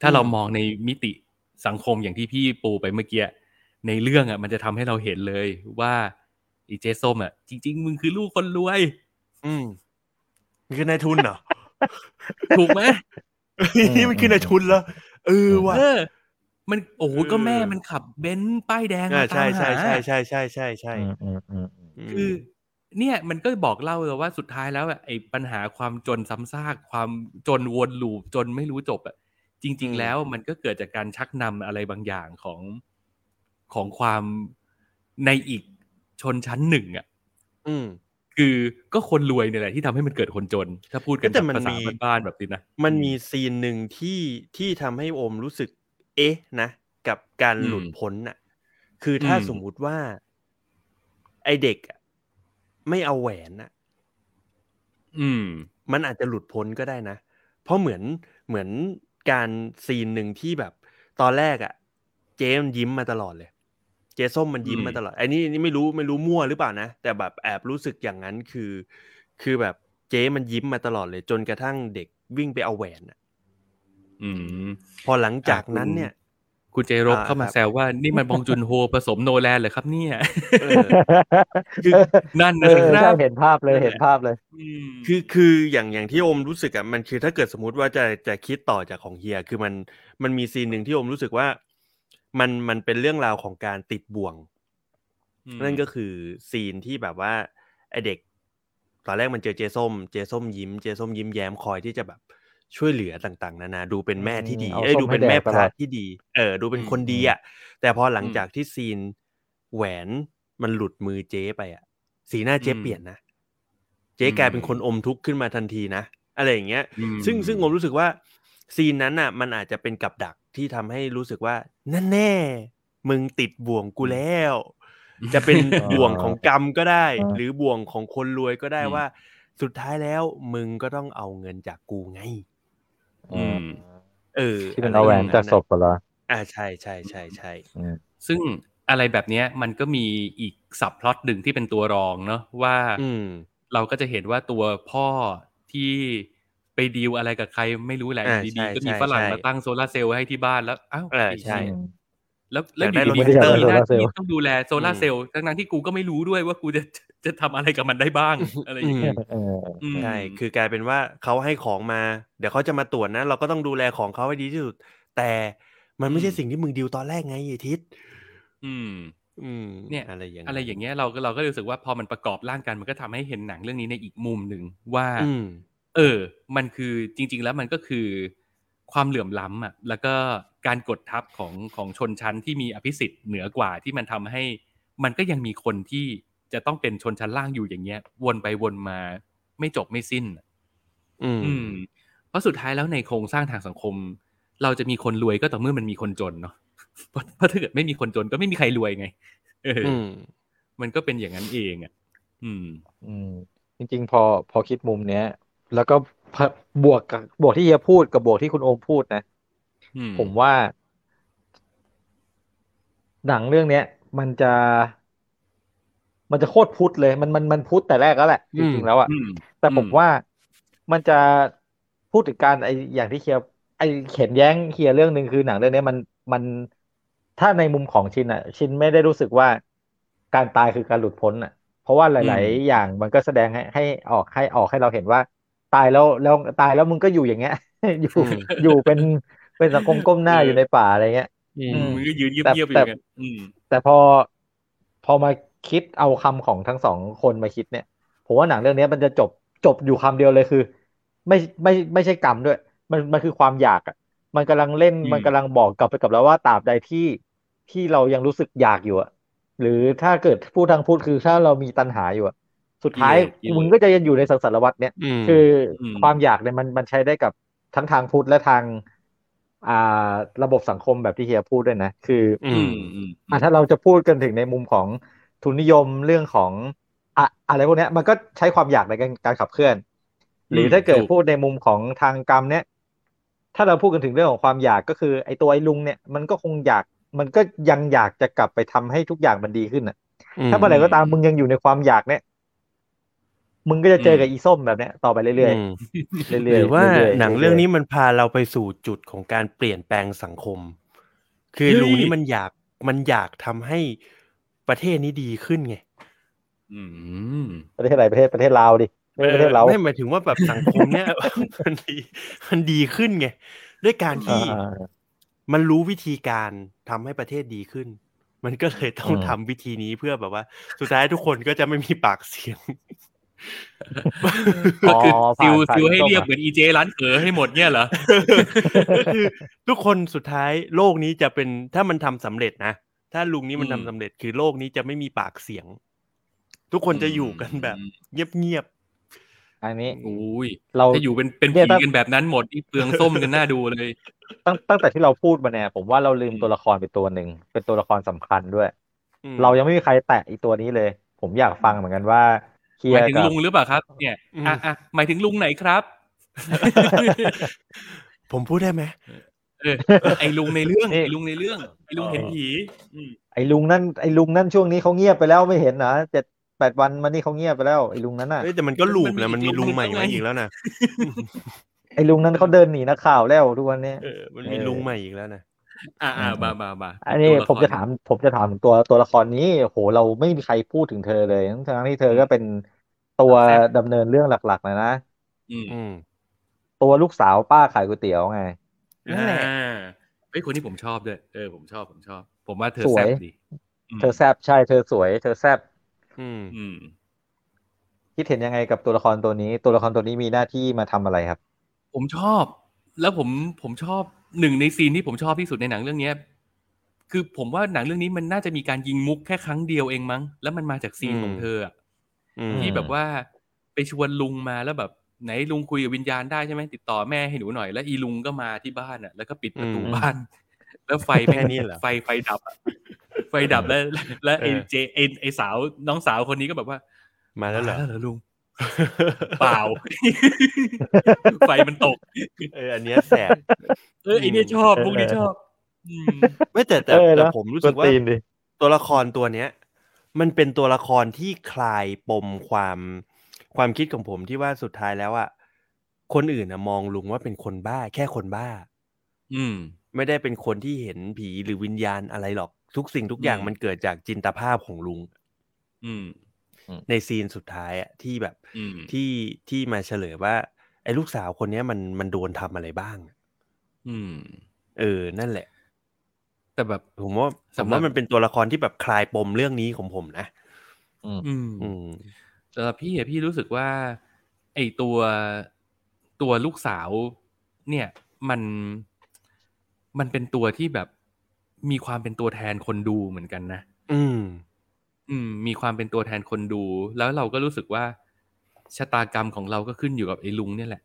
ถ้าอืมเรามองในมิติสังคมอย่างที่พี่ปูไปเมื่อกี้ในเรื่องอะ มันจะทำให้เราเห็นเลยว่า อีเจส้มอะ จริง ๆ มึงคือลูกคนรวย อืมมันคือนายทุนเหรอถูกไหมนี่มันคือนายทุนเหรอเออว่ะเออมันโอ้โหเออก็แม่มันขับเบนซ์ป้ายแดงอ่ามาตาใช่มใช่หาใช่ใช่ใช่ใช่ใช่อืมอืมอืมอืมมคือ เนี่ยมันก็บอกเล่าเลยว่าสุดท้ายแล้วอะไอ้ปัญหาความจนซ้ำซากความจนวนลูปจนไม่รู้จบอะจริง ๆ แล้วมันก็เกิดจากการชักนำอะไรบางอย่างของของความในอีกชนชั้นหนึ่งอะอืมคือก็คนรวยเนี่ยแหละที่ทำให้มันเกิดคนจน ถ้าพูดกันแต่มันภาษามีบ้านๆแบบนี้นะมันมีซีนหนึ่งที่ที่ทำให้โอมรู้สึก เอ๊ะนะ กับการอืมหลุดพ้นน่ะ คือถ้าอืมสมมุติว่า ไอเด็กอะ ไม่เอาแหวนน่ะอืม มันอาจจะหลุดพ้นก็ได้นะ เพราะเหมือนเหมือนการซีนหนึ่งที่แบบ ตอนแรกอะเจมันยิ้มมาตลอดเลย เจส้มมันยิ้มอืมมาตลอดไอ้นี่นี่ไม่รู้ไม่รู้มั่วหรือเปล่านะแต่แบบแอบรู้สึกอย่างนั้นคือ คือแบบเจมันยิ้มมาตลอดเลย จนกระทั่งเด็กวิ่งไปเอาแหวนน่ะอืมพอหลังจากนั้นอะคุณเนี่ย คุณเจรบอ่าเข้ามาครับแซวว่านี่มันบองจุนโฮผสมโนแลนเหรอครับเนี่ยเออคือนั่นเอนะอครัใช่บเห็นภาพเลยเห็นภาพเลยอืมคือคืออย่างอย่างที่โอมรู้สึกอะมันคือถ้าเกิดสมมติว่าจะจะคิดต่อจากของเฮีย คือมันมันมีซีนหนึ่งที่โอมรู้สึกว่า มันมันเป็นเรื่องราวของการติดบ่วง นั่นก็คือซีนที่แบบว่าไอเด็ก ตอนแรกมันเจอเจส้ม เจส้มยิ้ม เจส้มยิ้มแย้มคอยที่จะแบบ ช่วยเหลือต่างๆ นานาดูเป็นแม่ที่ดีเอาเอ้ยส้มดูเป็นให้แม่แดกพตลระอดที่ดี เออ ดูเป็นคนอืมดีอะแต่พอหลังอืมจากที่ซีนแหวนมันหลุดมือเจ๊ไปอะ สีหน้าเจ๊อืมเปลี่ยนนะเจ๊กลายเป็นคนอมทุกข์ขึ้นมาทันทีนะอะไรอย่างเงี้ยอืมซึ่งซึ่งผมรู้สึกว่าซีนนั้นน่ะ มันอาจจะเป็นกับดักที่ทำให้รู้สึกว่านั่นแน่มึงติดบ่วงกูแล้ว จะเป็นอ๋อบ่วงของกรรมก็ได้อ่าหรือบ่วงของคนรวยก็ได้อืมว่า สุดท้ายแล้วมึงก็ต้องเอาเงินจากกูไง อืม เออที่เป็นเอาแหวนจากศพเหรออ่าใช่ใช่ใช่ใช่อืมซึ่งอะไรแบบเนี้ย มันก็มีอีกสับพล็อตหนึ่งที่เป็นตัวรองเนาะว่าอืมเราก็จะเห็นว่าตัวพ่อที่ไปดีลอะไรกับใครไม่รู้แหละออ่ายู่ใช่ดีๆก็มีใช่ฝรั่งใช่มาตั้งโซลาร์เซลล์ให้ที่บ้านแล้วอ้าวเออไอ้ใช่เหี้ยแล้วแล้วอยากอได้ยู่ดีโรๆบินก็มีหน้าโซลาร์เซลที่ล์ต้องดูแลโซลาร์เซลล์ทั้งๆที่กูก็ไม่รู้ด้วยว่ากูจะ จะทำอะไรกับมันได้บ้างอะไรอย่างเงี้ยเอออืมใช่คือกลายเป็นว่าเขาให้ของมา เดี๋ยวเขาจะมาตรวจนะ เราก็ต้องดูแลของเขาให้ดีที่สุด แต่มันไม่ใช่อืมสิ่งที่มึงดิวตอนแรกไงไอ้ทิศอืมอืมเนี่ยอะไรอย่างอะไรอย่างเงี้ยเราก็เราก็รู้สึกว่าพอมันประกอบร่างกันมันก็ทำให้เห็นหนังเรื่องนี้ในอีกมุมหนึ่งว่าอืมเออ มันคือจริง ๆ แล้วมันก็คือความเหลื่อมล้ำอะ แล้วก็การกดทับของของชนชั้นที่มีอภิสิทธิ์เหนือกว่าที่มันทำให้ มันก็ยังมีคนที่ จะต้องเป็นชนชั้นล่างอยู่อย่างเงี้ย วนไปวนมาไม่จบไม่สิ้นอะอืมอืมเพราะสุดท้ายแล้วในโครงสร้างทางสังคม เราจะมีคนรวยก็ต่อเมื่อมันมีคนจนเนาะเพราะเพราะถ้าเกิดไม่มีคนจนก็ไม่มีใครรวยไงเออออืมมันก็เป็นอย่างนั้นเองอะ อืม อืม จริง ๆ พอพอคิดมุมเนี้ย แล้วก็พะบวกกับบวกที่เฮียพูดกับบวกที่คุณโอมพูดนะอืมผมว่า หนังเรื่องเนี้ย มันจะ มันจะโคตรพุทธเลย มันมันมันพุทธแต่แรกแล้วแหละอืจมริงๆแล้วอะอืมแต่ผมอืมว่ามันจะพูดถึงการไออย่างที่เฮียไอเข็นแย้งเฮียเรื่องหนึ่งคือหนังเรื่องนี้มันมันถ้าในมุมของชินอะ ชินไม่ได้รู้สึกว่าการตายคือการหลุดพ้นอะ เพราะว่าหลาย ๆ อย่างมันก็แสดงให้ให้ออกให้ออกให้เราเห็นว่า ตายแล้วแล้วตายแล้วมึงก็อยู่อย่างเงี้ย อยู่อืมอยู่เป็นเป็นสังคมก้มหน้าเออออยู่ในป่าอะไรเงี้ยอือืมมมึงก็ยืนเแต่งียบๆอยู่แต่อย่างนั้นอืมแต่พอพอมา คิดเอาคำของทั้งสองคนมาคิดเนี่ย ผมว่าหนังเรื่องนี้มันจะจบจบอยู่คำเดียวเลยคือ ไม่ไม่ไม่ใช่กรรมด้วย มันมันคือความอยากอะมันกำลังเล่นอืมมันกำลังบอกกลับไปกับเราว่าตราบใดที่ที่เรายังรู้สึกอยากอยู่อะหรือถ้าเกิดพูดทางพูดคือถ้าเรามีตัณหาอยู่อะสุดท้ายกิเลสมึงก็จะยังอยู่ในสังสารวัฏเนี่ยอืมคืออมความอยากเนี่ยมันมันใช้ได้กับทั้งทางพุทธและทาง อ่าระบบสังคมแบบที่เฮียพูดด้วยนะ คือ อือืมมอืมอะถ้าเราจะพูดกันถึงในมุมของ ทุนนิยมเรื่องของอะอะไรพวกเนี้ยมันก็ใช้ความอยากในการการขับเคลื่อน หรือถ้าเกิดถูกพูดในมุมของทางกรรมเนี้ยถ้าเราพูดกันถึงเรื่องของความอยากก็คือ ไอ้ตัวไอ้ลุงเนี่ยมันก็คงอยากมันก็ยังอยากจะกลับไปทำให้ทุกอย่างมันดีขึ้นอะ ถ้าเมื่อไหร่ก็ตามมึงยังอยู่ในความอยากเนี่ยมึงก็จะเจอกับอีส้มแบบเนี้ยต่อไปเรื่อยอืมๆเรื่อยๆหรือว่าเรื่ยๆหนังเรื่องนี้มันพาเราไปสู่จุดของการเปลี่ยนแปลงสังคม คือเฮ้ยลุงนี้มันอยากมันอยากทำให้ ประเทศนี้ดีขึ้นไงอืมประเทศอะไรประเทศประเทศลาวดิไม่ใช่ประเทศเราไม่หมายถึงว่าแบบสังคมเนี้ยมันดีมันดีขึ้นไงด้วยการที่อ่ามันรู้วิธีการทำให้ประเทศดีขึ้น มันก็เลยต้องอืมทำวิธีนี้เพื่อแบบว่า สุดท้ายทุกคนก็จะไม่มีปากเสียงก็คืออ๋อซิวผ่านซิวให้ผ่านเรียกส้มอะเหมือนอีเจร้านเขอให้หมดเนี่ยเหรอก็คือทุกคนสุดท้ายโลกนี้จะเป็นถ้ามันทำสำเร็จนะ ถ้าลุงนี้มันอืทำมสำเร็จคือโลกนี้จะไม่มีปากเสียง ทุกคนจะอยู่กันแบบ เงียบอันนี้อุ้ยเราถ้าอยู่เป็นเป็นเนี่ยผีตั้งกันแบบนั้นหมดนี่เปลืองส้มกันหน้าดูเลย ตั้งตั้งแต่ที่เราพูดมาเนี่ย ผมว่าเราลืมอืมตัวละครไปตัวหนึ่งเป็นตัวละครสำคัญด้วยๆอืมเรายังไม่มีใครแตะอีตัวนี้เลย ผมอยากฟังเหมือนกันว่าเคลีหยมายร์ถึงกับลุงหรือเปล่าครับ เนี่ยอะอะหมายถึงลุงไหนครับ ผมพูดได้ไหมเออ ไอ้ลุงในเรื่องนี่ไอ้ลุงในเรื่องไอ้ลุงเห็นผีอืมไอ้ลุงนั่นไอ้ลุงนั่นช่วงนี้เขาเงียบไปแล้วไม่เห็นนะเจ็ดแปดวันมานี่เขาเงียบไปแล้วไอ้ลุงนั้นน่ะเอ้ยแต่มันก็ลูปมันมีนะมันมีอีกลุงลุงใหม่หนึ่งมาไงอีกแล้วนะไอ้ลุงนั้นเขาเดินหนีนักข่าวแล้วทุกวันนี้เออมันมีเออลุงใหม่อีกแล้วนะอ่าอ่ามามามาอันนี้ตัวลผมจะถามผมจะถามถึงตัวตัวละครนี้โหเราไม่มีใครพูดถึงเธอเลยทั้งที่เธอก็เป็นตัวดำเนินเรื่องหลักๆเลยนะอืมอืมตัวลูกสาวป้าขายก๋วยเตี๋ยวไง นั่นแหละอ่าเฮ้ยคนนี้ผมชอบด้วยเออผมชอบผมชอบ ผมว่าเธอสวยแซ่บดีมเธอแซบใช่เธอสวย เธอแซบอืมอืมคิดเห็นยังไงกับตัวละครตัวนี้ ตัวละครตัวนี้มีหน้าที่มาทำอะไรครับ ผมชอบ แล้วผมผมชอบหนึ่งในซีนที่ผมชอบที่สุดในหนังเรื่องเนี้ยคือผมว่าหนังเรื่องนี้มันน่าจะมีการยิงมุกแค่ครั้งเดียวเองมั้ง แล้วมันมาจากซีนของเธออะอืมที่แบบว่าไปชวนลุงมาแล้วแบบ ไหนลุงคุยกับวิญญาณได้ใช่ไหมติดต่อแม่ให้หนูหน่อย แล้วอีลุงก็มาที่บ้านอะ แล้วก็ปิดประตูอืมบ้าน แล้วไฟแม่งแค่นี้เหรอไฟไฟดับอะไฟดับแล้ว แล้วไอ้เออเจไอ้ไอ้สาวน้องสาวคนนี้ก็แบบว่า มาแล้วเหรอมาเหรอลุงเปล่า ไฟมันตก เอออันเนี้ยแสบเออไอเนี่ยชอบพวกนี้ชอบอืมไม่แต่แต่เออแต่นะผมรู้สึกว่าตีนดิตัวละครตัวเนี้ย มันเป็นตัวละครที่คลายปมความ ความคิดของผมที่ว่าสุดท้ายแล้วอะคนอื่นอะมองลุงว่าเป็นคนบ้า แค่คนบ้า อืม ไม่ได้เป็นคนที่เห็นผีหรือวิญญาณอะไรหรอก ทุกสิ่งทุกอย่างอืมมันเกิดจากจินตภาพของลุง อืม ในซีนสุดท้ายอะที่แบบอืมที่ที่มาเฉลยว่า ไอ้ลูกสาวคนเนี้ยมันมันโดนทำอะไรบ้าง อืม เออ นั่นแหละ แต่แบบผมว่าผสำมหรับว่ามันเป็นตัวละครที่แบบคลายปมเรื่องนี้ของผมนะอืมอืม สำหรับพี่อะพี่รู้สึกว่า ไอตัวตัวลูกสาว เนี่ยมันมันเป็นตัวที่แบบมีความเป็นตัวแทนคนดูเหมือนกันนะ อืม อืม มีความเป็นตัวแทนคนดู แล้วเราก็รู้สึกว่าชะตากรรมของเราก็ขึ้นอยู่กับไอ้ลุงเนี่ยแหละ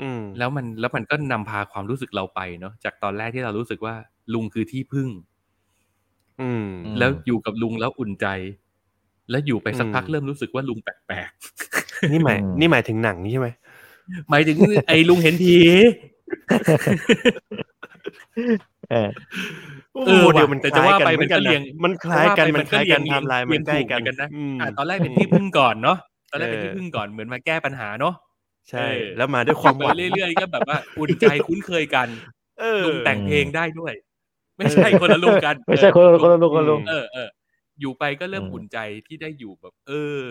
อืม แล้วมันแล้วมันก็นำพาความรู้สึกเราไปเนาะจากตอนแรกที่เรารู้สึกว่า ลุงคือที่พึ่ง อืมอืมแล้วอยู่กับลุงแล้วอุ่นใจ แล้วอยู่ไปสักพักอืมเริ่มรู้สึกว่าลุงแปลกนี่หมายอืมนี่หมายถึงหนังใช่ไหมๆหมายถึงไอ้ลุงเห็นผีเออเออโมเดลว่ะมันแต่คจะล้ายว่ากันไปเหมืมัอนนกัก็นเรียงนะมันคล้ายกันจะว่มันคล้ายกันเรีไทม์ไลน์มันเรียงใกล้ถูกันเหมือนกันนะอืมอะตอนแรกเป็นที่พึ่งก่อนเนาะตอนแรกเป็นที่พึ่งก่อนเหมือนมาแก้ปัญหาเนาะใช่เออแล้วมาด้วยความหไปวังเรื่อยๆก็แบบว่าอุ่นใจคุ้นเคยกันเออลุงแต่งเพลงได้ด้วย ไม่ใช่คนละลุงกัน ไม่ใช่คนละคนละลุงคนละลุงเออเออ อยู่ไปก็เริ่มอืมอุ่นใจที่ได้อยู่แบบ เออ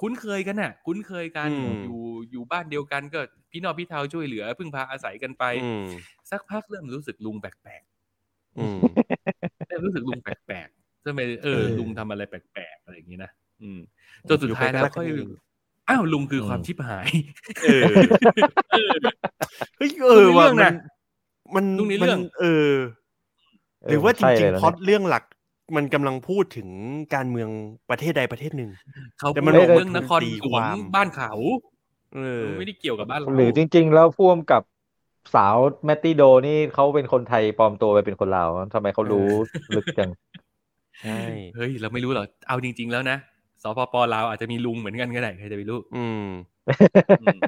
คุ้นเคยกันน่ะ คุ้นเคยกันอืมอยู่อยู่บ้านเดียวกันก็พี่น้องพี่เทาช่วยเหลือ พึ่งพาอาศัยกันไปอืมสักพักเริ่มรู้สึกลุงแปลกอืมๆเริ่มรู้สึกลุงแปลกๆทำไมเออเออลุงทำอะไรแปลกๆอะไรอย่างนี้นะอืมจนสุดท้ายแล้วค่อยอยู่ไปก็รักกันเองอ้าวลุงคืออมความชิบหาย เออเฮ้ยเออลุงในว่าเรื่องมัน่ะนมันลุงในเรื่องมันเออ หรือว่าจใช่ริงเลยๆนะพล็อตเรื่องหลัก มันกำลังพูดถึงการเมืองประเทศใดประเทศหนึ่งเขาแต่พูมัดนเรื่องนครตีหลคววางมบ้านเขาเออไม่ได้เกี่ยวกับบ้านเราหรือจริง ๆ แล้วพ่วมกับสาวแมตตี้โดนี่เขาเป็นคนไทยปลอมตัวไปเป็นคนลาวทำไมเขารู้ลึกจังใช่เฮ้ย เราไม่รู้หรอกเอาจริง ๆ แล้วนะสปปลาวอาจจะมีลุงเหมือนกันก็ได้ใครจะไปรู้อืมอืม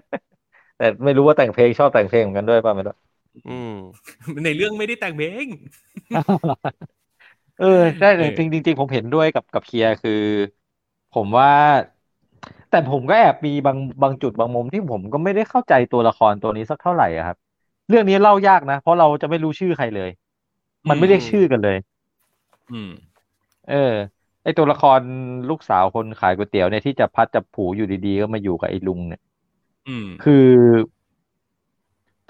แต่ไม่รู้ว่าแต่งเพลงชอบแต่งเพลงเหมือนกันด้วยป่ะไม่รู้อืมในเรื่องไม่ได้แต่งเพลง เออใช่เออจริงจริง ๆ ผมเห็นด้วยกับกับเคียร์คือ ผมว่า แต่ผมก็แอบมีบางบางจุดบางมุมที่ผมก็ไม่ได้เข้าใจตัวละครตัวนี้สักเท่าไหร่อะครับ เรื่องนี้เล่ายากนะ เพราะเราจะไม่รู้ชื่อใครเลย มันไม่เรียกชื่อกันเลย อืม เออ ไอตัวละครลูกสาวคนขายก๋วยเตี๋ยวเนี่ยที่จะพัดจับผูอยู่ดีๆ ก็มาอยู่กับไอ้ลุงเนี่ยอืมคือ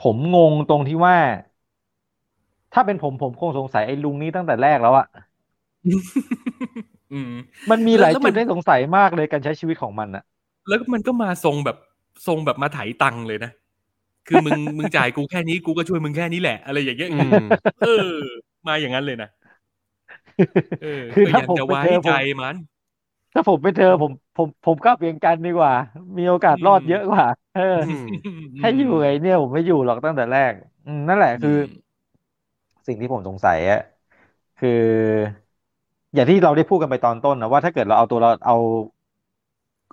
ผมงงตรงที่ว่า ถ้าเป็นผมผมคงสงสัยไอ้ลุงนี้ตั้งแต่แรกแล้วอะอืมมันมีหลายแล้วจุมัดนให้สงสัยมากเลยการใช้ชีวิตของมันอะแล้วมันก็มาทรงแบบทรงแบบมาไถตังค์เลยนะ คือมึงมึงจ่ายกูแค่นี้กูก็ช่วยมึงแค่นี้แหละ อะไรอย่างเงี้ยอืมเออ มาอย่างนั้นเลยนะเออคือก็ถ้ายังผมจะไปไว้เจอผมใจมัน ถ้าผมเป็นเธอผมผมผมกล้าเปลี่ยนกันดีกว่า มีโอกาสรอดเยอะกว่าเอออถ้าอยู่ไงเนี่ยผมไม่อยู่หรอกตั้งแต่แรกอืมนั่นแหละคือม สิ่งที่ผมสงสัยอะคือ อย่างที่เราได้พูดกันไปตอนต้นนะว่าถ้าเกิดเราเอาตัวเราเอา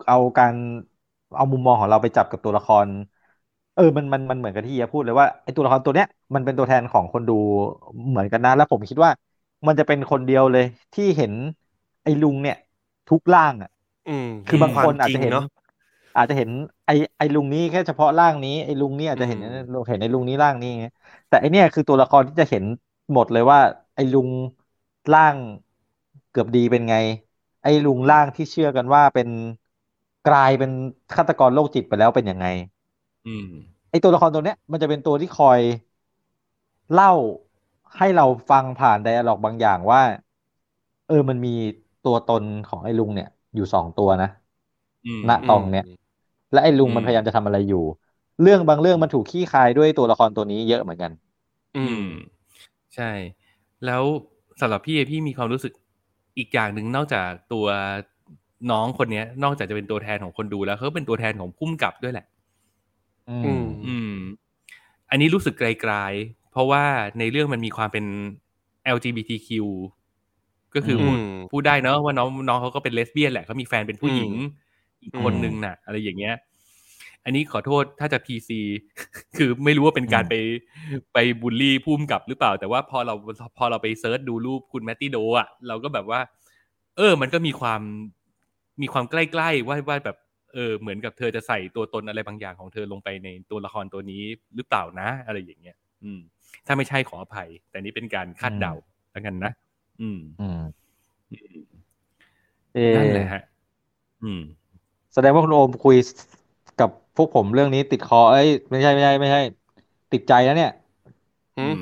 เอาการเอามุมมองของเราไปจับกับตัวละคร เออมันมันมันเหมือนกับที่เฮียพูดเลยว่าไอ้ตัวละครตัวเนี้ยมันเป็นตัวแทนของคนดูเหมือนกันนะแล้วผมคิดว่า มันจะเป็นคนเดียวเลยที่เห็นไอ้ลุงเนี่ย ทุกร่างอะอืมคือบางคนวมอาจจะเห็นริงเนาะ อาจจะเห็นไอ้ไอ้ลุงนี้แค่เฉพาะร่างนี้ไอ้ลุงนี่อาจจะเห็นอืมเห็นไอ้ลุงนี้ร่างนี้ไงแต่ไอ้เนี่ยคือตัวละครที่จะเห็นหมดเลยว่า ไอ้ลุงร่างเกือบดีเป็นไง ไอ้ลุงร่างที่เชื่อกันว่าเป็นกลายเป็นฆาตกรโรคจิตไปแล้วเป็นยังไง อืมไอ้ตัวละครตัวเนี้ยมันจะเป็นตัวที่คอยเล่าให้เราฟังผ่านไดอะล็อกบางอย่างว่า เออมันมีตัวตนของไอ้ลุงเนี่ย อยู่สองตัวนะอืมณตรงเนี้ย และไอ้ลุงอืมมันพยายามจะทำอะไรอยู่ เรื่องบางเรื่องมันถูกขี้คายด้วยตัวละครตัวนี้เยอะเหมือนกัน อือืมมใช่ แล้วสำหรับพี่พี่มีความรู้สึกอีกอย่างหนึ่งนอกจากตัวน้องคนเนี้ย นอกจากจะเป็นตัวแทนของคนดูแล้วเขาเป็นตัวแทนของพุ่มกับด้วยแหละ อือืมมอืม อันนี้รู้สึกไกลๆเพราะว่าในเรื่องมันมีความเป็น LGBTQ ก็คืออมพูดพูดได้เนอะว่าน้องน้องเขาก็เป็นเลสเบี้ยนแหละเขามีแฟนเป็นผู้หญิง อีกคนอืมนึงน่ะ อะไรอย่างเงี้ย อันนี้ขอโทษถ้าจะ PC คือไม่รู้ว่าเป็นการไปไปบูลลี่พุ่มกับหรือเปล่า แต่ว่าพอเราพอเราไป search ดูรูปคุณแมตตี้โดอะเราก็แบบว่า เออ มันก็มีความมีความใกล้ๆว่าว่าแบบเออเหมือนกับเธอจะใส่ตัวตนอะไรบางอย่างของเธอลงไปในตัวละครตัวนี้หรือเปล่านะ อะไรอย่างเงี้ย อืม ถ้าไม่ใช่ขออภัย แต่นี่เป็นการคาดเดาแล้วกันนะอืม อืมเอนั่นอแหละฮะ อืม แสดงว่าคุณโอมคุยกับพวกผมเรื่องนี้ติดคอ เอ้ย ไม่ใช่ไม่ใช่ไม่ใช่ ติดใจแล้วเนี่ย อือืมม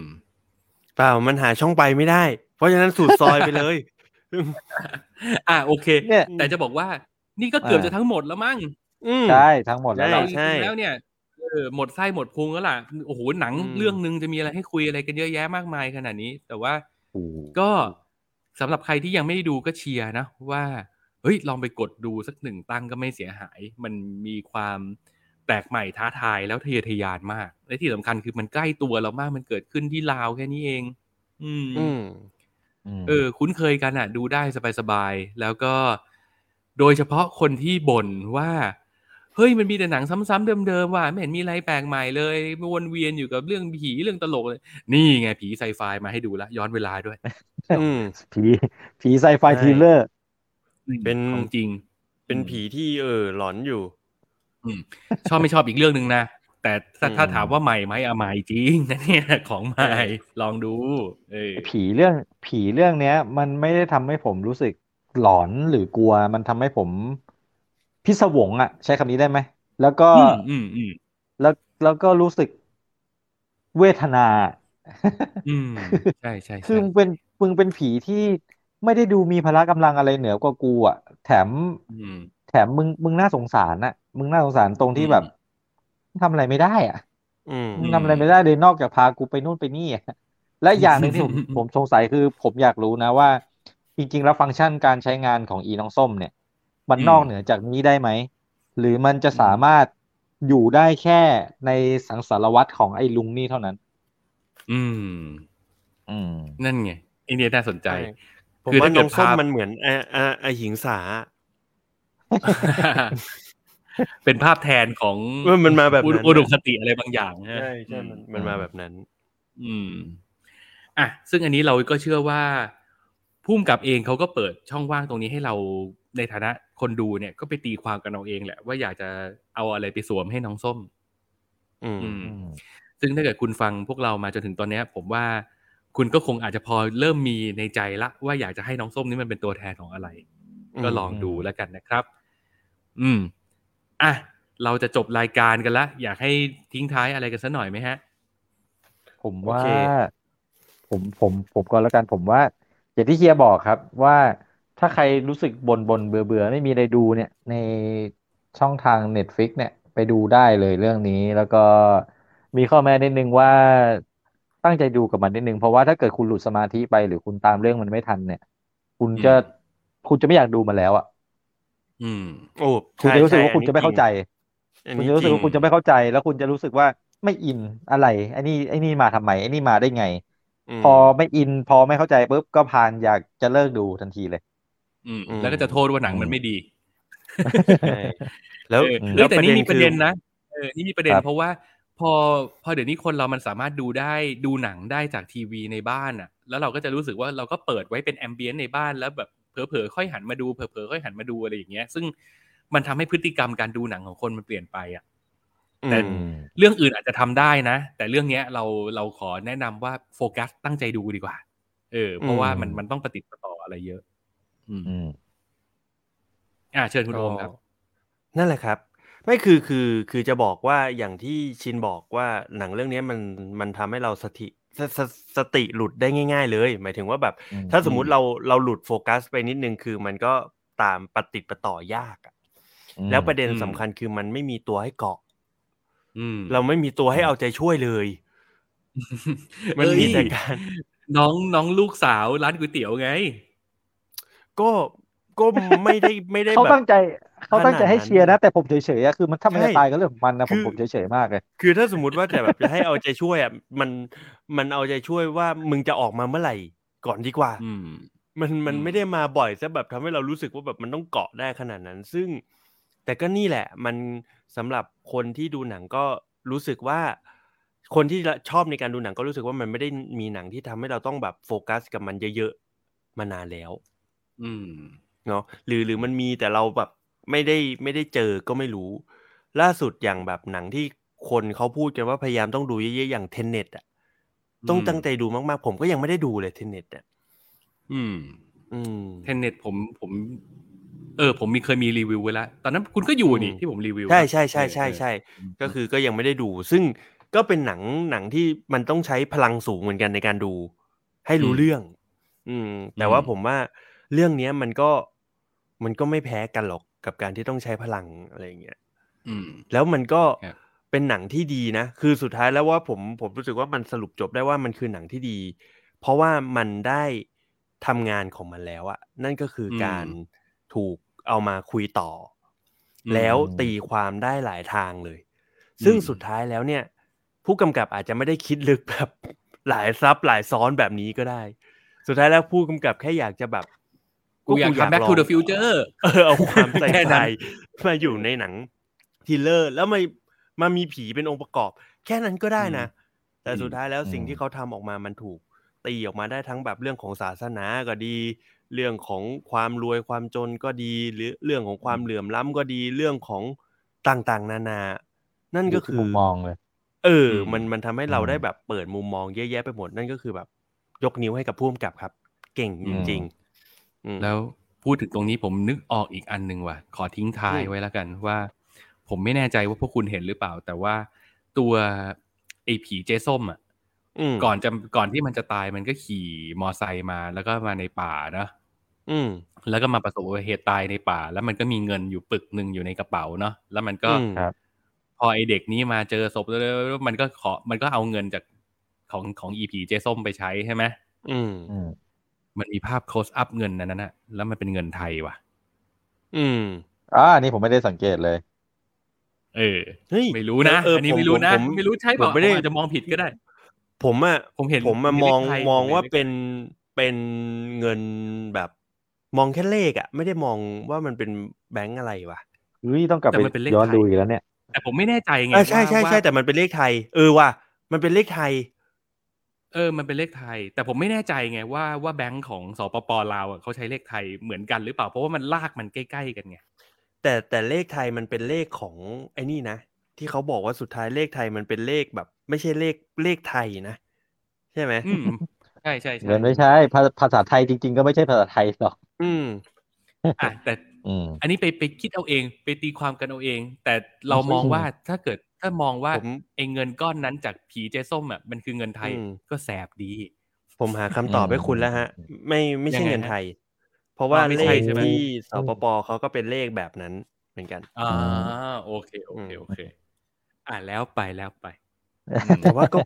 เปล่ามันหาช่องไปไม่ได้ เพราะฉะนั้นสูดซอยไปเลย อะโอเค เนี่ย แต่จะบอกว่า นี่ก็เกือบอ่าจะทั้งหมดแล้วมั้งอืมใช่ทั้งหมดแล้วใช่เราจริงๆแล้วเนี่ยเออหมดไส้หมดพุงแล้วล่ะโอ้โหหนังอืม เรื่องหนึ่งจะมีอะไรให้คุยอะไรกันเยอะแยะมากมายขนาดนี้ แต่ว่าโอ้โหก็สำหรับใครที่ยังไม่ได้ดูก็เชียร์นะว่า เฮ้ยลองไปกดดูสักหนึ่งตั้งก็ไม่เสียหาย มันมีความแปลกใหม่ท้าทายแล้วทะเยอทะยานมาก และที่สำคัญคือมันใกล้ตัวเรามากมันเกิดขึ้นที่ลาวแค่นี้เอง อืมอืมมเออ คุ้นเคยกันอะ ดูได้สบายๆแล้วก็โดยเฉพาะคนที่บ่นว่า เฮ้ยมันมีแต่หนังซ้ำๆเดิมๆว่ะไม่เห็นมีอะไรแปลกใหม่เลยวนเวียนอยู่กับเรื่องผีเรื่องตลกเลย นี่ไงผีไซไฟมาให้ดูละย้อนเวลาด้วยอืมผีผีไซไฟใช่ thriller เป็นของจริง เป็นผีที่เออหลอนอยู่ชอบไม่ชอบอีกเรื่องหนึ่งนะแต่ถ้าอืมถ้าถามว่าใหม่ไหมอะใหม่จริงนะเนี่ยของใหม่ลองดูเออผีเรื่องผีเรื่องเนี้ย มันไม่ได้ทำให้ผมรู้สึกหลอนหรือกลัว มันทำให้ผมพิศวงอะใช้คำนี้ได้ไหมแล้วก็อืมอืมอืมแล้วแล้วก็รู้สึกเวทนา อืมใช่ใช่คือใช่มึงเป็นมึงเป็นผีที่ ไม่ได้ดูมีพละกำลังอะไรเหนือกว่ากูอะ แถมอืมแถมมึงมึงน่าสงสารน่ะมึงน่าสงสารตรงที่แบบมึงทำอะไรไม่ได้อะอืมมึงทำอะไรไม่ได้เลยนอกจากพากูไปนู่นไปนี่อะและอีกอย่างหนึ่งที่ผมผมสงสัยคือผมอยากรู้นะว่า จริง ๆ แล้วฟังก์ชันการใช้งานของอีน้องส้มเนี่ย มันอืมนอกเหนือจากนี้ได้ไหม หรือมันจะสามารถอยู่ได้แค่ในสังสารวัตรของไอ้ลุงนี่เท่านั้น อืม อืม นั่นไงไอเนี้ยน่าสนใจใช่ ผมคือว่าถ้าเกิน้ดองส้มภาพมันเหมือนอาอาอาหิงสา เป็นภาพแทนของเออมันมาแบบนั้นอุดมคติอะไรบางอย่างนะใช่ใช่มันมันมาแบบนั้น อืม อะ ซึ่งอันนี้เราก็เชื่อว่าพุ่มกับเองเขาก็เปิดช่องว่างตรงนี้ให้เราในฐานะคนดูเนี่ยก็ไปตีความกันเอาเองแหละ ว่าอยากจะเอาอะไรไปสวมให้น้องส้ม อืมอืมอืมซึ่งถ้าเกิดคุณฟังพวกเรามาจนถึงตอนเนี้ยผมว่า คุณก็คงอาจจะพอเริ่มมีในใจละ ว่าอยากจะให้น้องส้มนี่มันเป็นตัวแทนของอะไร ก็ลองดูแล้วกันนะครับ อืมอะเราจะจบรายการกันละอยากให้ทิ้งท้ายอะไรกันสักหน่อยไหมฮะ ผมโอว่าเคผมผมผมก็แล้วกันผมว่าอย่างที่เฮียบอกครับว่าถ้าใครรู้สึกบนบนเบื่อเบื่อไม่มีอะไรดูเนี่ย ในช่องทาง Netflix เนี่ย ไปดูได้เลยเรื่องนี้แล้วก็มีข้อแม้นิดนึงว่า ตั้งใจดูกับมันนิดนึง เพราะว่าถ้าเกิดคุณหลุดสมาธิไปหรือคุณตามเรื่องมันไม่ทันเนี่ย คุณจะอืมคุณจะไม่อยากดูมันแล้วอะ อืม โอ้คุณใช่จะรู้สึกใช่ว่าคุณจะไม่เข้าใจอันคุณนี้จะรู้สึกว่าจงคุณจะไม่เข้าใจ แล้วคุณจะรู้สึกว่าไม่อินอะไรไอ้นี่ไอ้นี่มาทำไมไอ้นี่มาได้ไงมพอไม่อิน พอไม่เข้าใจปุ๊บก็พานอยากจะเลิกดูทันทีเลยอืมอืมแล้วก็จะโทษว่าหนังมันไม่ดีใช่แล้วเอออืมเอ้ยแต่นี่มีประเด็นคือนะเออนี่มีประเด็นครับเพราะว่า พอพอเดี๋ยวนี้คนเรามันสามารถดูได้ดูหนังได้จากทีวีในบ้านอะ แล้วเราก็จะรู้สึกว่าเราก็เปิดไว้เป็นแอมเบียนในบ้านแล้วแบบเผลอๆค่อยหันมาดูเผลอๆค่อยหันมาดูอะไรอย่างเงี้ย ซึ่งมันทำให้พฤติกรรมการดูหนังของคนมันเปลี่ยนไปอะแต่อืมเรื่องอื่นอาจจะทำได้นะ แต่เรื่องเนี้ยเราเราขอแนะนำว่าโฟกัสตั้งใจดูดีกว่า เออ เพราะว่ามันมันต้องปฏิดประต่ออะไรเยอะอืมอืมอ่าเชิญคุณโอมครับ นั่นแหละครับ ไม่คือคือคือจะบอกว่าอย่างที่ชินบอกว่าหนังเรื่องนี้มันมันทำให้เราสติสสสติหลุดได้ง่าย ๆ เลย หมายถึงว่าแบบอืมถ้าสมมุติเราเราหลุดโฟกัสไปนิดนึงคือมันก็ตามปฏิดประต่อยากอะอืมแล้วประเด็นอืมสำคัญคือมันไม่มีตัวให้เกาะอืมเราไม่มีตัวให้เอาใจช่วยเลย มันมีแต่การน้องน้องลูกสาวร้านก๋วยเตี๋ยวไง ก็ ก็ไม่ได้ไม่ได้เขาแบบตั้งใจเขาตั้งใจให้เชียร์นะ แต่ผมเฉยๆอะคือมันถ้ามันใช่จะตายก็เรื่องของมันนะผมคือผมเฉยๆมากเลยคือถ้าสมมติว่าแต่แบบจะให้เอาใจช่วยอะมันมันเอาใจช่วยว่ามึงจะออกมาเมื่อไหร่ก่อนดีกว่า อืมมันมันอืมไม่ได้มาบ่อยซะแบบทำให้เรารู้สึกว่าแบบมันต้องเกาะได้ขนาดนั้น ซึ่ง แต่ก็นี่แหละ มันสำหรับคนที่ดูหนังก็รู้สึกว่า คนที่ชอบในการดูหนังก็รู้สึกว่ามันไม่ได้มีหนังที่ทำให้เราต้องแบบโฟกัสกับมันเยอะๆมานานแล้ว อืม เนาะหรือหรือมันมีแต่เราแบบไม่ได้ไม่ได้เจอก็ไม่รู้ ล่าสุดอย่างแบบหนังที่คนเขาพูดกันว่าพยายามต้องดูเยอะๆอย่างเทนเน็ตอะต้องอืมตั้งใจดูมากๆ ผมก็ยังไม่ได้ดูเลยเทนเน็ตอะอืม อืมเทนเน็ตผมผม เออ ผมมีเคยมีรีวิวไว้แล้วตอนนั้นคุณก็อยู่นี่อืมที่ผมรีวิวใช่อะใช่ใช่ใช่เออใช่เออก็คือก็ยังไม่ได้ดู ซึ่งก็เป็นหนังหนังที่มันต้องใช้พลังสูงเหมือนกันในการดู ให้รู้เรื่อง อืม แต่ว่าผมว่าเรื่องเนี้ยมันก็ มันก็ไม่แพ้กันหรอกกับการที่ต้องใช้พลังอะไรอย่างเงี้ยอืมแล้วมันก็ครับเป็นหนังที่ดีนะ คือสุดท้ายแล้วว่าผมผมรู้สึกว่ามันสรุปจบได้ว่ามันคือหนังที่ดี เพราะว่ามันได้ทำงานของมันแล้วอะนั่นก็คืออมการถูกเอามาคุยต่ออมแล้วตีความได้หลายทางเลย ซึ่งอืมสุดท้ายแล้วเนี่ย ผู้กำกับอาจจะไม่ได้คิดลึกแบบหลายซับหลายซ้อนแบบนี้ก็ได้ สุดท้ายแล้วผู้กำกับแค่อยากจะแบบ กูอยากทำ back to the future เออเอาความใส่แค่ใจนั้นมาอยู่ในหนังทิลเลอร์ แล้วมามามีผีเป็นองค์ประกอบ แค่นั้นก็ได้นะ แต่สุดท้ายแล้วอืมสิ่งที่เขาทำออกมามันถูกตีออกมาได้ทั้งแบบเรื่องของศาสนาก็ดี เรื่องของความรวยความจนก็ดีหรือเรื่องของความเหลื่อมล้ำก็ดีเรื่องของต่างๆ นานา นั่นก็ยู่คืที่อมุมมองเลยเอออืมมันมันทำให้เราอืมได้แบบเปิดมุมมองเยอะแยะไปหมดนั่นก็คือแบบ ยกนิ้วให้กับผู้กำกับครับ เก่งจริงๆอืม แล้วพูดถึงตรงนี้ผมนึกออกอีกอันหนึ่งว่ะ ขอทิ้งท้ายอืมไว้แล้วกันว่า ผมไม่แน่ใจว่าพวกคุณเห็นหรือเปล่า แต่ว่าตัวไอ้ผีเจส้มอะอืมก่อนจะก่อนที่มันจะตายมันก็ขี่มอไซค์มาแล้วก็มาในป่าเนอะอืม แล้วก็มาประสบอุบัติเหตุตายในป่า แล้วมันก็มีเงินอยู่ปึกหนึ่งอยู่ในกระเป๋าเนาะแล้วมันก็อืมครับพอไอเด็กนี้มาเจอศพแล้วมันก็ขอมันก็เอาเงินจากของของอีผีเจส้มไปใช้ใช่ไหมอืมอื มมันมีภาพ close up เงินนั้นนะแล้วมันเป็นเงินไทยว่ะ อืมอ่าอันนี่ผมไม่ได้สังเกตเลย เออเฮ้ยไม่รู้นะเอออันนี้ผมไม่รู้นะผมไม่รู้ใช่ผเปล่ามไม่ได้ผมอาจจะมองผิดก็ได้ ผมอะผมเห็นผมมาผมเห็นมองเลขไทยมองผมเห็นว่าเลขเป็นเป็นเงินแบบมองแค่เลขอะไม่ได้มองว่ามันเป็นแบงก์อะไรวะเฮ้ยต้องกลับแต่ไปมันเป็นเลขย้อนไทยดูอีกแล้วเนี่ยแต่ผมไม่แน่ใจไงอ่าใช่ใช่ว่าใช่แต่มันเป็นเลขไทย เออว่ะมันเป็นเลขไทย เออ มันเป็นเลขไทย แต่ผมไม่แน่ใจไงว่าว่าแบงก์ของสปปลาวอะเขาใช้เลขไทยเหมือนกันหรือเปล่า เพราะว่ามันลากมันใกล้ๆกันไง แต่แต่เลขไทยมันเป็นเลขของไอ้นี่นะ ที่เขาบอกว่าสุดท้ายเลขไทยมันเป็นเลขแบบ ไม่ใช่เลขเลขไทยนะ ใช่ไหมอืมใช่ใช่ใช่เงินไม่ใช่ภาภาษาไทยจริง ๆ ก็ไม่ใช่ภาษาไทยหรอก อืมอะแต่อืมอันนี้ไปไปคิดเอาเอง ไปตีความกันเอาเอง แต่เรามองว่าถ้าเกิด ถ้ามองว่าผมไอ้เงินก้อนนั้นจากผีเจส้มอะมันคือเงินไทยอืมก็แสบดี ผมหาคำตอบให้คุณแล้วฮะอืมไม่ไม่ใช่ยังไงเงินฮะไทย เพราะว่าอ๋อไม่เลใช่ขใช่ไหมที่สปปเขาก็เป็นเลขแบบนั้นเหมือนกันอ่าโอเคโอเคโอเค อ่าแล้วไปแล้วไป แต่ว่าก็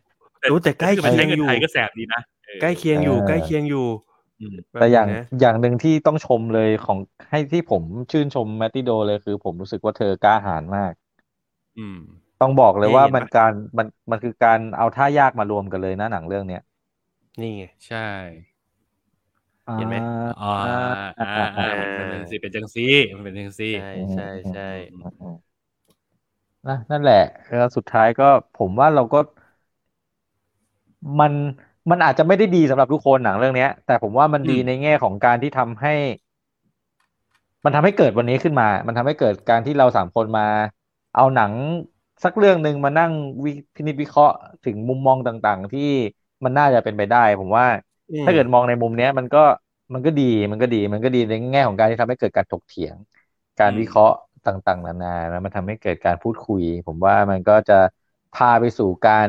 รู้แต่ใกล้คือมันเคีใช้ยงเงินอยู่ไทยก็แสบดีนะออใกล้เคียงอยู่เออใกล้เคียงอยู่อืมแต่อย่างป๊บนึนะอย่างหนึ่งที่ต้องชมเลยของให้ที่ผมชื่นชมแมตติโดเลยคือผมรู้สึกว่าเธอกล้าหาญมาก อืม ต้องบอกเลยว่าเห็นปะมันการมันมันคือการเอาท่ายากมารวมกันเลยนะหนังเรื่องเนี้ยนี่ไงใช่เห็นไหมอ่าอ่าอ่าอ่ามันเป็นสิเป็นจังซี่มันเป็นจังซี่ใช่ใช่ใช่นะนั่นแหละแล้วสุดท้ายก็ผมว่าเราก็ มันมันอาจจะไม่ได้ดีสำหรับทุกคนหนังเรื่องเนี้ย แต่ผมว่ามันดีอืมในแง่ของการที่ทำให้ มันทำให้เกิดวันนี้ขึ้นมา มันทำให้เกิดการที่เราสามคนมา เอาหนัง สักเรื่องหนึ่งมานั่งวิพินิจวิเคราะห์ถึงมุมมองต่างๆ ที่มันน่าจะเป็นไปได้ ผมว่าอืมถ้าเกิดมองในมุมเนี้ย มันก็มันก็ดีมันก็ดี มันก็ดีในแง่ของการที่ทำให้เกิดการถกเถียง การอืมวิเคราะห์ต่างๆ นานาแล้วมันทำให้เกิดการพูดคุย ผมว่ามันก็จะพาไปสู่การ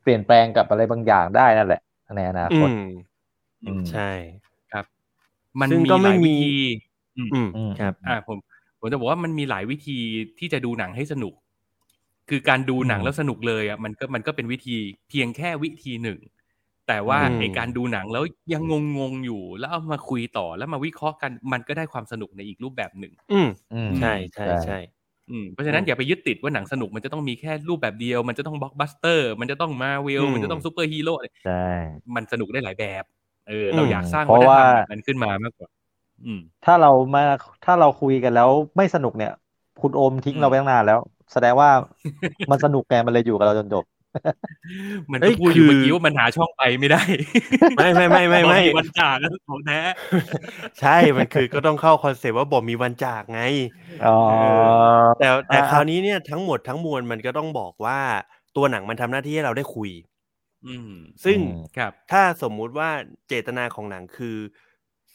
เปลี่ยนแปลงกับอะไรบางอย่างได้นั่นแหละในอนาอืคตมอืมใช่มันซึ่งมีก็หไม่ลายมีวิธีอืมอืมอืมครับ อ่าผมผมจะบอกว่ามันมีหลายวิธีที่จะดูหนังให้สนุก คือการดูหนังอืมแล้วสนุกเลยอะมันก็มันก็เป็นวิธีเพียงแค่วิธีหนึ่ง แต่ว่าอืมไอการดูหนังแล้วยังงงงๆอยู่ แล้วเอามาคุยต่อแล้วมาวิเคราะห์กันมันก็ได้ความสนุกในอีกรูปแบบหนึ่ง อืมอืมใช่ใช่ใช่อืมเพราะฉะนั้นอย่าไปยึดติดว่าหนังสนุกมันจะต้องมีแค่รูปแบบเดียว มันจะต้องบล็อกบัสเตอร์ มันจะต้องมาเวลอืมมันจะต้องซูเปอร์ฮีโร่อะไรใช่มันสนุกได้หลายแบบ เออ เราอืมอยากสร้างเพราะวัฒนธรรมว่าแบบนั้นขึ้นมามากกว่าอืมถ้าเรามาถ้าเราคุยกันแล้วไม่สนุกเนี่ย คุณโอมทิ้งอืมเราไปตั้งนานแล้ว แสดงว่ามันสนุกไงมันเลยอยู่กับเราจนจบมันเอ้ก็ยพูดอยู่คือเมื่อกี้ว่ามันหาช่องไปไม่ได้ ไม่ไม่ไม่ไม่ไม่วันจากแล้วของแท้ใช่มันคือก็ต้องเข้าคอนเซปต์ว่าบอกมีวันจากไงอ๋อแต่แต่อ่าคราวนี้เนี่ยทั้งหมดทั้งมวลมันก็ต้องบอกว่าตัวหนังมันทำหน้าที่ให้เราได้คุย อืมซึ่งอืมครับ ถ้าสมมุติว่าเจตนาของหนังคือ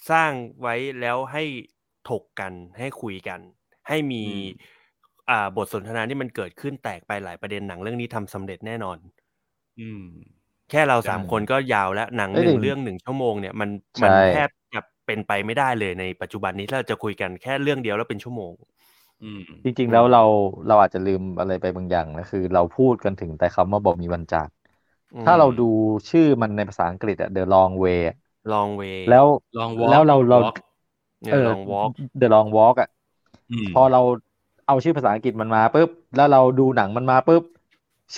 สร้างไว้แล้วให้ถกกันให้คุยกัน ให้มี อืมอ่า บทสนทนาที่มันเกิดขึ้นแตกไปหลายประเด็นหนังเรื่องนี้ทำสำเร็จแน่นอน อืม แค่เราสามใช่คนก็ยาวแล้วหนังเอ้ยหนึ่งเดี๋ยวเรื่องหนึ่งชั่วโมงเนี่ยมันใช่มันแทบจะเป็นไปไม่ได้เลยในปัจจุบันนี้ถ้าเราจะคุยกันแค่เรื่องเดียวแล้วเป็นชั่วโมงอืมจริงๆแล้วเราเราอาจจะลืมอะไรไปบางอย่างนะคือ เราพูดกันถึงแต่คำว่าบอกมีวันจากอืมถ้าเราดูชื่อมันในภาษาอังกฤษอะ The Long Way อะลองเวแล้วลองวอล์กแล้วเราเราเนี่ยเออลองวอล์ก The Long Walk อะมพอเรา เอาชื่อภาษาอังกฤษมันมาปุ๊บแล้วเราดูหนังมันมาปุ๊บ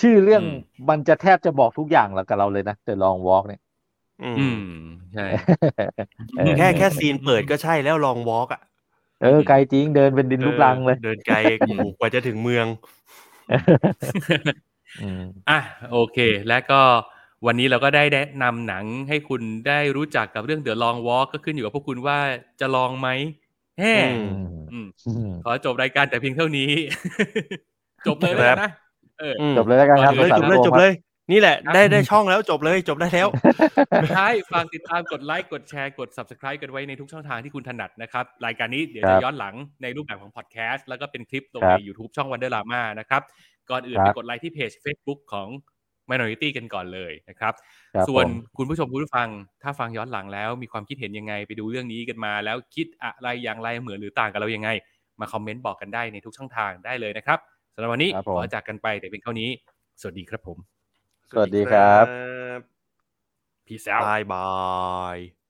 ชื่อเรื่องอืมมันจะแทบจะบอกทุกอย่างแล้วกับเราเลยนะ The Long Walk เนี่ย อืมอืมใช่เออแค่แค่ซีนเปิดก็ใช่แล้วลองวอล์กอะเออไกลจริงเดินเป็นดินลูกรังเลย เดินไกลโอ้โหกว่าจะถึงเมืองอืมอะโอเค และก็วันนี้เราก็ได้แนะนำหนังให้คุณได้รู้จักกับเรื่อง The Long Walk ก็ขึ้นอยู่กับพวกคุณว่าจะลองไหม แฮ่อืมอืมอืมขอจบรายการแต่เพียงเท่านี้ จบเลยแล้วกันนะเอออืมจบเลยแล้วกันครับจบเลยสงจสารบเลยโอมจบครับเลย นี่แหละครับได้ได้ช่องแล้วจบเลยจบได้แล้วสุดท้ายฝากติดตามกดไลค์กดแชร์กด subscribe กันไว้ในทุกช่องทางที่คุณถนัดนะครับ รายการนี้เดี๋ยวครัจะบย้อนหลังในรูปแบบของพอดแคสต์แล้วก็เป็นคลิปลงครัในบ YouTube ช่อง Wonder Lama นะครับ ก่อนอื่นครับไปกดไลค์ที่เพจ Facebook ของ Minority กันก่อนเลยนะครับครับส่วนผมคุณผู้ชมคุณผู้ฟัง ถ้าฟังย้อนหลังแล้ว มีความคิดเห็นยังไงไปดูเรื่องนี้กันมา แล้วคิดอะไรอย่างไรเหมือนหรือต่างกับเรายังไง มาคอมเมนต์บอกกันได้ในทุกช่องทางได้เลยนะครับสำหรับวันนี้ครับขผมอจากกันไปแต่เพียงเท่านี้ สวัสดีครับผม สวัสดีครับ Peace out บายบาย